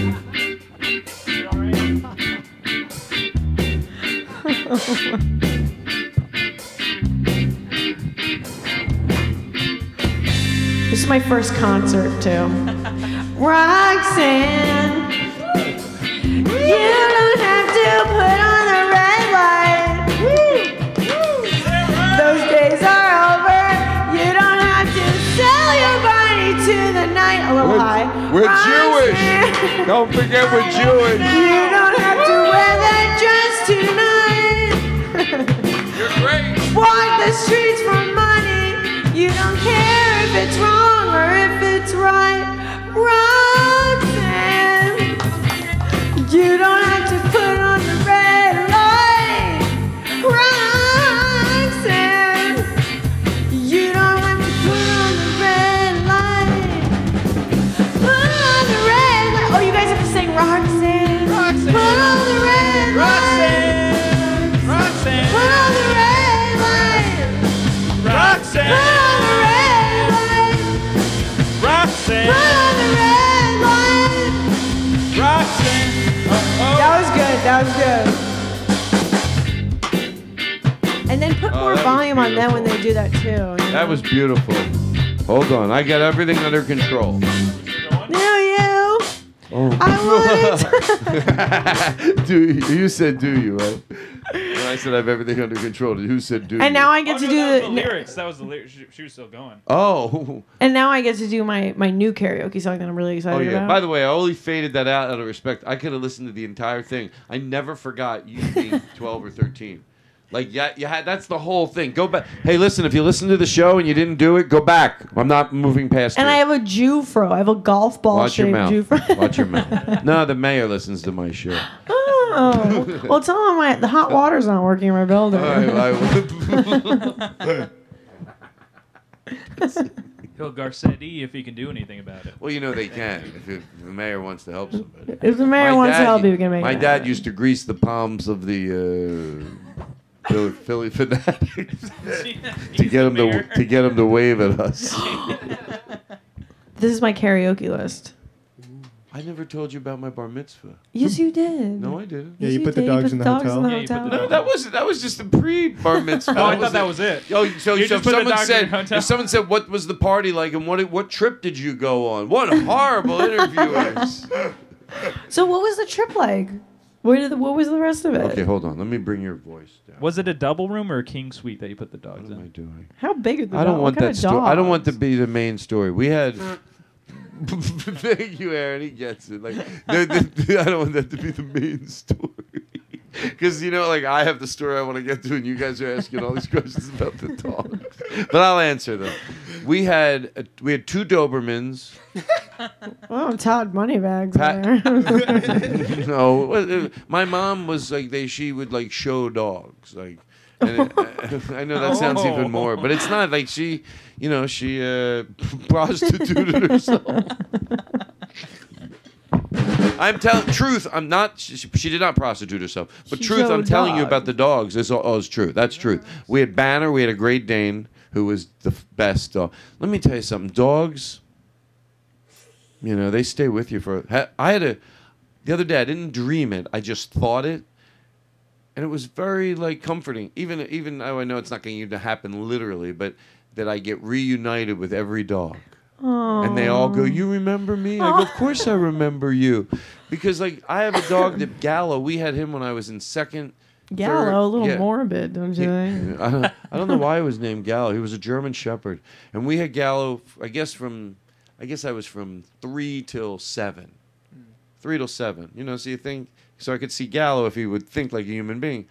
Speaker 5: this is my first concert, too. Roxanne, you don't have to put on a red light. Those days are over. You don't have to sell your body to the night. A little we're, high.
Speaker 2: We're Roxanne. Jewish. Don't forget we're Jewish.
Speaker 5: You don't have to wear that dress tonight. Walk the streets for money. You don't care if it's wrong or if it's right. Roxanne, you don't. good. And then put oh, more volume on them when they do that too.
Speaker 2: That know? was beautiful. Hold on, I got everything under control.
Speaker 5: I would.
Speaker 2: do you, you said do you right? And I said I have everything under control. Who said do? And
Speaker 5: you? now
Speaker 2: I
Speaker 5: get oh, to no, do that the, the
Speaker 3: lyrics. That was the lyrics. She, she, was still going.
Speaker 2: Oh.
Speaker 5: And now I get to do my my new karaoke song that I'm really oh, excited oh, yeah.
Speaker 2: About. By the way, I only faded that out out of respect. I could have listened to the entire thing. I never forgot you being 12 or 13. Like yeah, yeah, that's the whole thing. Go back. Hey, listen, if you listen to the show and you didn't do it, go back. I'm not moving past.
Speaker 5: And it.
Speaker 2: I
Speaker 5: have a Jew fro. I have a golf ball Watch your
Speaker 2: shaped
Speaker 5: mouth.
Speaker 2: Watch your mouth. No, the mayor listens to my show.
Speaker 5: Oh well, tell him my, the hot water's not working in my building. I-
Speaker 3: He'll Garcetti if he can do anything about it.
Speaker 2: well, you know they can. If, if the mayor wants to help somebody.
Speaker 5: If the mayor My wants dad- help, he can make. My
Speaker 2: it dad happen. used to grease the palms of the uh, Philly, Philly fanatics to get them to to get him to wave at us.
Speaker 5: This is my karaoke list.
Speaker 2: I never told you about my bar mitzvah.
Speaker 5: Yes, you
Speaker 2: did. No,
Speaker 11: I didn't. Yeah, Yes, you put the dogs in the dogs hotel. Yeah, you put the
Speaker 2: No, that was that was just a pre bar mitzvah. Oh, I thought
Speaker 3: that was it.
Speaker 2: Oh,
Speaker 3: so, You so just if put the someone in said
Speaker 2: hotel. if someone said what was the party like and what what trip did you go on? What horrible interviewers!
Speaker 5: so, what was the trip like? What, did the, what was the rest of it?
Speaker 2: Okay, hold on. Let me bring your voice down.
Speaker 3: Was it a double room or a king suite that you put the dogs
Speaker 5: What
Speaker 3: am I in? doing?
Speaker 5: How big are the I don't want What that
Speaker 2: story. I don't want to be the main story. We had. Thank you, Aaron. He gets it. Like, the- the- I don't want that to be the main story. Because you know, like I have the story I want to get to, and you guys are asking all these questions about the dogs. But I'll answer them. We had a, we had two Dobermans.
Speaker 5: Oh, Todd Moneybags. Pat- there.
Speaker 2: no, uh, my mom was like they. She would like show dogs like. And it, I know that sounds even oh. more, but it's not like she, you know, she uh, prostituted herself. I'm telling truth. I'm not. She, she, did not prostitute herself, but truth. I'm telling dog. you about the dogs. Is all, all is true. That's truth. We had Banner. We had a Great Dane who was the best dog. Let me tell you something. Dogs. You know they stay with you for. I had a the other day. I didn't dream it. I just thought it and it was very like comforting. Even even though I know it's not going to happen literally, but that I get reunited with every dog. Aww. And they all go, "You remember me?" I go, "Of course I remember you," because like I have a dog that Gallo. We had him when I was in second.
Speaker 5: Gallo, third, a little yeah. morbid, don't you think?
Speaker 2: I don't, know why he was named Gallo. He was a German Shepherd, and we had Gallo. I guess from, I guess I was from three till seven, hmm. three till seven. You know, so you think so I could see Gallo if he would think like a human being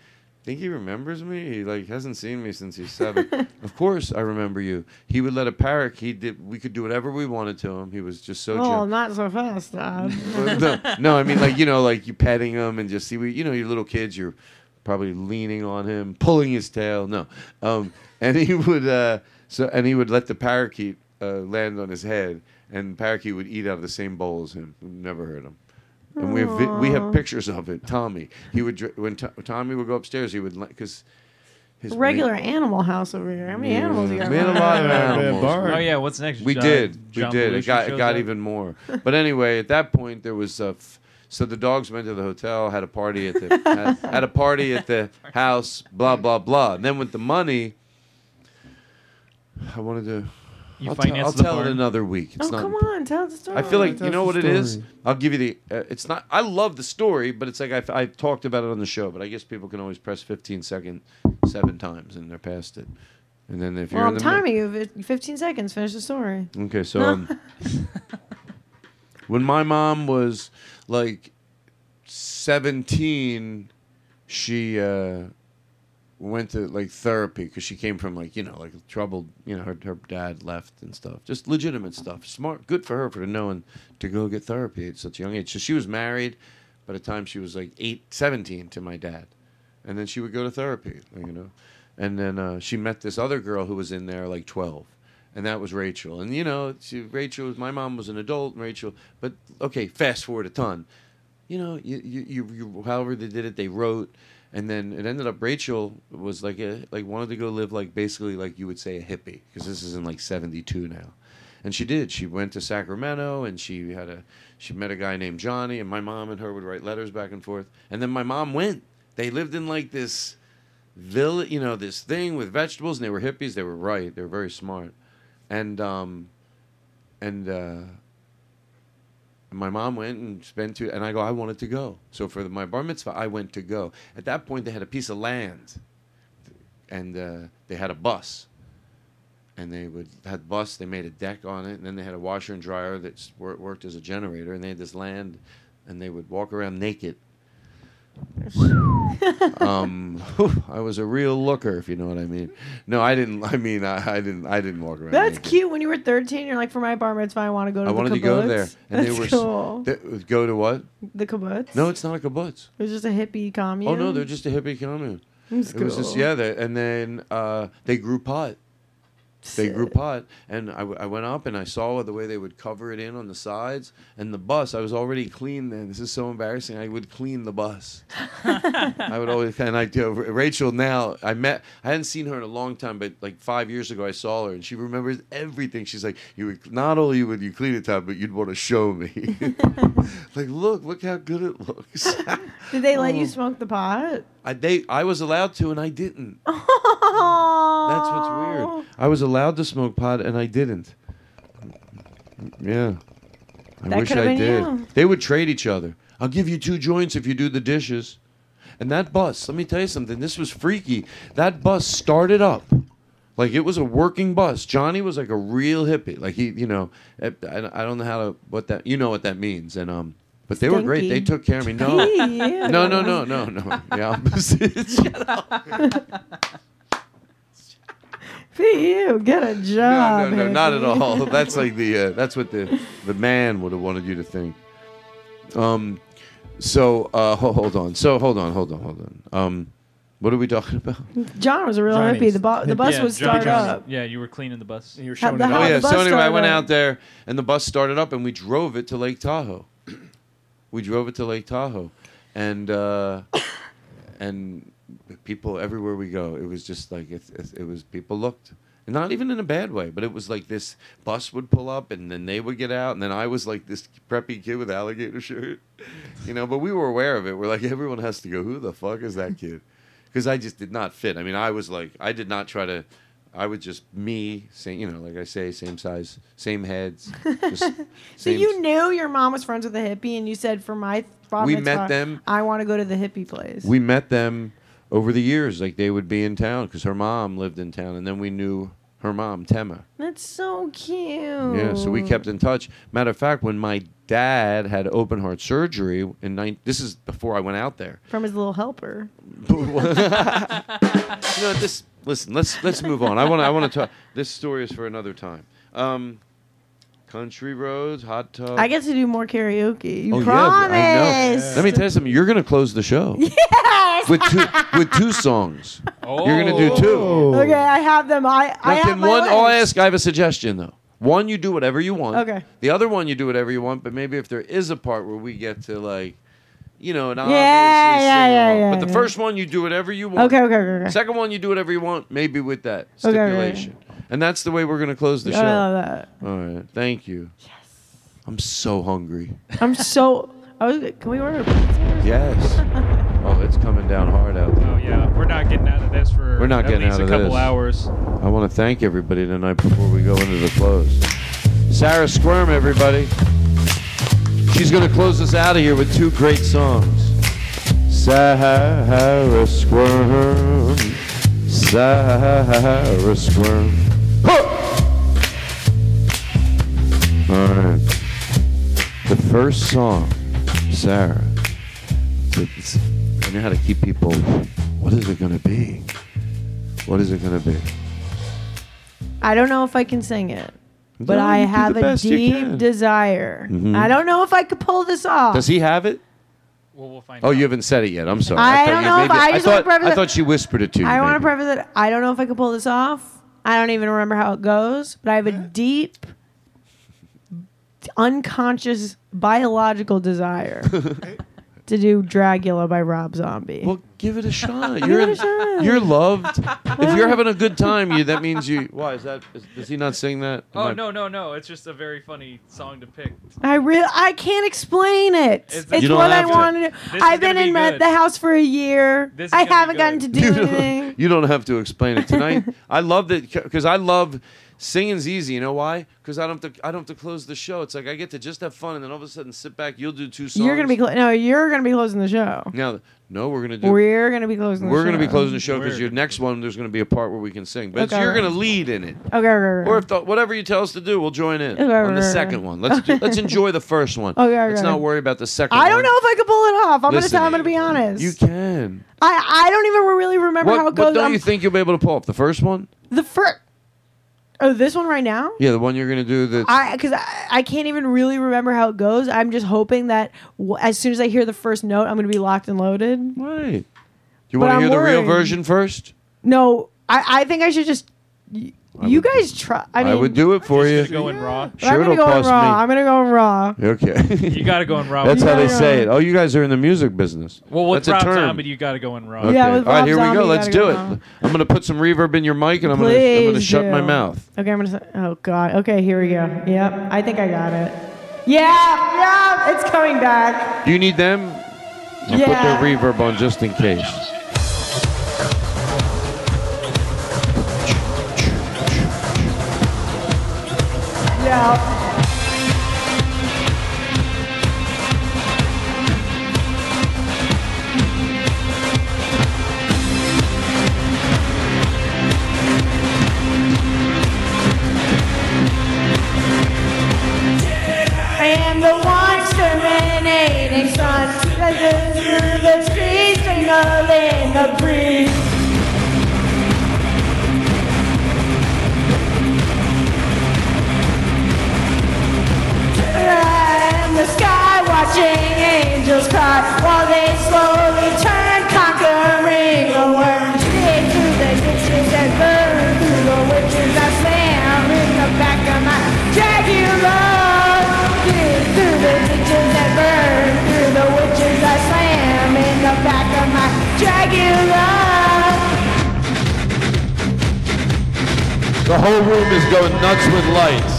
Speaker 2: think he remembers me. He like hasn't seen me since he's seven. of course, I remember you. He would let a parrot. He did. We could do whatever we wanted to him. He was just so.
Speaker 5: Oh, not so fast, Dad.
Speaker 2: no, no, I mean like you know, like you petting him and just see. You know, your little kids. You're probably leaning on him, pulling his tail. No, um, and he would. Uh, so and he would let the parakeet uh, land on his head, and parakeet would eat out of the same bowl as him. Never hurt him and we have vi- we have pictures of it. Tommy, he would when Tommy would go upstairs, he would because.
Speaker 5: his Regular animal house over here. How many animals you got? We had
Speaker 2: a lot of animals.
Speaker 3: Oh yeah, what's next?
Speaker 2: We John- did. John we did. Belushi It got it got up? even more. But anyway, at that point there was a uh, f- so the dogs went to the hotel, had a party at the had, had a party at the house, blah blah blah. And then with the money I wanted to you I'll finance will the tell barn? it another week. It's oh
Speaker 5: not come on, tell the story. I
Speaker 2: feel like
Speaker 5: Tell
Speaker 2: you know what it is. I'll give you the. Uh, it's not. I love the story, but it's like I've, I've talked about it on the show. But I guess people can always press 15 second seven times and they're past it. And then if you're Well, I'm the mid-
Speaker 5: timing you. 15 seconds. Finish the story.
Speaker 2: Okay, so um, when my mom was like 17, she uh, went to like therapy because she came from like you know like troubled you know her, her dad left and stuff just legitimate stuff smart good for her for knowing to go get therapy at such a young age so she was married by the time she was like 8 17 to my dad and then she would go to therapy you know and then uh, she met this other girl who was in there like 12 and that was Rachel and you know she, Rachel my mom was an adult and Rachel but okay fast forward a ton you know you you, you however they did it they wrote and then it ended up Rachel was like a, like wanted to go live like basically like you would say a hippie because this is in like 72 now and she did she went to Sacramento and she had a she met a guy named Johnny and my mom and her would write letters back and forth and then my mom went they lived in like this village you know this thing with vegetables and they were hippies they were right they were very smart and um and uh my mom went and spent two, and I go, I wanted to go. So for the, my bar mitzvah, I went to go. At that point, they had a piece of land, and uh, they had a bus, and they would had bus. They made a deck on it, and then they had a washer and dryer that worked as a generator, and they had this land, and they would walk around naked um, I was a real looker, if you know what I mean. No, I didn't. I mean, I, I didn't. I didn't walk around.
Speaker 5: That's cute. When you were thirteen, you're like, for my bar mitzvah, I want to go to. I the wanted kibbutz. to go there, and
Speaker 2: That's they were cool. They, go to what?
Speaker 5: The kibbutz.
Speaker 2: No, it's not a kibbutz.
Speaker 5: It was just a hippie commune.
Speaker 2: Oh no, they're just a hippie commune. It was, cool. it was just yeah, and then uh, they grew pot. They grew pot, and I, w- I went up and I saw the way they would cover it in on the sides. And the bus, I was already clean then. This is so embarrassing. I would clean the bus. I would always and I do. Rachel now I met I hadn't seen her in a long time, but like five years ago I saw her and she remembers everything. She's like, you would not only would you clean it up, but you'd want to show me. like, look, look how good it looks.
Speaker 5: Did they let um, you oh. smoke the pot?
Speaker 2: I they I was allowed to and I didn't. That's what's weird. I was allowed to smoke pot and I didn't. Yeah. I That wish I did. you. They would trade each other. I'll give you two joints if you do the dishes. And that bus, let me tell you something, this was freaky. That bus started up. Like it was a working bus. Johnny was like a real hippie. Like he, you know, eh, I, I don't know how to what that you know what that means. And um but they Stinky. were great. They took care of me. No, yeah. no, no, no, no, no. Yeah.
Speaker 5: Shut up. For you, get a job. No, no, no,
Speaker 2: not at all. That's like the uh, that's what the the man would have wanted you to think. Um, so uh, ho- hold on. So hold on, hold on, hold on. Um, what are we talking about?
Speaker 5: John was a real Johnny's. hippie. The, bu- the bus yeah, would start Johnny's. up.
Speaker 3: Yeah, you were cleaning the bus. you were showing the, it. Oh yeah.
Speaker 2: So anyway, I went up. out there, and the bus started up, and we drove it to Lake Tahoe we drove it to Lake Tahoe, and uh, and people everywhere we go, it was just like it, it, it was people looked. And not even in a bad way, but it was like this bus would pull up and then they would get out, and then I was like this preppy kid with alligator shirt, you know. But we were aware of it. We're like, everyone has to go, who the fuck is that kid? Because I just did not fit. I mean, I was like, I did not try to I was just me, same, you know, like I say, same size, same heads.
Speaker 5: Just so you knew your mom was friends with a hippie, and you said, "For my we met them. I want to go to the hippie place."
Speaker 2: We met them over the years, like they would be in town because her mom lived in town, and then we knew her mom, Tema.
Speaker 5: That's so cute.
Speaker 2: Yeah, so we kept in touch. Matter of fact, when my dad had open heart surgery in nine, this is before I went out there
Speaker 5: from his little helper. you
Speaker 2: know this Listen, let's let's move on. I want I want to talk. This story is for another time. Um, country roads, hot tub.
Speaker 5: I get to do more karaoke. You oh, promise. Yeah, I know.
Speaker 2: Let me tell you something. You're gonna close the show. Yes. With two with two songs. Oh. You're gonna do two.
Speaker 5: Oh. Okay, I have them. I now I have
Speaker 2: one. I'll ask. I have a suggestion though. One, you do whatever you want.
Speaker 5: Okay.
Speaker 2: The other one, you do whatever you want. But maybe if there is a part where we get to like you know, an yeah, obviously yeah, sing yeah, along. Yeah, but the yeah. first one, you do whatever you want.
Speaker 5: Okay, okay, okay.
Speaker 2: Second one, you do whatever you want, maybe with that stipulation. Okay, okay. And that's the way we're gonna close the show. I love that. All right, thank you. Yes. I'm so hungry.
Speaker 5: I'm so. can we order pizza?
Speaker 2: yes. oh, it's coming down hard out there.
Speaker 3: Oh yeah, we're not getting out of this for. We're not at getting least out of a couple this. hours.
Speaker 2: I want to thank everybody tonight before we go into the close. Sarah Squirm, everybody. She's going to close us out of here with two great songs. Sahara Squirm, Sahara Squirm. Huh! All right. The first song, Sarah. It's, I know how to keep people. What is it going to be? What is it going to be?
Speaker 5: I don't know if I can sing it but I have a deep desire. Mm-hmm. I don't know if I could pull this off.
Speaker 2: Does he have it? Well, we'll find oh, out. you haven't said it yet. I'm sorry. I,
Speaker 5: I don't know. If, I, just I, thought, want to
Speaker 2: I thought she whispered it to you.
Speaker 5: I want to preface it. I don't know if I could pull this off. I don't even remember how it goes, but I have a deep, unconscious biological desire. to do Dragula by Rob Zombie.
Speaker 2: Well, give it a shot. You're it a shot. you're loved. if you're having a good time, you that means you. Why is that? Is, he not sing that?
Speaker 3: Oh, Am oh I, no no no! It's just a very funny song to pick.
Speaker 5: I really I can't explain it. It's, it's what I to. wanted. I've been in the house for a year. I haven't gotten to do you anything.
Speaker 2: you don't have to explain it tonight. I love that because I love Singing's easy, you know why? Because I don't have to. I don't have to close the show. It's like I get to just have fun, and then all of a sudden sit back. You'll do two songs.
Speaker 5: You're gonna be clo- no. You're gonna be closing the show.
Speaker 2: No, no, we're gonna do.
Speaker 5: We're gonna
Speaker 2: be
Speaker 5: closing.
Speaker 2: We're the gonna show. be closing the show because your next one there's gonna be a part where we can sing, but okay. you're gonna lead in it.
Speaker 5: Okay, Or
Speaker 2: if the, whatever you tell us to do, we'll join in okay, on the second one. Let's do, let's enjoy the first one. Okay, okay. Let's not worry about the second. I
Speaker 5: don't one. know if I can pull it off. I'm Listen, gonna. I'm gonna be honest.
Speaker 2: You can.
Speaker 5: I I don't even really remember
Speaker 2: what,
Speaker 5: how it goes.
Speaker 2: But don't I'm, you think you'll be able to pull up the first one?
Speaker 5: The
Speaker 2: first.
Speaker 5: Oh, this one right now?
Speaker 2: Yeah, the one you're gonna do. That
Speaker 5: I because I, I can't even really remember how it goes. I'm just hoping that w- as soon as I hear the first note, I'm gonna be locked and loaded.
Speaker 2: right. Do you want to hear the real version first?
Speaker 5: No, I, I think I should just y- I you guys try. I mean, I
Speaker 2: would do it for you.
Speaker 3: Just going raw. I'm
Speaker 2: Sure, gonna it'll
Speaker 3: go
Speaker 2: cost me. I'm
Speaker 5: gonna go in raw.
Speaker 2: Okay.
Speaker 3: You got to go in raw.
Speaker 2: That's how they say it. Oh, you guys are in the music business. Well, what's
Speaker 5: Rob
Speaker 2: a term. Zombie,
Speaker 3: you got to go in raw.
Speaker 5: Okay. Yeah. with
Speaker 2: All right, here
Speaker 5: we
Speaker 2: go. Let's do it. I'm going to put some reverb in your mic and I'm going to I'm going to shut my mouth.
Speaker 5: Okay, I'm gonna. Say, oh God. Okay, here we go. Yep, I think I got it. Yeah, yeah, it's coming back.
Speaker 2: Do you need them? I'll put the reverb on just in case.
Speaker 5: out.
Speaker 2: The whole room is going nuts with lights.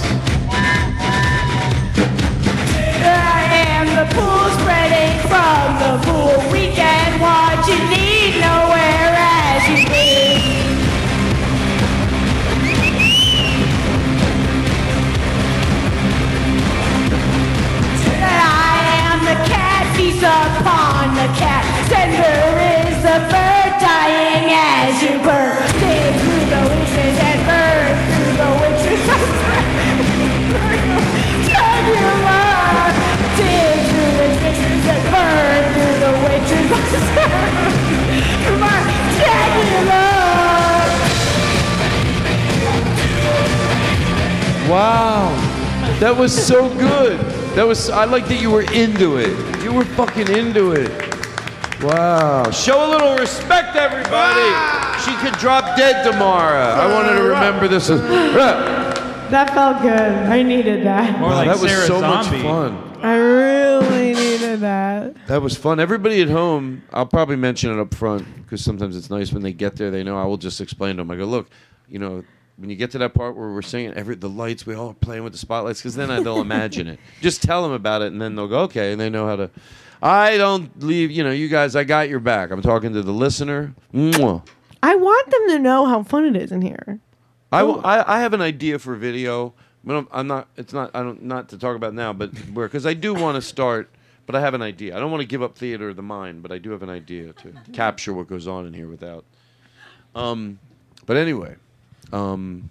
Speaker 5: I am the pool spreading from the pool. We can watch you need nowhere as you be. I am the cat feast upon the cat. Sender is the bird dying as you
Speaker 2: Wow. That was so good. That was I like that you were into it. You were fucking into it. Wow. Show a little respect, everybody. She could drop dead tomorrow. I wanted to remember this.
Speaker 5: that felt good. I needed that.
Speaker 2: More wow, like that Sarah was so Zombie. much fun that. was fun. Everybody at home, I'll probably mention it up front because sometimes it's nice when they get there. They know I will just explain to them. I go, look, you know, when you get to that part where we're singing, every the lights, we all are playing with the spotlights because then I, they'll imagine it. Just tell them about it, and then they'll go, okay, and they know how to. I don't leave. You know, you guys, I got your back. I'm talking to the listener. Mwah.
Speaker 5: I want them to know how fun it is in here.
Speaker 2: I, w- I, I have an idea for video. But I'm, I'm not. It's not. I don't. Not to talk about now, but because I do want to start but I have an idea. I don't want to give up theater of the mind, but I do have an idea to capture what goes on in here without. Um, but anyway, um,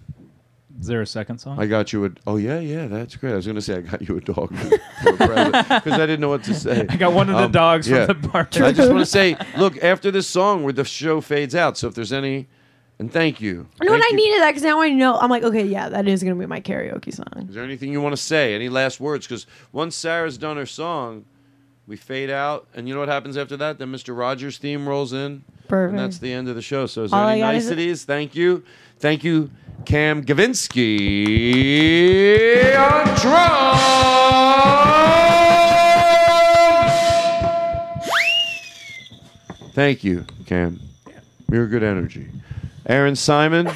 Speaker 3: is there a second song?
Speaker 2: I got you a. Oh yeah, yeah, that's great. I was gonna say I got you a dog because I didn't know what to say.
Speaker 3: I got one of the um, dogs yeah. from the bar. I
Speaker 2: just want to say, look, after this song, where the show fades out, so if there's any, and thank you.
Speaker 5: No,
Speaker 2: and
Speaker 5: I needed that because now I know. I'm like, okay, yeah, that is gonna be my karaoke song.
Speaker 2: Is there anything you want to say? Any last words? Because once Sarah's done her song. We fade out, and you know what happens after that? Then Mr. Rogers' theme rolls in, Perfect. and that's the end of the show. So, is there All any niceties? Thank you, thank you, Cam Gavinsky on drums. Thank you, Cam. You're good energy. Aaron Simon.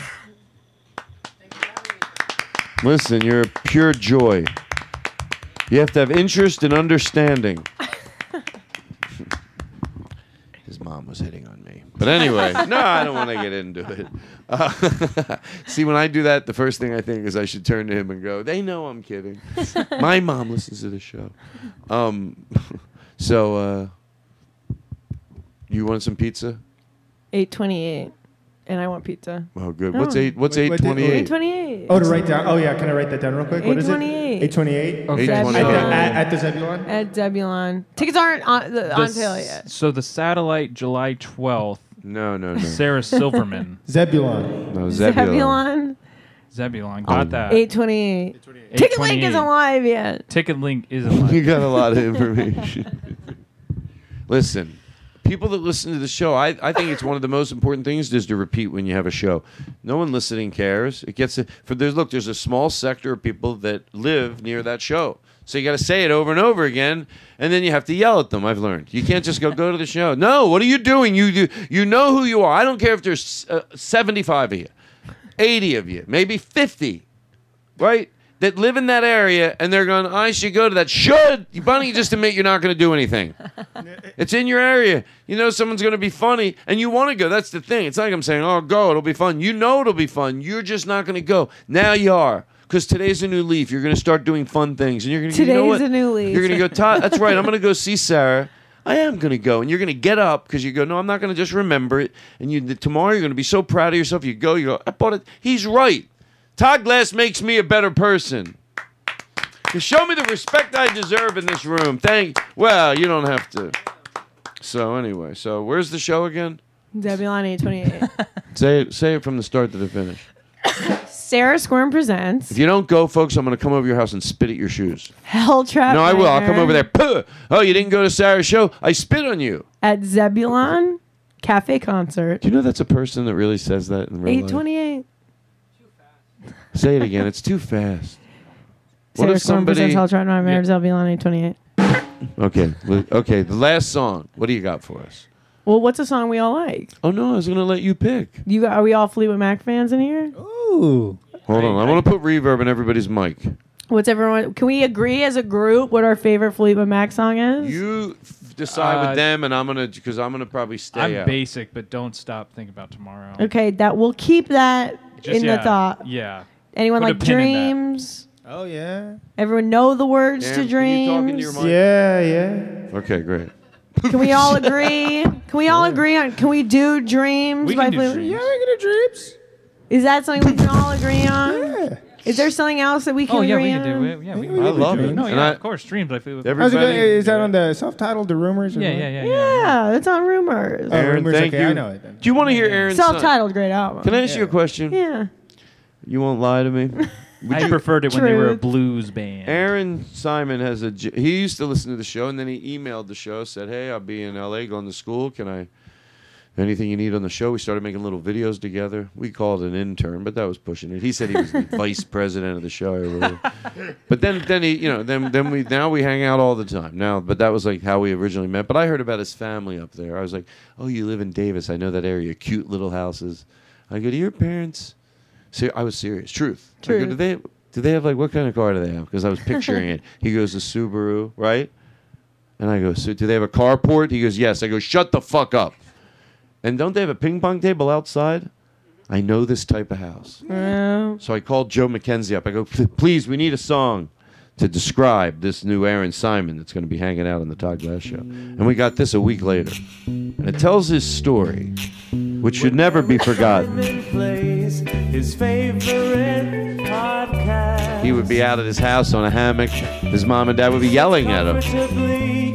Speaker 2: Listen, you're a pure joy. You have to have interest and understanding mom was hitting on me. But anyway, no, I don't want to get into it. Uh, see, when I do that, the first thing I think is I should turn to him and go, "They know I'm kidding." My mom listens to the show. Um, so, uh, you want some pizza?
Speaker 5: Eight twenty-eight. And I want pizza.
Speaker 2: Oh, good. What's oh. eight? What's eight twenty eight?
Speaker 5: 828. Oh, to write
Speaker 17: down. Oh, yeah. Can I write that down real quick? What is it? 828. 828. At, 828. at, the Zebulon? At
Speaker 5: Zebulon. Tickets aren't
Speaker 17: on,
Speaker 5: the, on sale yet.
Speaker 3: So the satellite, July twelfth.
Speaker 2: No, no, no.
Speaker 3: Sarah Silverman, Zebulon. no Zebulon.
Speaker 2: Zebulon.
Speaker 3: Zebulon, got
Speaker 5: oh. that. 828. Ticket link isn't live yet.
Speaker 3: Ticket link isn't.
Speaker 2: you got a lot of information. Listen, people that listen to the show, I, I think it's one of the most important things is to repeat when you have a show. No one listening cares. It gets for there's look, there's a small sector of people that live near that show. So you got to say it over and over again, and then you have to yell at them. I've learned you can't just go go to the show. No, what are you doing? You you, you know who you are. I don't care if there's uh, seventy five of you, eighty of you, maybe fifty, right? that live in that area and they're going, I should go to that. Should! You bunny just admit you're not going to do anything. it's in your area. You know someone's going to be funny and you want to go. That's the thing. It's like I'm saying, oh, go. It'll be fun. You know it'll be fun. You're just not going to go. Now you are. Because today's a new leaf. You're going to start doing fun things. And you're going to
Speaker 5: Today's
Speaker 2: you know what?
Speaker 5: a new leaf.
Speaker 2: You're going to go, Todd, that's right. I'm going to go see Sarah. I am going to go. And you're going to get up because you go, no, I'm not going to just remember it. And you tomorrow you're going to be so proud of yourself. You go, you go, I bought it. He's right. Todd Glass makes me a better person. You show me the respect I deserve in this room. Thank. Well, you don't have to. So anyway, so where's the show again?
Speaker 5: Zebulon 828.
Speaker 2: say it. Say it from the start to the finish.
Speaker 5: Sarah Squirm presents.
Speaker 2: If you don't go, folks, I'm going to come over your house and spit at your shoes.
Speaker 5: Hell trap.
Speaker 2: No, I will. I'll come over there. Puh! Oh, you didn't go to Sarah's show? I spit on you.
Speaker 5: At Zebulon Cafe Concert.
Speaker 2: Do you know that's a person that really says that in real life?
Speaker 5: 828.
Speaker 2: Say it again. It's too fast.
Speaker 5: What Sarah if Storm somebody? presents Ultron Ron Mayer 28.
Speaker 2: Okay. Okay. The last song. What do you got for us?
Speaker 5: Well, what's a song we all like?
Speaker 2: Oh no, I was gonna let you pick.
Speaker 5: You got, are we all Fleetwood Mac fans in here?
Speaker 2: Ooh. Hold on. I want to put reverb in everybody's mic.
Speaker 5: What's everyone? Can we agree as a group what our favorite Fleetwood Mac song is?
Speaker 2: You f- decide Uh, with them, and I'm gonna because I'm gonna probably stay
Speaker 3: I'm
Speaker 2: out.
Speaker 3: basic, but don't stop. Think about tomorrow.
Speaker 5: okay, that we'll keep that Just- in yeah,
Speaker 3: the
Speaker 5: thought.
Speaker 3: Yeah.
Speaker 5: Anyone Put like dreams?
Speaker 2: Oh yeah.
Speaker 5: Everyone know the words to can you talk into dreams?
Speaker 2: your Yeah, yeah. Okay, great.
Speaker 5: Can we all agree? Can we all agree on? Can we do dreams? We
Speaker 17: by
Speaker 5: can do Blue- dreams.
Speaker 17: Yeah, we can do dreams.
Speaker 5: Is that something we can all agree on?
Speaker 2: Yeah.
Speaker 5: Is there something else that we can Oh yeah, agree we can on? do it. Yeah, we can.
Speaker 2: I
Speaker 3: do love
Speaker 2: it. dreams.
Speaker 3: No, yeah, of course, Dreams,
Speaker 2: I feel. How's it going?
Speaker 17: Everybody-
Speaker 3: Is
Speaker 17: that on the self-titled The Rumors?
Speaker 5: or yeah, yeah, yeah, yeah. Yeah, on rumors. Oh, Aaron, rumors.
Speaker 2: thank okay, you. I know it then. Do you want to hear Aaron's?
Speaker 5: Self-titled, great album.
Speaker 2: Can I ask you a question?
Speaker 5: yeah.
Speaker 2: You won't lie to me.
Speaker 3: Would I you- preferred it when they were a blues band.
Speaker 2: Aaron Simon has a. He used to listen to the show, and then he emailed the show, said, "Hey, I'll be in L.A. going to school. Can I? Anything you need on the show?" We started making little videos together. We called an intern, but that was pushing it. He said he was the vice president of the show. I but then, then he, you know, then then we now we hang out all the time now. But that was like how we originally met. But I heard about his family up there. I was like, "Oh, you live in Davis? I know that area. Cute little houses." I go, "Do your parents?" Ser- I was serious. Truth. Truth. Go, do they do they have like what kind of car do they have? Because I was picturing it. He goes a Subaru, right? And I go, so do they have a carport? He goes, yes. I go, shut the fuck up. And don't they have a ping pong table outside? I know this type of house. So I called Joe McKenzie up. I go, please, we need a song to describe this new Aaron Simon that's going to be hanging out on the Todd Glass show. And we got this a week later. And it tells his story, which should never be forgotten. He would be out at his house on a hammock. His mom and dad would be yelling at him.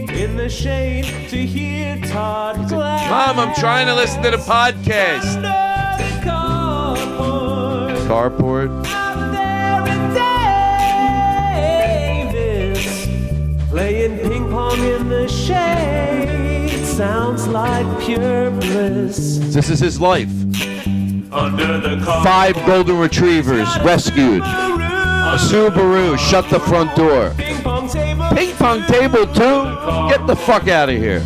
Speaker 2: Mom, I'm trying to listen to the podcast. Carport. Playing ping pong in the shade sounds like pure bliss. This is his life. Under the car. Five golden retrievers rescued. A Subaru shut the front door. Ping pong table, ping pong table two. Get the fuck out of here.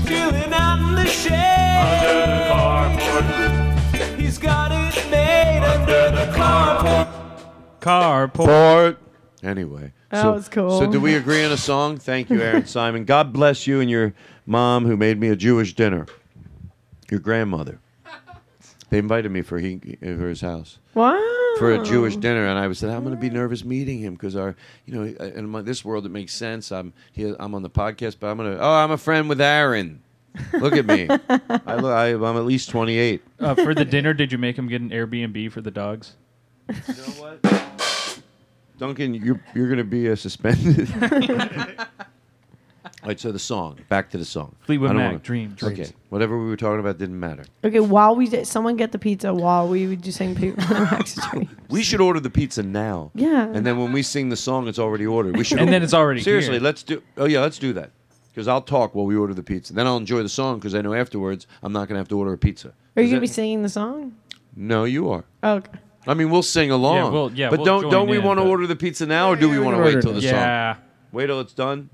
Speaker 3: Carport. Carport.
Speaker 2: Anyway.
Speaker 5: That so, was cool.
Speaker 2: So, do we agree on a song? Thank you, Aaron Simon. God bless you and your mom who made me a Jewish dinner. Your grandmother. They invited me for he for his house.
Speaker 5: Wow.
Speaker 2: For a Jewish dinner, and I was said I'm going to be nervous meeting him because our, you know, in my, this world it makes sense. I'm he, I'm on the podcast, but I'm gonna. Oh, I'm a friend with Aaron. Look at me. I, I, am at least 28.
Speaker 3: Uh, for the dinner, did you make him get an Airbnb for the dogs? You know
Speaker 2: what? Duncan, you're, you're going to be uh, suspended. All right, so the song. Back to the song.
Speaker 3: Fleetwood Mac, wanna- Dreams.
Speaker 2: Okay, whatever we were talking about didn't matter.
Speaker 5: Okay, while we did, someone get the pizza while we were just sing Pe- Mac's Dreams.
Speaker 2: We should order the pizza now.
Speaker 5: Yeah.
Speaker 2: And then when we sing the song, it's already ordered. We should.
Speaker 3: And then it's already
Speaker 2: seriously. here. Let's do. Oh yeah, let's do that. Because I'll talk while we order the pizza. Then I'll enjoy the song because I know afterwards I'm not gonna have to order a pizza.
Speaker 5: Are you gonna be singing the song?
Speaker 2: No, you are.
Speaker 5: Oh, okay.
Speaker 2: I mean, we'll sing along. Yeah, we'll- yeah, but we'll don't don't we want to order the pizza now, or do we want to wait till the
Speaker 3: song?
Speaker 2: Yeah. Wait till it's done.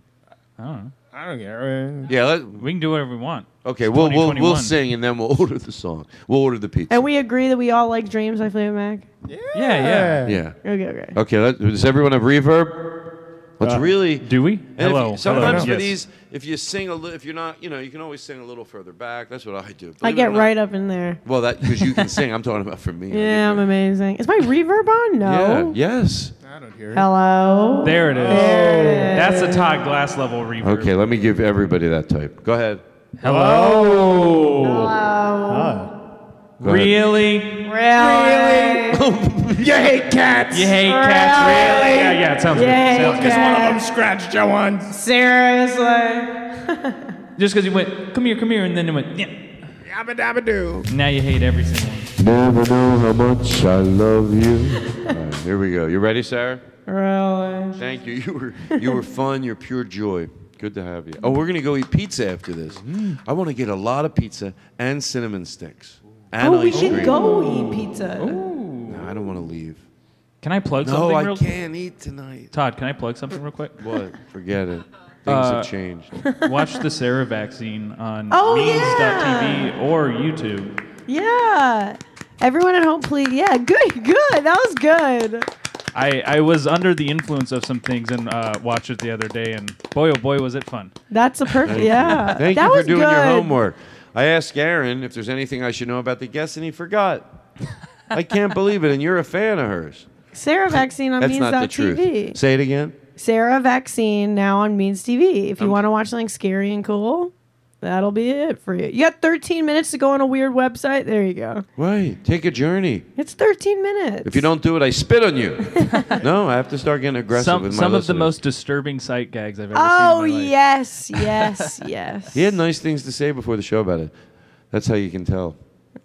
Speaker 3: I don't know. I don't care.
Speaker 2: Yeah. Let,
Speaker 3: We can do whatever we want.
Speaker 2: okay. We'll we'll we'll sing and then we'll order the song. We'll order the pizza.
Speaker 5: And we agree that we all like Dreams by Fleetwood Mac.
Speaker 3: Yeah,
Speaker 2: yeah. yeah. Okay,
Speaker 5: okay. Okay. Let,
Speaker 2: does everyone have reverb? What's uh, really
Speaker 3: do we?
Speaker 2: Hello. You, sometimes Hello. for yes. these, if you sing a little, if you're not, you know, you can always sing a little further back. That's what I do. Believe
Speaker 5: I get right up in there.
Speaker 2: Well, that because you can sing. I'm talking about for me.
Speaker 5: Yeah, I'm amazing. Is my reverb on? No.
Speaker 2: Yeah. Yes.
Speaker 3: I don't hear it.
Speaker 5: Hello.
Speaker 3: There it is. Oh. That's a Todd Glass level reverb.
Speaker 2: Okay, let me give everybody that type. Go ahead.
Speaker 17: Hello. Hello.
Speaker 3: Hello. Really? Really?
Speaker 5: really?
Speaker 2: Oh, you hate cats.
Speaker 3: You hate cats, really?
Speaker 2: Yeah, yeah, it sounds You good. Because one of them scratched your one.
Speaker 5: Seriously.
Speaker 3: Just because you went, come here, come here, and then it went, yeah.
Speaker 2: Yabba dabba doo.
Speaker 3: Now you hate every single one.
Speaker 2: Never know how much I love you. here we go. You ready, Sarah?
Speaker 5: really?
Speaker 2: Thank you. You were you were fun. You're pure joy. Good to have you. Oh, we're gonna go eat pizza after this. Mm-hmm. I want to get a lot of pizza and cinnamon sticks
Speaker 5: and oh, we should cream. go eat pizza
Speaker 2: don't want to leave.
Speaker 3: Can I plug something? No, I
Speaker 2: real can't eat tonight.
Speaker 3: Todd, can I plug something real quick?
Speaker 2: What? Forget it. Things Uh, have changed.
Speaker 3: Watch the Sarah vaccine on Oh, TV or YouTube.
Speaker 5: Yeah. Everyone at home, please. Yeah, good, good. That was good.
Speaker 3: I, I was under the influence of some things and uh, watched it the other day, and boy, oh boy, was it fun.
Speaker 5: That's a perfect. Yeah. Thank that you for was doing good. your
Speaker 2: homework. I asked Aaron if there's anything I should know about the guests, and he forgot. I can't believe it. And you're a fan of hers.
Speaker 5: Sarah Vaccine on That's Means. not the truth. TV.
Speaker 2: Say it again.
Speaker 5: Sarah Vaccine now on Means TV. If you want to watch something scary and cool, that'll be it for you. You got 13 minutes to go on a weird website. There you go.
Speaker 2: Right. Take a journey.
Speaker 5: It's 13 minutes.
Speaker 2: If you don't do it, I spit on you. no, I have to start getting aggressive Some, with my
Speaker 3: some
Speaker 2: of
Speaker 3: the most disturbing sight gags I've ever Oh, seen. Oh
Speaker 5: yes, yes, yes.
Speaker 2: He had nice things to say before the show about it. That's how you can tell.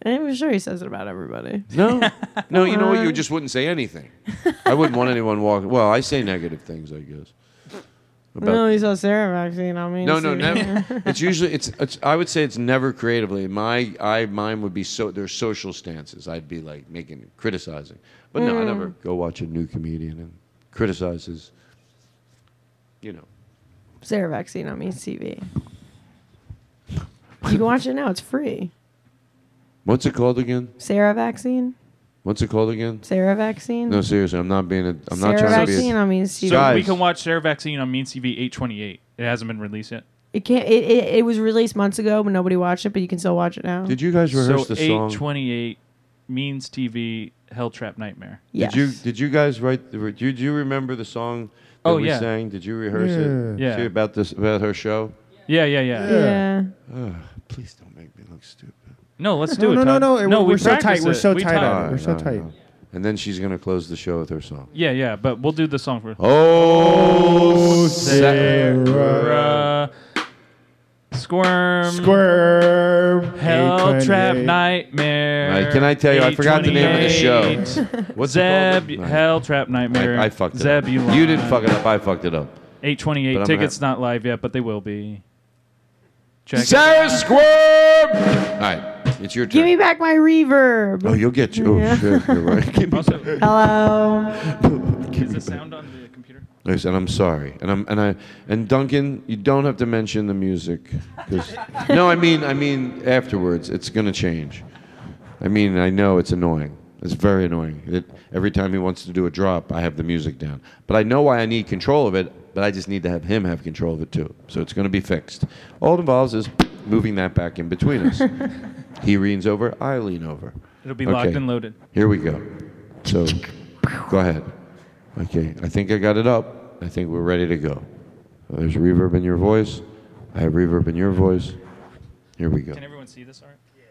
Speaker 5: I'm sure he says it about everybody.
Speaker 2: No, no, you know what? You just wouldn't say anything. I wouldn't want anyone walking. Well, I say negative things, I guess.
Speaker 5: About no, he saw Sarah vaccine.
Speaker 2: I
Speaker 5: mean,
Speaker 2: no, no, never. it's usually it's, it's. I would say it's never creatively. My I mine would be so. There's social stances. I'd be like making criticizing, but no, I never go watch a new comedian and criticizes. You know,
Speaker 5: Sarah vaccine. I mean, CV. You can watch it now. It's free.
Speaker 2: What's it called again?
Speaker 5: Sarah vaccine.
Speaker 2: What's it called again?
Speaker 5: Sarah vaccine.
Speaker 2: No, seriously, I'm not being. A,
Speaker 5: I'm
Speaker 2: Sarah not trying
Speaker 5: vaccine to be. A,
Speaker 2: on
Speaker 5: Mean TV. So Guys.
Speaker 3: we can watch Sarah vaccine on Mean TV 828. It hasn't been released yet.
Speaker 5: It can't. It, it, it was released months ago, but nobody watched it. But you can still watch it now.
Speaker 2: Did you guys rehearse so the
Speaker 3: song? 828 Means TV Hell Trap Nightmare.
Speaker 2: Yes. Did you Did you guys write? The, do, you, do you remember the song that oh, we yeah. sang? Did you rehearse yeah. it? Yeah. See, about this about her show.
Speaker 3: Yeah, yeah, yeah.
Speaker 5: Yeah. yeah. Uh,
Speaker 2: please don't make me look stupid.
Speaker 3: No, let's do it. No,
Speaker 17: no, no, no. we're, we so tight. We're so tight on We're so tight.
Speaker 2: And then she's gonna close the show with her song.
Speaker 3: Yeah, yeah, but we'll do the song for.
Speaker 2: Oh, Sarah.
Speaker 3: Squirm.
Speaker 17: Squirm.
Speaker 3: Hell trap nightmare.
Speaker 2: can I tell you? I forgot the name of the show.
Speaker 3: What's Zeb. it Hell trap nightmare. I,
Speaker 2: I fucked it up. Zebulon. You didn't fuck it up. I fucked it up.
Speaker 3: Eight twenty eight. tickets not live yet, but they will be.
Speaker 2: Check it. Sarah Squirm. All right. It's your turn.
Speaker 5: Give me back my reverb.
Speaker 2: Oh, you'll get you. Oh, yeah. Oh, shit. You're right.
Speaker 5: Also, Hello. Is the
Speaker 2: sound on the computer? I said, I'm sorry. And I'm and I and Duncan, you don't have to mention the music. no, I mean I mean afterwards. It's gonna change. I mean I know it's annoying. It's very annoying. It, every time he wants to do a drop, I have the music down. But I know why I need control of it, but I just need to have him have control of it too. So it's going to be fixed. All it involves is moving that back in between us. He leans over, I lean over.
Speaker 3: It'll be okay. locked and loaded.
Speaker 2: Here we go. So go ahead. Okay, I think I got it up. I think we're ready to go. there's reverb in your voice. I have reverb in your voice. Here we go.
Speaker 3: Can everyone see this art? Yeah.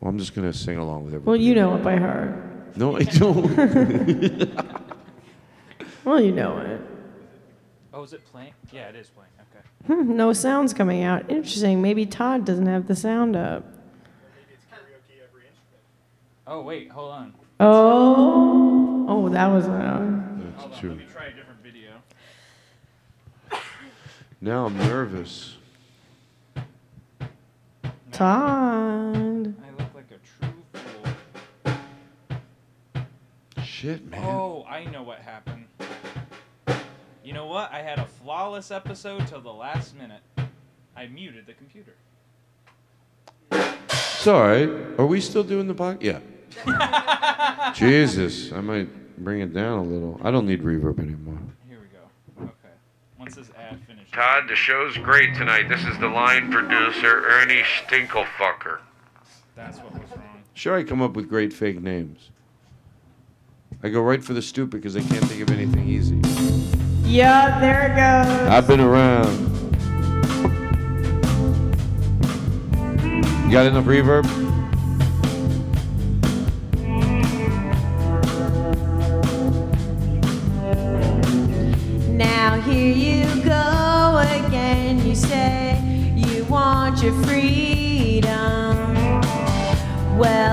Speaker 2: Well, I'm just going to sing along with everyone.
Speaker 5: Well, you know it by heart.
Speaker 2: No, I don't.
Speaker 5: well, you know it.
Speaker 3: Oh, is it playing? Yeah, it is playing. Okay. Hmm,
Speaker 5: no sounds coming out. Interesting. Maybe Todd doesn't have the sound up.
Speaker 3: Oh wait, hold on.
Speaker 5: Oh, oh, that was loud.
Speaker 3: Uh, That's on, video.
Speaker 2: now I'm nervous.
Speaker 5: Todd. I look like a true fool.
Speaker 2: Shit, man.
Speaker 3: Oh, I know what happened. You know what? I had a flawless episode till the last minute. I muted the computer.
Speaker 2: It's all right. Are we still doing the podcast? Yeah. Jesus, I might bring it down a little. I don't need reverb anymore.
Speaker 3: Here we go. Okay. Once this ad finishes. Todd,
Speaker 2: the show's great tonight. This is the line producer, Ernie Stinklefucker. That's what was wrong. Sure, I come up with great fake names. I go right for the stupid because I can't think of anything easy.
Speaker 5: Yeah, there it goes. I've
Speaker 2: been around. You got enough reverb?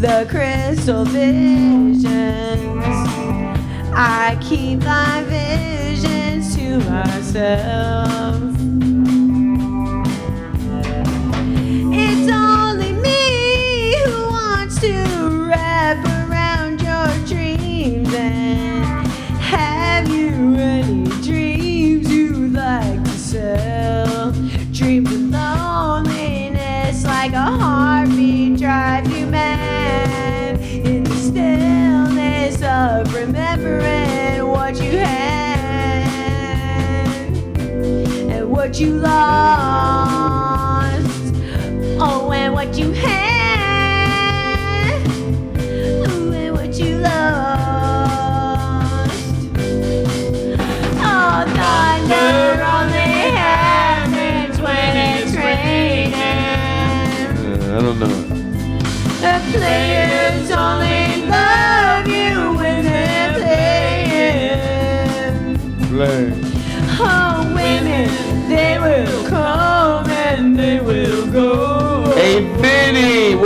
Speaker 5: the crystal visions. I keep my visions to myself.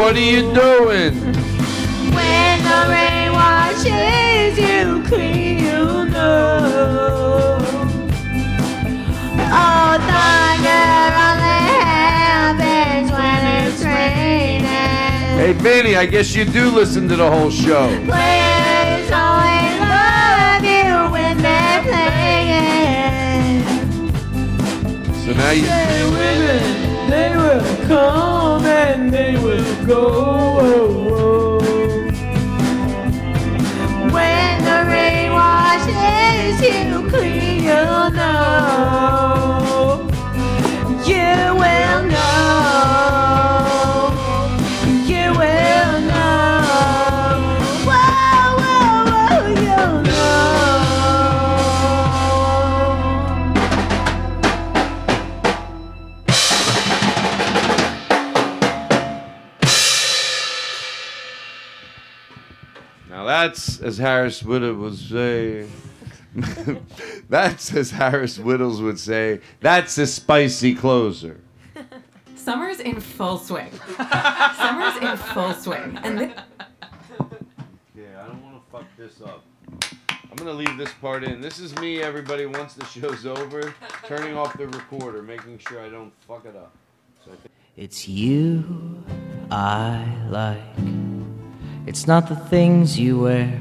Speaker 2: What are you
Speaker 5: doing? When the rain washes you clean, you know. Oh, thunder on the heavens when it's raining. Hey,
Speaker 2: Benny, I guess you do listen to the whole show.
Speaker 5: Players always oh, love you when they're playing.
Speaker 2: So now you.
Speaker 5: They will, come and they go.
Speaker 2: as Harris Widow would say. that's as Harris Wittels would say. That's a spicy closer.
Speaker 18: Summer's in full swing. Summer's in full swing.
Speaker 2: And th- yeah, I don't want to fuck this up. I'm gonna leave this part in. This is me, everybody. Once the show's over, turning off the recorder, making sure I don't fuck it up.
Speaker 19: So think- it's you I like. It's not the things you wear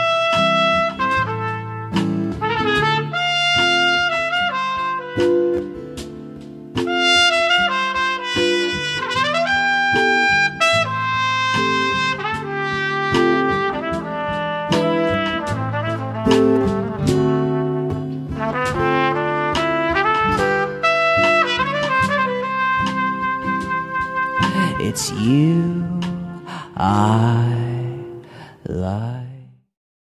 Speaker 19: It's you I